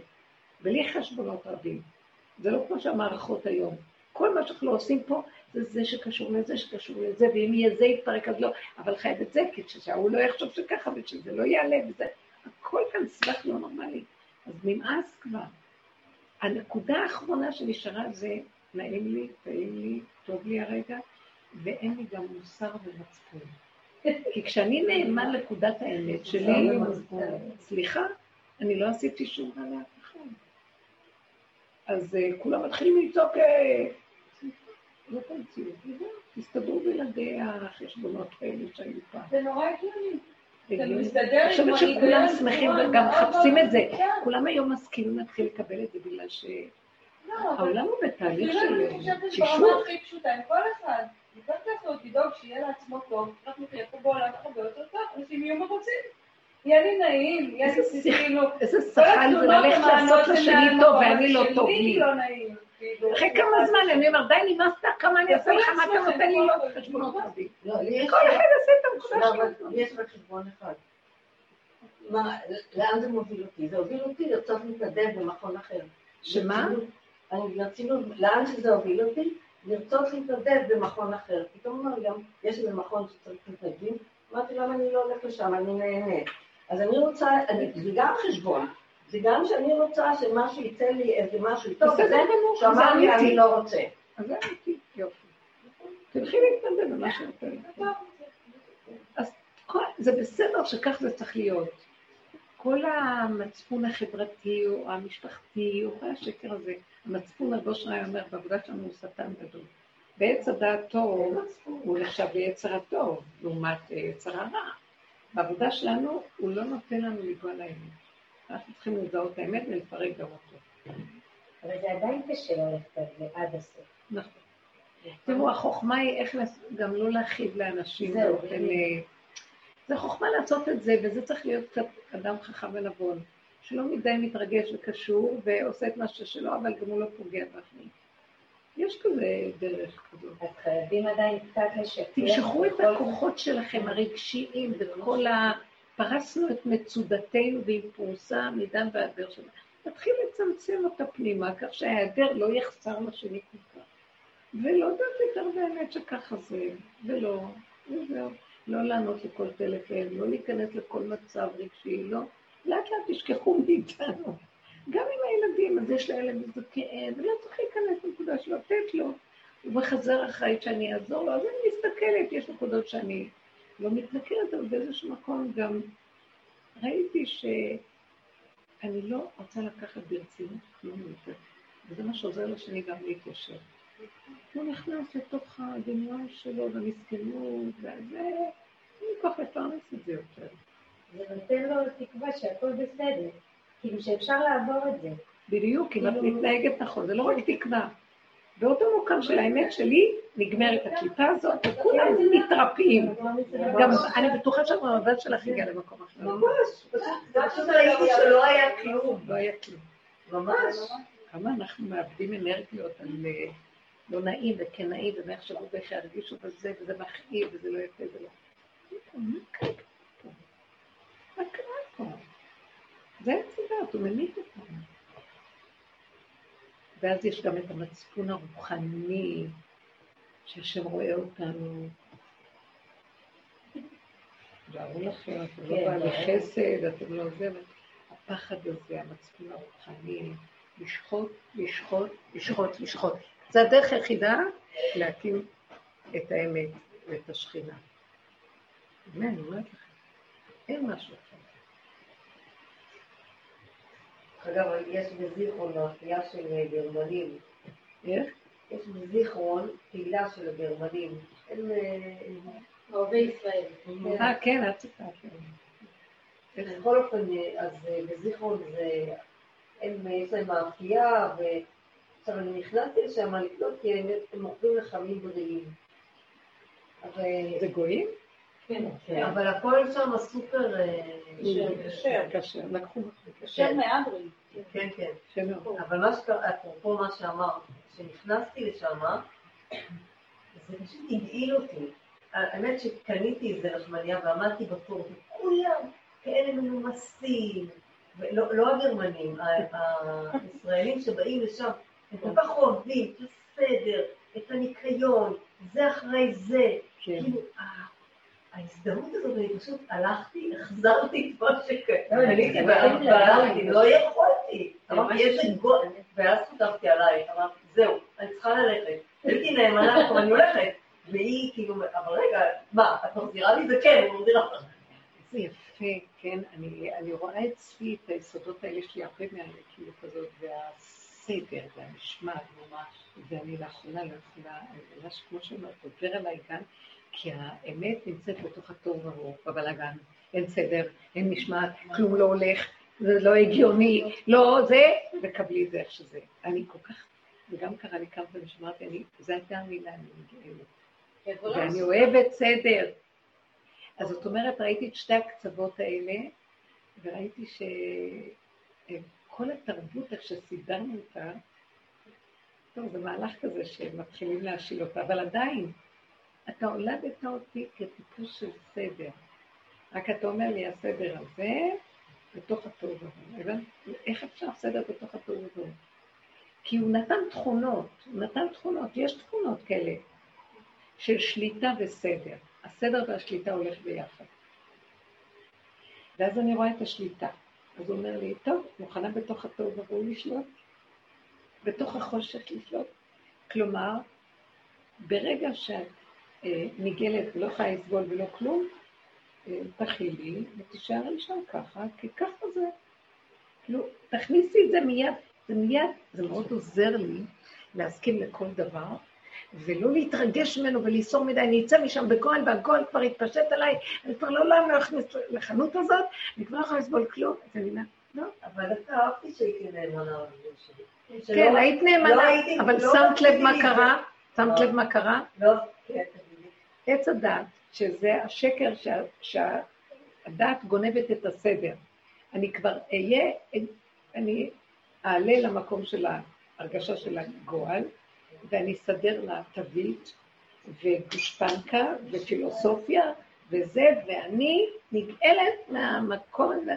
בלי חשבונות רבים. זה לא כמו שהמערכות היום. כל מה שאנחנו עושים פה זה זה שקשור לזה, שקשור לזה, ואם יהיה זה יתפרק אז לא, אבל חייב את זה, כי שההוא לא יחשוב שככה ושזה לא יעלה וזה, הכל כאן סבך לא נורמלי. אז נמאס כבר. הנקודה האחרונה שנשארה זה נעים לי, טעים לי, טוב לי הרגע, ואין לי גם מוסר ומצפון. כי כשאני נאמן לנקודת האמת שלי, סליחה, אני לא עשיתי שום דבר. אז אה, כולם מתחילים לצעוק, אה, זאת המציאות, תסתדרו בלעדי החשבונות האלה שהיו פעם. זה נורא הגיוני. אני חושבת שכולם שמחים וגם מחפשים את זה. כולם היום מסכימים להתחיל לקבל את זה בגלל שהעולם הוא בתהליך של שישור. ברמה הכי פשוטה, עם כל אחד. יותר לעשות, לדאוג שיהיה לעצמו טוב, אנחנו נחיה פה בעולם הרבה יותר טוב, אנשים יהיו מרוצים. יהיה לי נעים, יהיה לי כאילו... איזה שחקן זה ללכת לעשות לשני טוב ואני לא טוב לי. לא. כאילו. אחרי כמה זמן אני אומר, די, נמאסת, כמה אני אעשה לך, מה אתה נותן לי לא חשבונות רבים. לא. כל אחד יעשה את לא, אבל שלו. יש רק חשבון אחד. מה, לאן זה מוביל אותי? זה הוביל אותי לרצות להתנדב במכון אחר. שמה? ברצינות, לאן שזה הוביל אותי? לרצות להתנדב במכון אחר. פתאום אמר גם, יש איזה מכון שצריך מתנדבים, אמרתי, למה אני לא הולך לשם, אני נהנית. אז אני רוצה, אני, זה גם חשבון, זה גם שאני רוצה שמשהו יצא לי איזה משהו טוב, בסדר זה גמור, שאמר זה לי. אני לא רוצה. אז זה אמיתי, יופי. תלכי להתנדב במה שיותר. אז כל- זה בסדר שכך זה צריך להיות. כל המצפון החברתי או המשפחתי או כל השקר הזה, המצפון הגושרי אומר בעבודה שלנו הוא שטן גדול. בעץ הדעת טוב הוא נחשב ליצר הטוב לעומת אה, יצר הרע. בעבודה שלנו הוא לא נותן לנו לגוע לאמת. אנחנו צריכים לזהות את האמת ולפרק גם אותו. אבל זה עדיין קשה ללכת על זה עד הסוף. נכון. תראו, החוכמה היא איך גם לא להכאיב לאנשים באופן... אה, זה חוכמה לעשות את זה, וזה צריך להיות קצת אדם חכם ונבון, שלא מדי מתרגש וקשור, ועושה את מה ששלו, אבל גם הוא לא פוגע באחרים. יש כזה דרך כזאת. אז חייבים עדיין קצת לשקר. תמשכו את הכוחות שלכם הרגשיים ואת כל ה... פרסנו את מצודתנו והיא פרוסה מדן ועד באר שבע. נתחיל לצמצם אותה פנימה, כך שההיעדר לא יחסר לשני כל כך. ולא יודעת יותר באמת שככה זה, ולא, וזהו. לא לענות לכל טלפון, לא להיכנס לכל מצב רגשי, לא. לאט לאט תשכחו מאיתנו. גם עם הילדים, אז יש לילד איזה כאב, ולא צריך להיכנס לנקודה שלו, לתת לו. הוא מחזר אחראית שאני אעזור לו, אז אני מסתכלת, יש נקודות שאני לא מתנכרת, אבל באיזשהו מקום גם ראיתי שאני לא רוצה לקחת ברצינות כלום יותר, וזה מה שעוזר לשני גם להתיישר. הוא נכנס לתוך הדמיון שלו במסכנות, וזה, אין לי כוח לפרנס את זה יותר. זה נותן לו תקווה שהכל בסדר. כאילו שאפשר לעבור את זה. בדיוק, אם את כאילו- מתנהגת נכון, זה לא רק תקווה. באותו מוקם של האמת שלי, נגמרת הקליפה הזאת, וכולם מתרפאים. גם אני בטוחה שהמעמד שלך הגיע למקום אחר. ממש, פשוט, ראיתי שלא היה כלום. לא היה כלום. ממש. כמה אנחנו מאבדים אנרגיות על אה, לא נעים וכן נעים, ומה יחשבו ואיך ירגישו בזה, וזה מכאיב, וזה לא יפה, זה לא... מה קרה פה? מה קרה פה? זה הדעת, הוא ממית אותנו. ואז יש גם את המצפון הרוחני, שהשם רואה אותנו. תארו לכם, אתם לא כן, בעלי. חסד, אתם לא זה, הפחד הזה, המצפון הרוחני, לשחוט, לשחוט, לשחוט, לשחוט. זה הדרך היחידה להקים את האמת ואת השכינה. באמת, אני אומרת לכם, אין משהו אחר. אגב, יש בזיכרון מאפייה של גרמנים, איך? יש בזיכרון קהילה של הגרמנים. הם... אה, אוהבי ישראל. אה, כן, את סיפרת לי. בכל אופן, אה, אז אה, בזיכרון זה... הם, יש להם מאפייה, ועכשיו אני נכנסתי לשם לקנות כי הם, הם מוכרים לחמים בריאים. זה גויים? כן. אבל הכל שם סופר... אה, כשר. כשר, לקחו כשר מהדרין. כן, כן. אבל מה שקרה, אפרופו מה שאמרת, כשנכנסתי לשם, זה פשוט הגעיל אותי. האמת שקניתי איזה לחמניה ועמדתי בתור, וכולם כאלה מנומסים, לא הגרמנים, הישראלים שבאים לשם, הם כל כך אוהבים את הסדר, את הניקיון, זה אחרי זה. כן. כאילו, ה- ההזדמנות הזאת, אני פשוט הלכתי, החזרתי את מה שקרה. לא, עליתי והלכתי, לדעת. לא יכולתי. אמרתי, ממש איזה גול, ואז כתבתי עליי, אמרתי, זהו, אני צריכה ללכת. הייתי נאמנה, אבל אני הולכת. והיא כאילו, אבל רגע, מה, את מחזירה לי? זה כן, אני מחזירה לך. זה יפה, כן, אני, אני רואה אצלי את היסודות האלה, יש לי הרבה מהנקיות הזאת, והסדר והמשמעת ממש, ואני לאחרונה לא אני מבינה שכמו שאומרת, עובר עליי גם, כי האמת נמצאת בתוך התוהו ובוהו, בבלאגן, אין סדר, אין משמעת, כלום לא הולך, זה לא הגיוני, לא זה, וקבלי את זה איך שזה. אני כל כך, וגם קרה לי כמה פעמים שאמרתי, זו הייתה המילה, אני מגעלת. ואני אוהבת סדר. אז זאת אומרת, ראיתי את שתי הקצוות האלה, וראיתי שכל התרבות, איך שסידרנו אותה, טוב, זה מהלך כזה שמתחילים להשיל אותה, אבל עדיין, אתה הולדת אותי כטיפוס של סדר. רק אתה אומר לי, הסדר הזה, בתוך הטוב הזה. איך אפשר סדר בתוך הטוב הזה? כי הוא נתן תכונות, הוא נתן תכונות, יש תכונות כאלה של שליטה וסדר. הסדר והשליטה הולך ביחד. ואז אני רואה את השליטה. אז הוא אומר לי, טוב, מוכנה בתוך הטוב והוא לשלוט? בתוך החושך לשלוט? כלומר, ברגע שאת ניגלת ולא יכולה לסבול ולא כלום, אה, תכילי ותישארי שם ככה, כי ככה זה. כאילו, תכניסי את זה מיד, זה מיד, זה מאוד עוזר לי להסכים לכל דבר, ולא להתרגש ממנו ולאסור מדי, אני אצא משם בכהן והכהן כבר יתפשט עליי, אני כבר לא למה להכניס לחנות הזאת, אני כבר לא יכולה לסבול כלום, את מבינה? לא. אבל אתה אהבתי שהייתי נאמנה לבן שלי. כן, היית נאמנה, אבל לא שמת לב מה קרה? שמת לא. לב מה קרה? לא, כן. עץ הדת, שזה השקר שה- שהדת גונבת את הסדר. אני כבר אהיה, אני אעלה למקום של ההרגשה של הגועל, ואני אסדר לה תווית וגושפנקה ופילוסופיה וזה, ואני נגאלת מהמקום הזה.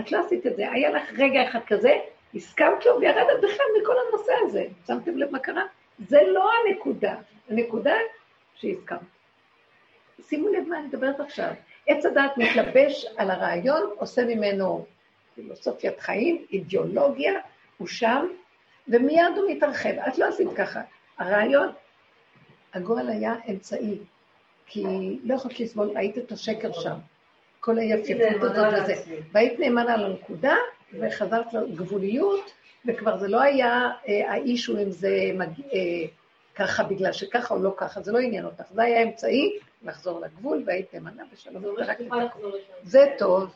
את לא עשית את זה, היה לך רגע אחד כזה, הסכמת לו וירדת בכלל מכל הנושא הזה. שמתם לב מה קרה? זה לא הנקודה, הנקודה שהסכמת. שימו לב מה אני מדברת עכשיו. עץ הדעת מתלבש על הרעיון, עושה ממנו פילוסופיית חיים, אידיאולוגיה, הוא שם, ומיד הוא מתרחב. את לא עשית ככה. הרעיון, הגועל היה אמצעי, כי לא יכולת לסבול, ראית את השקר שם. כל היפיפות הזאת וזה. והיית נאמנה לנקודה, וחזרת לגבוליות, וכבר זה לא היה אה, האיש הוא אם זה אה, ככה בגלל שככה או לא ככה, זה לא עניין אותך. זה היה אמצעי לחזור לגבול, והיית נאמנה בשלום. זה טוב,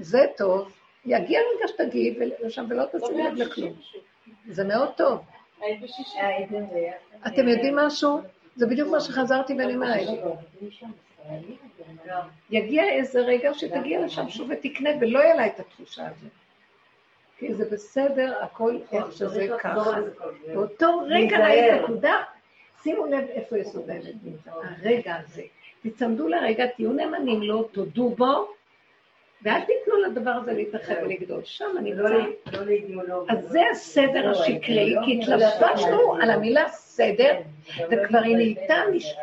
זה טוב. יגיע רגע שתגיעי לשם ולא תשימי לב לכלום. זה מאוד טוב. אתם יודעים משהו? זה בדיוק מה שחזרתי ואני אומרת. גם. יגיע איזה רגע שתגיע לשם שוב ותקנה, ולא יהיה לה את התחושה הזאת. כי זה בסדר, הכל איך שזה ככה. באותו רגע. ראית נקודה, שימו לב איפה יסוד האמת נמצא, הרגע הזה. תצמדו לרגע, תהיו נאמנים לו, תודו בו, ואל תיתנו לדבר הזה להתרחב ולגדול. שם אני לא נמצא. לא לאידיאולוגיה. אז זה הסדר השקרי, כי התלבשנו על המילה סדר, וכבר היא נהייתה מש-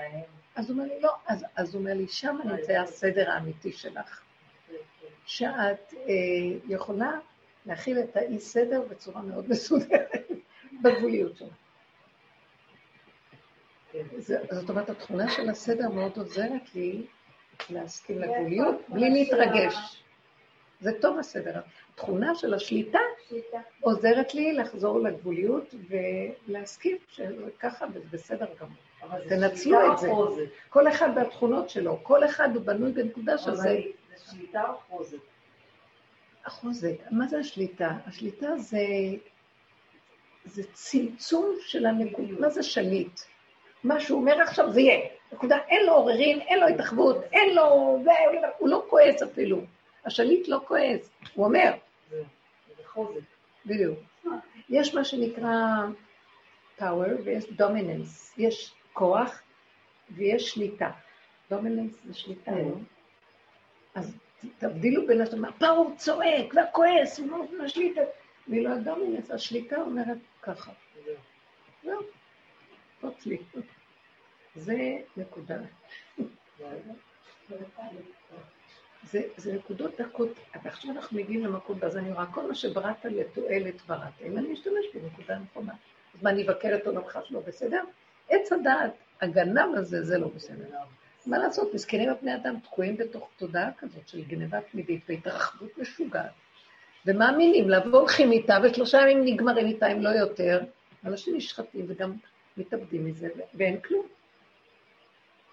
אז הוא אומר לי, לא, אז, הוא אומר לי, שם נמצא הסדר האמיתי שלך. שאת אה, יכולה להכיל את האי סדר בצורה מאוד מסודרת בגבוליות. זה- זאת אומרת, התכונה של הסדר מאוד עוזרת לי להסכים לגבוליות בלי להתרגש. זה טוב הסדר. התכונה של השליטה עוזרת לי לחזור לגבוליות ולהסכים שככה וזה בסדר גמור. זה תנצלו את זה. כל אחד והתכונות שלו, כל אחד הוא בנוי בנקודה שזה אבל זה שליטה או חוזק? החוזק. מה זה השליטה? השליטה זה, זה צמצום של הנקודה. מה זה שליט? מה שהוא אומר עכשיו זה יהיה. נקודה, אין לו עוררין, אין לו התרחבות, אין לו... הוא לא כועס אפילו. השליט לא כועס, הוא אומר, זה חוזק. בדיוק. יש מה שנקרא power ויש dominance. יש כוח ויש שליטה. dominance זה שליטה. לא? אז ת- תבדילו בין השלטה. הפאור צועק והכועס, הוא לא משליט. ואילו הדומיננס, השליטה אומרת ככה. זהו. זאת לי. זה נקודה. זה, זה נקודות דקות, ועכשיו אנחנו מגיעים למקום, ואז אני רואה, כל מה שבראת לתועלת בראת. אם אני משתמש בנקודה נכונה, אז מה, אני אבקר את עולמך שלא בסדר? עץ הדעת, הגנב הזה, זה לא בסדר. מה לעשות, מסכנים הבני אדם תקועים בתוך תודעה כזאת של גנבה תמידית והתרחבות משוגעת. ומאמינים לה והולכים איתה, ושלושה ימים נגמרים איתה, אם לא יותר. אנשים נשחטים וגם מתאבדים מזה, ואין כלום.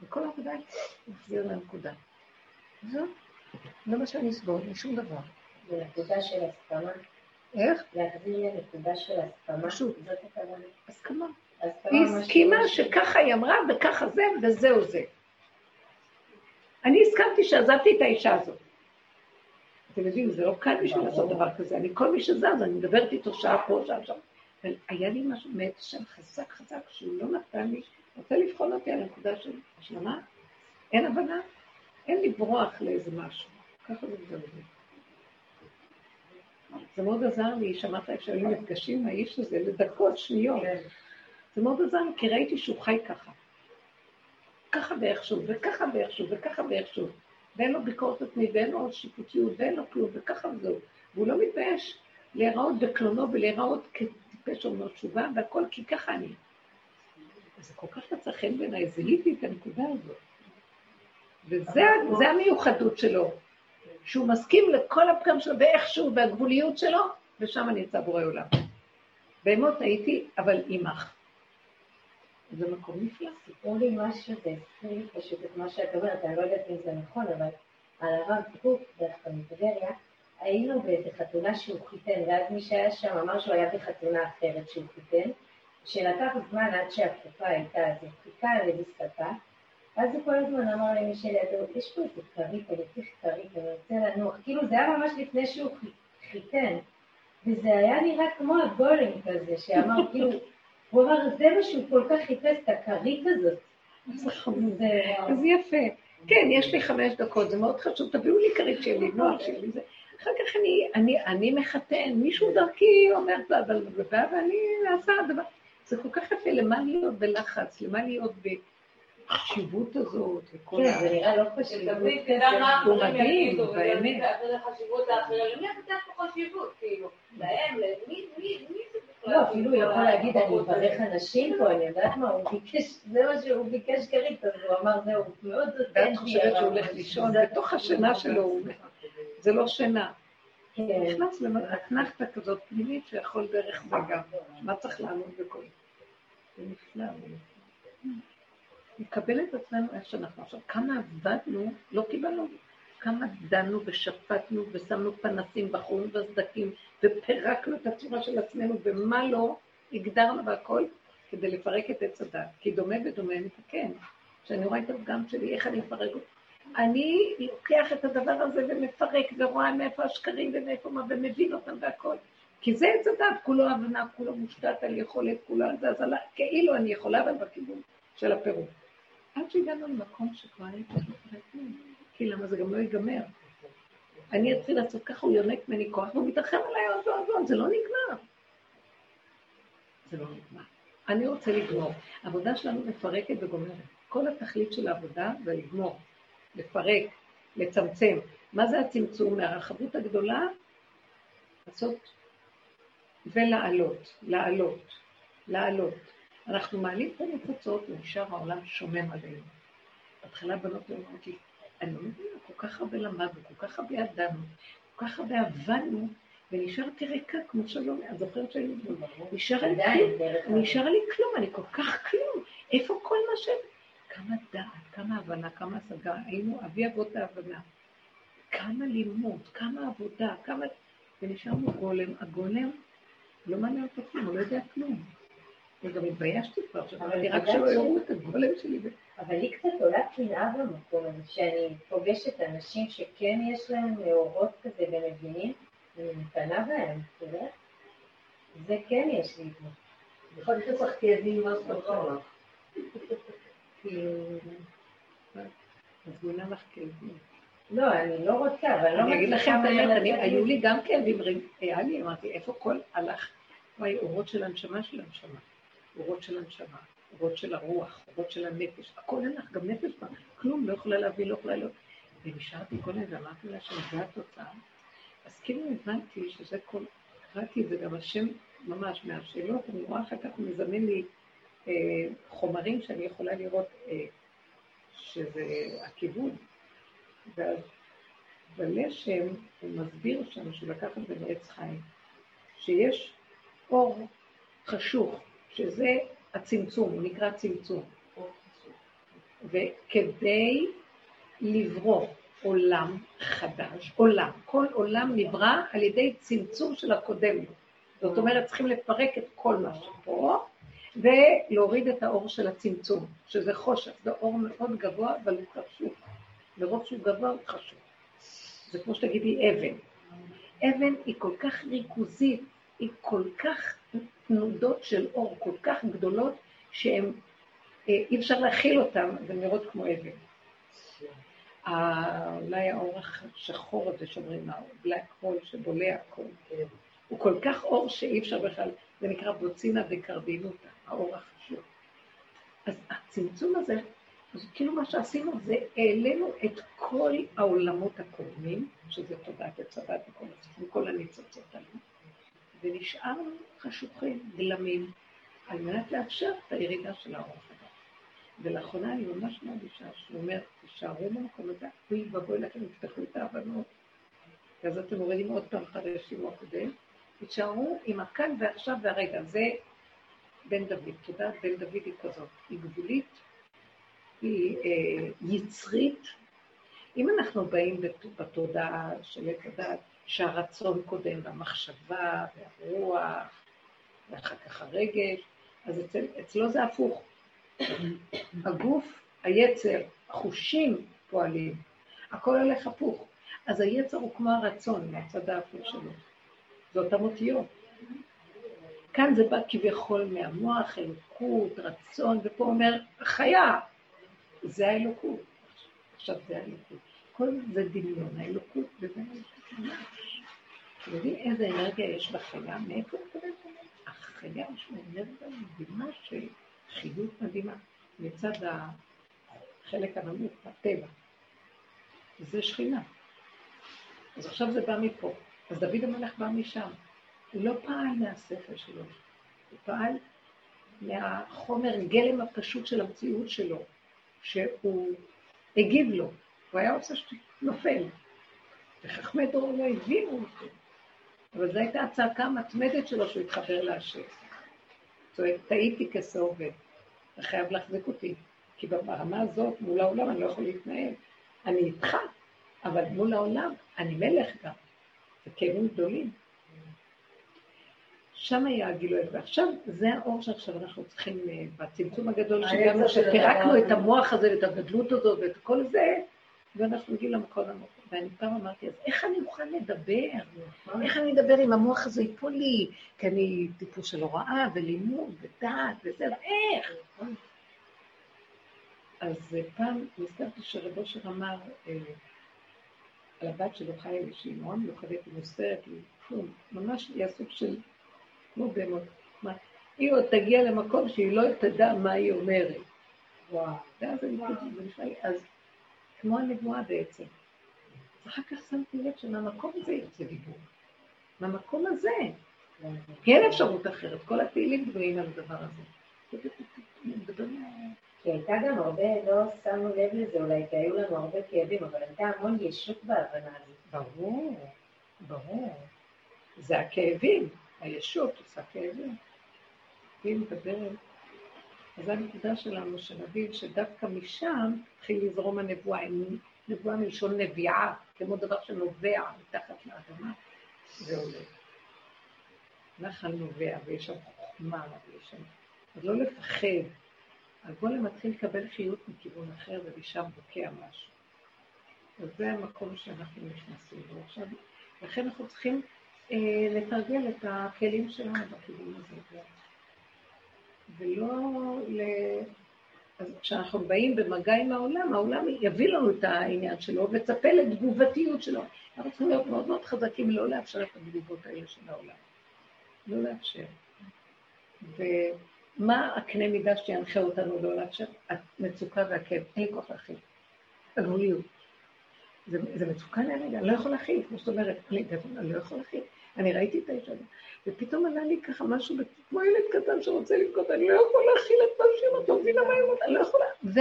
וכל העבודה להחזיר לנקודה. זהו, לא מה שאני אסבול, משום דבר. בנקודה של הסכמה, איך? להחזיר לנקודה של הסכמה, פשוט. זאת הכוונה. הסכמה. היא הסכימה שככה היא אמרה וככה זה וזהו זה. אני הסכמתי שעזבתי את האישה הזאת. אתם יודעים, זה לא קל בשביל לעשות דבר כזה. אני, כל מי שזז, אני מדברת איתו שעה פה, שעה שם. אבל היה לי משהו מת שם חזק חזק, שהוא לא נתן לי, רוצה לבחון אותי על הנקודה של השלמה, אין הבנה, אין לברוח לאיזה משהו. ככה זה מזלזל. זה מאוד עזר לי, שמעת איך שהיו מפגשים עם האיש הזה לדקות, שניות. זה מאוד עזר לי, כי ראיתי שהוא חי ככה. ככה ואיכשהו, וככה ואיכשהו, וככה ואיכשהו. ואין לו ביקורת עצמית, ואין לו שיפוטיות, ואין לו כלום, וככה וזהו. והוא לא מתבייש להיראות בקלונו ולהיראות כטיפש אומר תשובה, והכל כי ככה אני. זה כל כך מצא חן בעיניי, זיהיתי את הנקודה הזאת. וזה המיוחדות שלו, שהוא מסכים לכל הפגם שלו ואיכשהו, והגבוליות שלו, ושם נמצא בורא עולם. בהמות הייתי, אבל עמך. זה מקום נפלא. סיפור לי משהו, זה הזכיר לי פשוט את מה שאת אומרת, אני לא יודעת אם זה נכון, אבל על הרב קוק, דווקא מטבריה, היינו באיזה חתונה שהוא חיתן, ואז מי שהיה שם אמר שהוא היה בחתונה אחרת שהוא חיתן, שלקח זמן עד שהתקופה הייתה, אז הוא חיכה על איזה שפה, אז הוא כל הזמן אמר למי שלידו, יש פה איזה כרית, אני צריך כרית, אני רוצה לנוח, כאילו זה היה ממש לפני שהוא חיתן, וזה היה נראה כמו הגולם כזה, שאמר כאילו, הוא אמר, זה מה שהוא כל כך חיפש, את הכרית הזאת. אז יפה. כן, יש לי חמש דקות, זה מאוד חשוב, תביאו לי כרית שיהיה לי נוח, שיהיה לי זה. אחר כך אני, אני, אני מחתן, מישהו דרכי אומר, אבל ואני אעשה דבר. זה כל כך יפה, למה להיות בלחץ, למה להיות בחשיבות הזאת, וכל כן, זה נראה לא חשיבות. הוא מדהים, באמת. חשיבות האחרים, למי אתה פה חשיבות, כאילו? להם, למי, מי, מי זה לא, אפילו הוא יכול להגיד, אני אברך אנשים פה, אני יודעת מה, הוא ביקש, זה מה שהוא ביקש כרית, אז הוא אמר, זהו, הוא מאוד ואת חושבת שהוא הולך לישון, בתוך השינה שלו, זה לא שינה. הוא כן. נכנס לאתנחתא כזאת פנימית שיכול דרך זה גם. מה צריך לעמוד בכל זה? נפלא. נקבל את עצמנו איך שאנחנו עכשיו. כמה עבדנו, לא קיבלנו, כמה דנו ושפטנו ושמנו פנסים בחורים וסדקים ופירקנו את הצורה של עצמנו ומה לא, הגדרנו והכל כדי לפרק את עץ הדת. כי דומה ודומה מתקן. כשאני רואה את הפגם שלי, איך אני אפרק אותו? אני לוקח את הדבר הזה ומפרק ורואה מאיפה השקרים ומאיפה מה, ומבין אותם והכל. כי זה עץ הדת, כולו הבנה, כולו מושתת על יכולת, כולו על זה, אז. כאילו אני יכולה, אבל בכיוון של הפירוק. עד שהגענו למקום שכבר צריך לפרק כי למה זה גם לא ייגמר. אני אתחיל לעשות ככה, הוא יונק ממני כוח, והוא מתרחם עליי עוד ועוד ועוד, זה לא נגמר. זה לא נגמר. אני רוצה לגמור. העבודה שלנו מפרקת וגומרת. כל התכלית של העבודה זה לגמור. לפרק, לצמצם. מה זה הצמצום? מהרחבות הגדולה, לעשות ולעלות, לעלות, לעלות. אנחנו מעלים פה מפוצות ונשאר העולם שומם עלינו. בהתחלה בנות אומרות לי, אני לא מבינה, כל כך הרבה למדנו, כל כך הרבה ידענו, כל כך הרבה הבנו, ונשארתי ריקה, כמו שלום, את זוכרת שהיינו נשאר לי כלום, נשאר לי כלום, אני כל כך כלום. איפה כל מה ש... כמה דעת, כמה הבנה, כמה השגה, היינו אבי אבות ההבנה. כמה לימוד, כמה עבודה, כמה... ונשארנו גולם. הגולם לא מעניין אותו כלום, הוא לא יודע כלום. וגם התביישתי כבר, שאמרתי רק שלא יראו את הגולם שלי. אבל לי קצת עולה קנאה במקום הזה, שאני פוגשת אנשים שכן יש להם מאורות כזה ומבינים, ואני מקנאה בהם, אתה יודע? זה כן יש לי את זה. יכול להיות שצריך כאבים מה שאתה מזמינה לך כאבים. לא, אני לא רוצה, אבל לא אני אגיד לכם את האמת, היו לי גם כאבים, היה לי, אמרתי, איפה כל הלך? וואי, אורות של הנשמה של הנשמה, אורות של הנשמה, אורות של הרוח, אורות של הנפש, הכל הלך, גם נפש בה, כלום, לא יכולה להביא, לא יכולה להיות. ונשארתי כל הזמן ואמרתי לה שזה התוצאה. אז כאילו הבנתי שזה כל, קראתי את זה גם השם ממש מהשאלות, אני רואה אחר כך מזמן לי אה, חומרים שאני יכולה לראות אה, שזה הכיוון. ואז בלשם הוא מסביר שם, שהוא לקח את זה מעץ חיים, שיש אור חשוך, שזה הצמצום, הוא נקרא צמצום. וכדי לברוא עולם חדש, עולם, כל עולם נברא על ידי צמצום של הקודם. זאת אומרת, צריכים לפרק את כל מה שפה, ולהוריד את האור של הצמצום, שזה חושך, זה אור מאוד גבוה, אבל הוא חשוב. מרוב שהוא גבוה הוא חשוב. זה כמו שתגידי אבן. אבן היא כל כך ריכוזית, היא כל כך תנודות של אור, כל כך גדולות, שהן, אה, אי אפשר להכיל אותן, והן נראות כמו אבן. אולי האור השחור הזה שאומרים, הבלק הול שבולע הכל, הוא כל כך אור שאי אפשר בכלל, זה נקרא בוצינה וקרדינוטה, האור החשוב. אז הצמצום הזה, אז כאילו מה שעשינו זה העלינו את כל העולמות הקודמים, שזה תודעת הצבא וכל הניצוצות האלה, ונשארנו חשוכים, גלמים, על מנת לאפשר את הירידה של האור החדש. ולאחרונה אני ממש מרגישה שהוא אומר, תישארו במקום הזה, אוי ואבוי לכם, תפתחו את ההבנות. ואז אתם מורידים עוד פעם אחד לשיעור הקודם, תישארו עם הכאן ועכשיו והרגע. זה בן דוד, תודעת בן דוד היא כזאת, היא גבולית, היא אה, יצרית. אם אנחנו באים בתודעה של עת הדעת, שהרצון קודם, והמחשבה, והרוח, ואחר כך הרגש, אז אצל, אצלו זה הפוך. הגוף, היצר, החושים פועלים, הכל הולך הפוך. אז היצר הוא כמו הרצון, מהצד ההפוך שלו. זה אותם אותיות. כאן זה בא כביכול מהמוח, אלוקות, רצון, ופה אומר, חיה, זה האלוקות. עכשיו זה האלוקות. כל זה דמיון, האלוקות וזה האלוקות. אתם יודעים איזה אנרגיה יש בחיה? מאיפה את מקבלת? החיה יש לה אנרגיה מדהימה של חיות מדהימה מצד החלק הנמוך, הטבע. זה שכינה. אז עכשיו זה בא מפה. אז דוד המלך בא משם. הוא לא פעל מהשכל שלו, הוא פעל מהחומר גלם הפשוט של המציאות שלו, שהוא הגיב לו, הוא היה רוצה שנופל. וחכמי דור לא הבינו אותו, אבל זו הייתה הצעקה המתמדת שלו שהוא התחבר להשם. צועק, טעיתי כסעובד, אתה חייב להחזיק אותי, כי ברמה הזאת, מול העולם אני לא יכול להתנהל. אני איתך, אבל מול העולם אני מלך גם. זה כאבים גדולים. שם היה הגילוי, ועכשיו זה האור שעכשיו אנחנו צריכים, אה, בצמצום הגדול, שגם שפירקנו את המוח הזה ואת הגדלות הזאת ואת כל זה, ואנחנו מגיעים למקום המקום. ואני פעם אמרתי, אז איך אני אוכל לדבר? איך אני אדבר אם המוח הזה ייפול לי? כי אני טיפוס של הוראה ולימוד ודעת וזה, איך? אז פעם נזכרתי שרב אושר אמר אה, על הבת שלו חיה מיוחדת, היא מוסתרת, היא ממש היא הסוג של, כמו בהמות. היא עוד תגיע למקום שהיא לא תדע מה היא אומרת. וואו. ואז אני חושבת, אז כמו הנבואה בעצם. אחר כך שמתי לב שמהמקום הזה יוצא דיבור. מהמקום הזה. כי אין אפשרות אחרת, כל התהילים בנויים על הדבר הזה. כי הייתה גם הרבה, לא שמנו לב לזה אולי, כי היו לנו הרבה כאבים, אבל הייתה המון ישות בהבנה הזאת. ברור, ברור. זה הכאבים, הישות עושה כאבים. היא מדברת. אז זו הנקודה שלנו, שנבין שדווקא משם התחיל לזרום הנבואה. נבואה מלשון נביעה, כמו דבר שנובע מתחת לאדמה, זה עולה. נחל נובע, ויש שם חוכמה, ויש שם... אז לא לפחד. הגולם מתחיל לקבל חיות מכיוון אחר, ומשם בוקע משהו. אז זה המקום שאנחנו נכנסים בו עכשיו. לכן אנחנו צריכים אה, לתרגל את הכלים שלנו בכיוון הזה. ולא ל... אז כשאנחנו באים במגע עם העולם, העולם יביא לנו את העניין שלו וצפה לתגובתיות שלו. אנחנו צריכים להיות מאוד מאוד חזקים, לא לאפשר את התגובות האלה של העולם. לא לאפשר. ומה הקנה מידה שינחה אותנו לא לאפשר? המצוקה והכאב. אין לי כוח להכיל. הגבוליות. זה, זה מצוקה לרגע, אני לא יכול להכיל, כמו שאת אומרת, אני, לא יכול להכיל. אני ראיתי את האישה הזאת, ופתאום עלה לי ככה משהו, כמו ילד קטן שרוצה לבכות, אני לא יכול להכיל את מה שהיא אומרת, לא מבינה מה היא אומרת, אני לא יכולה, ו...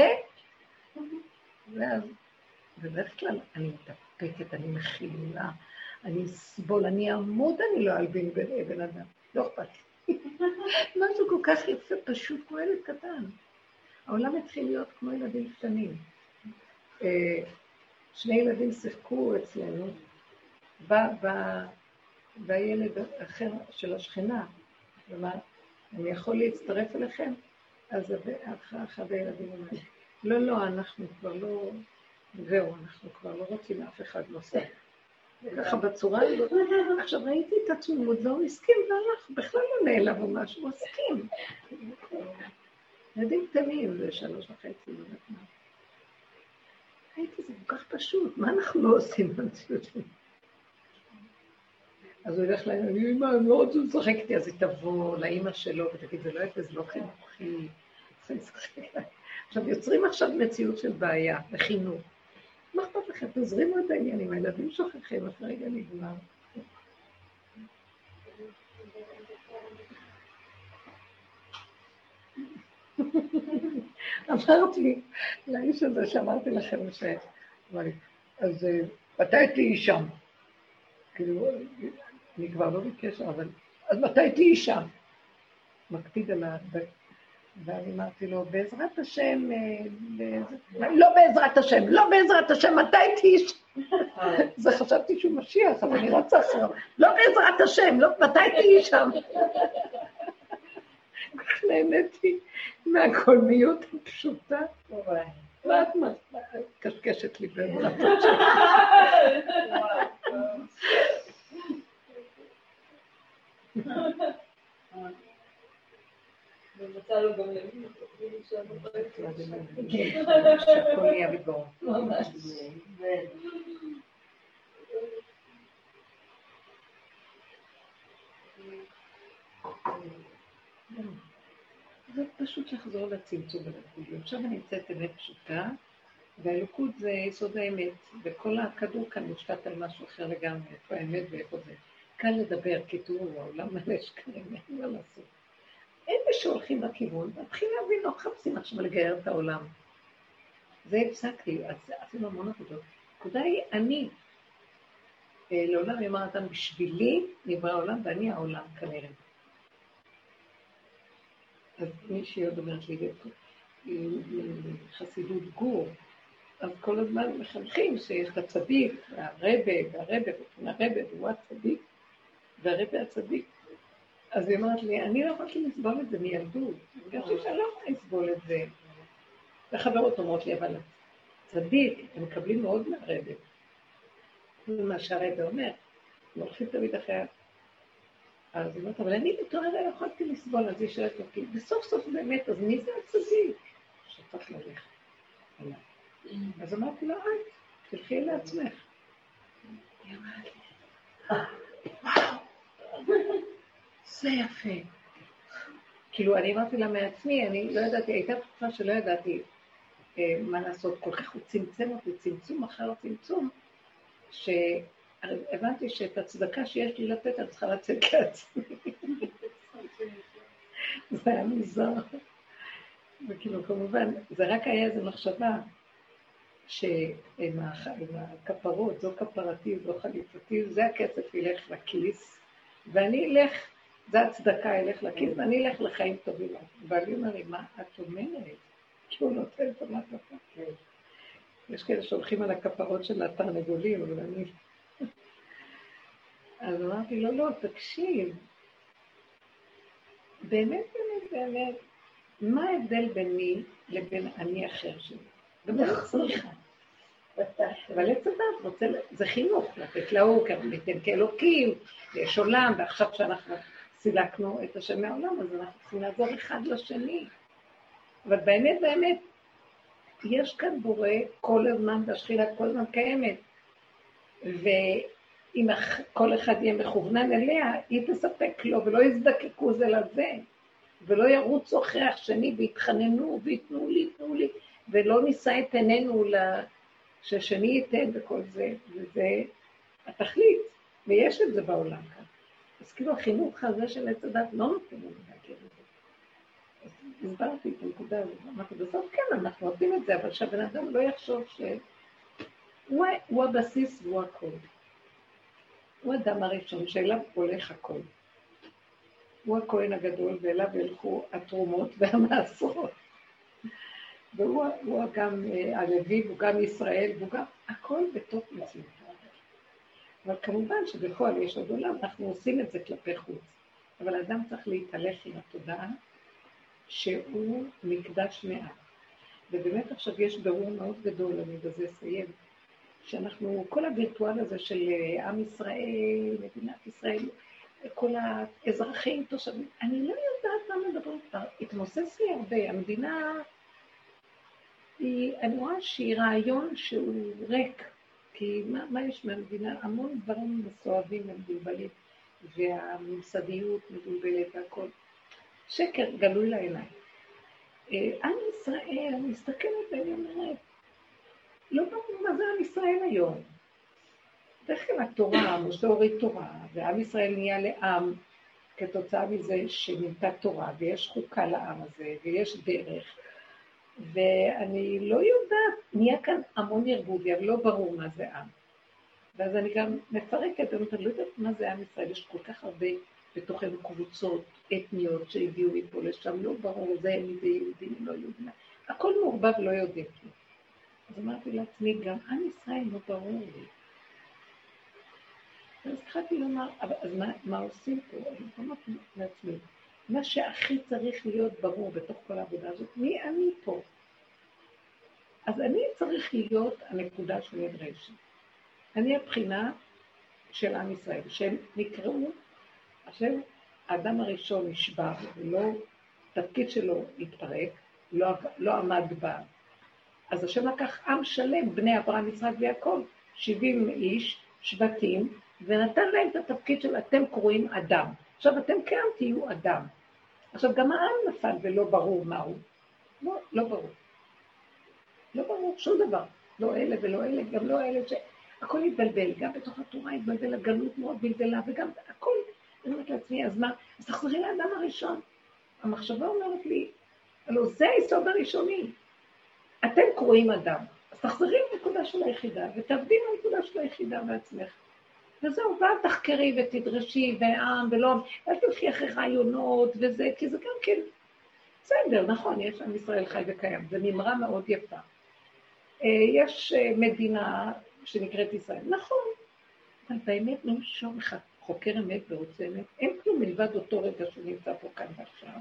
ואז, בדרך כלל אני מתאפקת, אני מכילה, אני אסבול, אני אמות, אני לא אלבין בן אדם, לא אכפת לי. משהו כל כך יפה, פשוט כמו ילד קטן. העולם התחיל להיות כמו ילדים קטנים. אה, שני ילדים שיחקו אצלנו, והילד אחר של השכנה, כלומר, אני יכול להצטרף אליכם? אז אחד הילדים אומר, לא, לא, אנחנו כבר לא, זהו, אנחנו כבר לא רוצים אף אחד נוסף. ככה בצורה הזאת. עכשיו ראיתי את התמימות והוא הסכים והלך, בכלל לא נעלב או משהו, הוא הסכים. ילדים קטנים, זה שלוש וחצי, לא יודעת מה. ראיתי, זה כל כך פשוט, מה אנחנו לא עושים במציאות שלנו? אז הוא ילך להם, אמא, הם לא רוצים לשחק איתי, אז היא תבוא לאימא שלו ותגיד, זה לא יפה, זה לא חינוכי, עכשיו, יוצרים עכשיו מציאות של בעיה וחינוך. מה אכפת לכם? תזרימו את העניינים, הילדים שוכחים, אחרי רגע נגמר. אמרתי לאיש הזה שאמרתי לכם ש... אז אה, מתי תהיי שם? כאילו, אני כבר לא בקשר, אבל... אז מתי תהיי שם? מקפיד על ה... ואני אמרתי לו, בעזרת השם, אה, לא בעזרת השם, לא בעזרת השם, מתי תהיי שם? זה חשבתי שהוא משיח, אבל אני רוצה אחריו. לא בעזרת השם, לא, מתי תהיי שם? כך נהניתי מהקולמיות הפשוטה. מה את קשקשת לי בעזרת השם? ומצא לו גם למי, שהכל נהיה בגאון. ממש. זה פשוט לחזור לצמצום ולגבולים. עכשיו אני נמצאת אמת פשוטה, והאלוקות זה יסוד האמת, וכל הכדור כאן מושתת על משהו אחר לגמרי, איפה האמת ואיפה זה. קל לדבר, כי תראו, העולם מלא שקרים, אין מה לעשות. אלה שהולכים בכיוון, מתחילים להבין, לא מחפשים עכשיו לגייר את העולם. זה הפסקתי, אז עשינו המון עבודות. הנקודה היא, אני. אה, לעולם יאמר אדם, בשבילי נברא העולם ואני העולם כנראה. אז מישהי עוד אומרת לי, חסידות גור, אז כל הזמן מחנכים שיש את הצדיק, והרבה, והרבה, והרבה, והוא הצדיק, והרבה הצדיק. אז היא אמרת לי, אני לא יכולתי לסבול את זה מילדות. הרגשתי שאני לא יכולה לסבול את זה. וחברות אומרות לי, אבל צדיק, הם מקבלים מאוד מהרבה. זה מה שהרבה אומר. הם הולכים תמיד אחרי... אז היא אומרת, אבל אני בתור לא יכולתי לסבול, אז היא שואלת אותי, בסוף סוף באמת, אז מי זה הצדיק? שצריך ללכת אז אמרתי לה, את, תלכי לעצמך. היא אמרת לי, וואו. זה יפה. כאילו, אני אמרתי לה מעצמי, אני לא ידעתי, הייתה תקופה שלא ידעתי אה, מה לעשות, כל כך הוא צמצם אותי, צמצום אחר צמצום, שהבנתי שאת הצדקה שיש לי לתת, אני צריכה לצאת לעצמי. זה היה מוזר. וכאילו, כמובן, זה רק היה איזו מחשבה שעם הכפרות, זו כפרתי, זו חליפתי, זה הכסף ילך לכיס, ואני אלך זה הצדקה, ילך לכיס, ואני אלך לחיים טובים. ואני אומר לי, מה את אומרת? כי הוא נותן את המעטפה. יש כאלה שהולכים על הכפרות של התרנגולים, אבל אני... אז אמרתי לו, לא, תקשיב, באמת, באמת, באמת, מה ההבדל ביני לבין אני אחר שלי? גם לא צריכה. אבל עץ הדת רוצה, זה חינוך, לתת להוא, ניתן כאלוקים, יש עולם, ועכשיו שאנחנו סילקנו את השם מהעולם, אז אנחנו צריכים לעזור אחד לשני. אבל באמת, באמת, יש כאן בורא כל הזמן, והשכינה כל הזמן קיימת. ואם כל אחד יהיה מכוונן אליה, היא תספק לו, ולא יזדקקו זה לזה, ולא ירוצו אחרי השני ויתחננו ויתנו לי, תנו לי, ולא נישא את עינינו ששני ייתן וכל זה, וזה התכלית, ויש את זה בעולם כאן. אז כאילו החינוך הזה של עץ הדת לא נותן לנו להכיר את זה. אז הסברתי את הנקודה הזאת, אמרתי, בסוף כן, אנחנו עושים את זה, אבל שהבן אדם לא יחשוב שהוא הבסיס והוא הכל. הוא האדם הראשון שאליו הולך הכל. הוא הכהן הגדול ואליו ילכו התרומות והמעשרות. והוא גם אה, הלוי, והוא גם ישראל, והוא גם, הכל בתוך מציאות. אבל כמובן שבפועל יש עוד עולם, אנחנו עושים את זה כלפי חוץ. אבל האדם צריך להתהלך עם התודעה שהוא מקדש מעט. ובאמת עכשיו יש ברור מאוד גדול, אני בזה אסיים, שאנחנו, כל הווירטואל הזה של אה, עם ישראל, מדינת ישראל, כל האזרחים, תושבים, אני לא יודעת מה מדברים כבר, התמוסס לי הרבה, המדינה היא, אני רואה שהיא רעיון שהוא ריק, כי מה, מה יש מהמדינה? המון דברים מסואבים ומבולבלים, והממסדיות מבולבלת והכל. שקר גלוי לעיניים. אה, עם ישראל, אני מסתכלת ואני אומרת, לא ברור מה זה עם ישראל היום. בדרך כלל התורה, משה הוריד תורה, ועם ישראל נהיה לעם כתוצאה מזה שנהייתה תורה, ויש חוקה לעם הזה, ויש דרך. ואני לא יודעת, נהיה כאן המון ערבוביה, ולא ברור מה זה עם. ואז אני גם מפרקת, אני לא יודעת מה זה עם ישראל, יש כל כך הרבה בתוכנו קבוצות אתניות שהגיעו מפה לשם, לא ברור, זה מי זה יהודים, לא יהודים. הכל מעורבב, לא יודעים. אז אמרתי לעצמי, גם עם ישראל לא ברור לי. אז התחלתי לומר, אז מה, מה עושים פה? אני אמרתי לעצמי, מה שהכי צריך להיות ברור בתוך כל העבודה הזאת, מי אני פה? אז אני צריך להיות הנקודה שנדרשת. אני הבחינה של עם ישראל, שהם נקראו, השם, האדם הראשון נשבר ולא, תפקיד שלו התפרק, לא, לא עמד בה. אז השם לקח עם שלם, בני אברהם, יצחק ויעקב, 70 איש, שבטים, ונתן להם את התפקיד של אתם קרואים אדם. עכשיו אתם כן תהיו אדם. עכשיו גם העם נפל ולא ברור מהו. לא, לא ברור. לא ברור שום דבר. לא אלה ולא אלה, גם לא אלה ש... הכל התבלבל, גם בתוך התורה התבלבל, הגלות מאוד בלבלה, וגם הכל, אני אומרת לעצמי, אז מה? אז תחזרי לאדם הראשון. המחשבה אומרת לי, הלוא זה היסוד הראשוני. אתם קרואים אדם. אז תחזרי לנקודה של היחידה, ותעבדי בנקודה של היחידה בעצמך. וזהו, ואל תחקרי ותדרשי, ועם, ולא, אל תלכי רעיונות וזה, כי זה גם כן, בסדר, נכון, יש עם ישראל חי וקיים, זו מימרה מאוד יפה. אה, יש אה, מדינה שנקראת ישראל, נכון, אבל באמת לא שום אחד חוקר אמת ורוצה אמת, אין כלום מלבד אותו רגע שהוא נמצא פה כאן ועכשיו,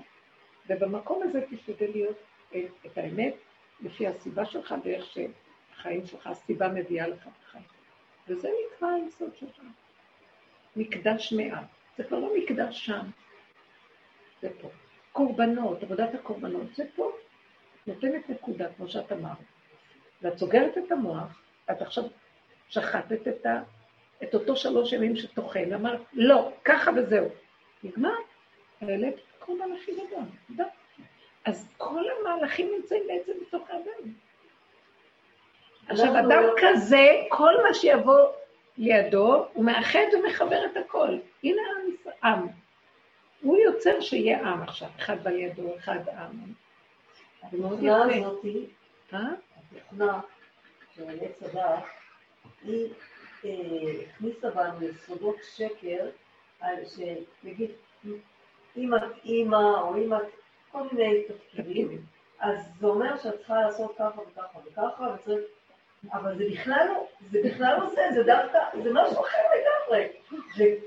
ובמקום הזה תשתדל להיות אה, את האמת לפי הסיבה שלך ואיך שהחיים שלך, הסיבה מביאה לך בחיים. וזה נקרא היסוד שלך. מקדש מעט. זה כבר לא מקדש שם, זה פה. קורבנות, עבודת הקורבנות, זה פה. נותנת נקודה, כמו שאת אמרת. ואת סוגרת את המוח, את עכשיו שחטת את, ה, את אותו שלוש ימים שטוחן, אמרת, לא, ככה וזהו. נגמר, העלית את הקורבן הכי גדול. אז כל המהלכים נמצאים בעצם בתוך האדם. עכשיו, אדם כזה, כל מה שיבוא לידו, הוא מאחד ומחבר את הכל. הנה עם. הוא יוצר שיהיה עם עכשיו, אחד בא לידו, אחד עם. זה מאוד יפה. אה? התוכנה של עץ הדת, היא אה, הכניסה בנו יסודות שקר, שנגיד, אם את אימא או אם את כל מיני תפקידים, אז זה אומר שאת צריכה לעשות ככה וככה וככה, וצריך אבל זה בכלל לא, זה בכלל לא זה, זה דווקא, זה משהו אחר לגמרי.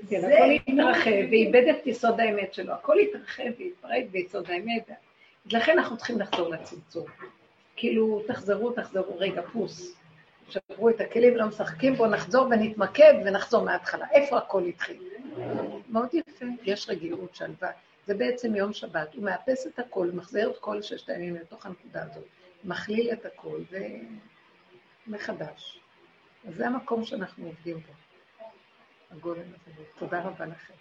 כן, הכל התרחב ואיבד את יסוד האמת שלו, הכל התרחב והתפרק ביסוד האמת. לכן אנחנו צריכים לחזור לצמצום. כאילו, תחזרו, תחזרו, רגע, פוס. שברו את הכלים, לא משחקים בו, נחזור ונתמקד ונחזור מההתחלה. איפה הכל התחיל? מאוד יפה, יש רגיעות, שלווה. זה בעצם יום שבת, הוא מאפס את הכל, מחזיר את כל ששת הימים לתוך הנקודה הזאת, מכליל את הכל, ו... מחדש. אז זה המקום שאנחנו עובדים בו, הגולם הזה. תודה רבה לכם.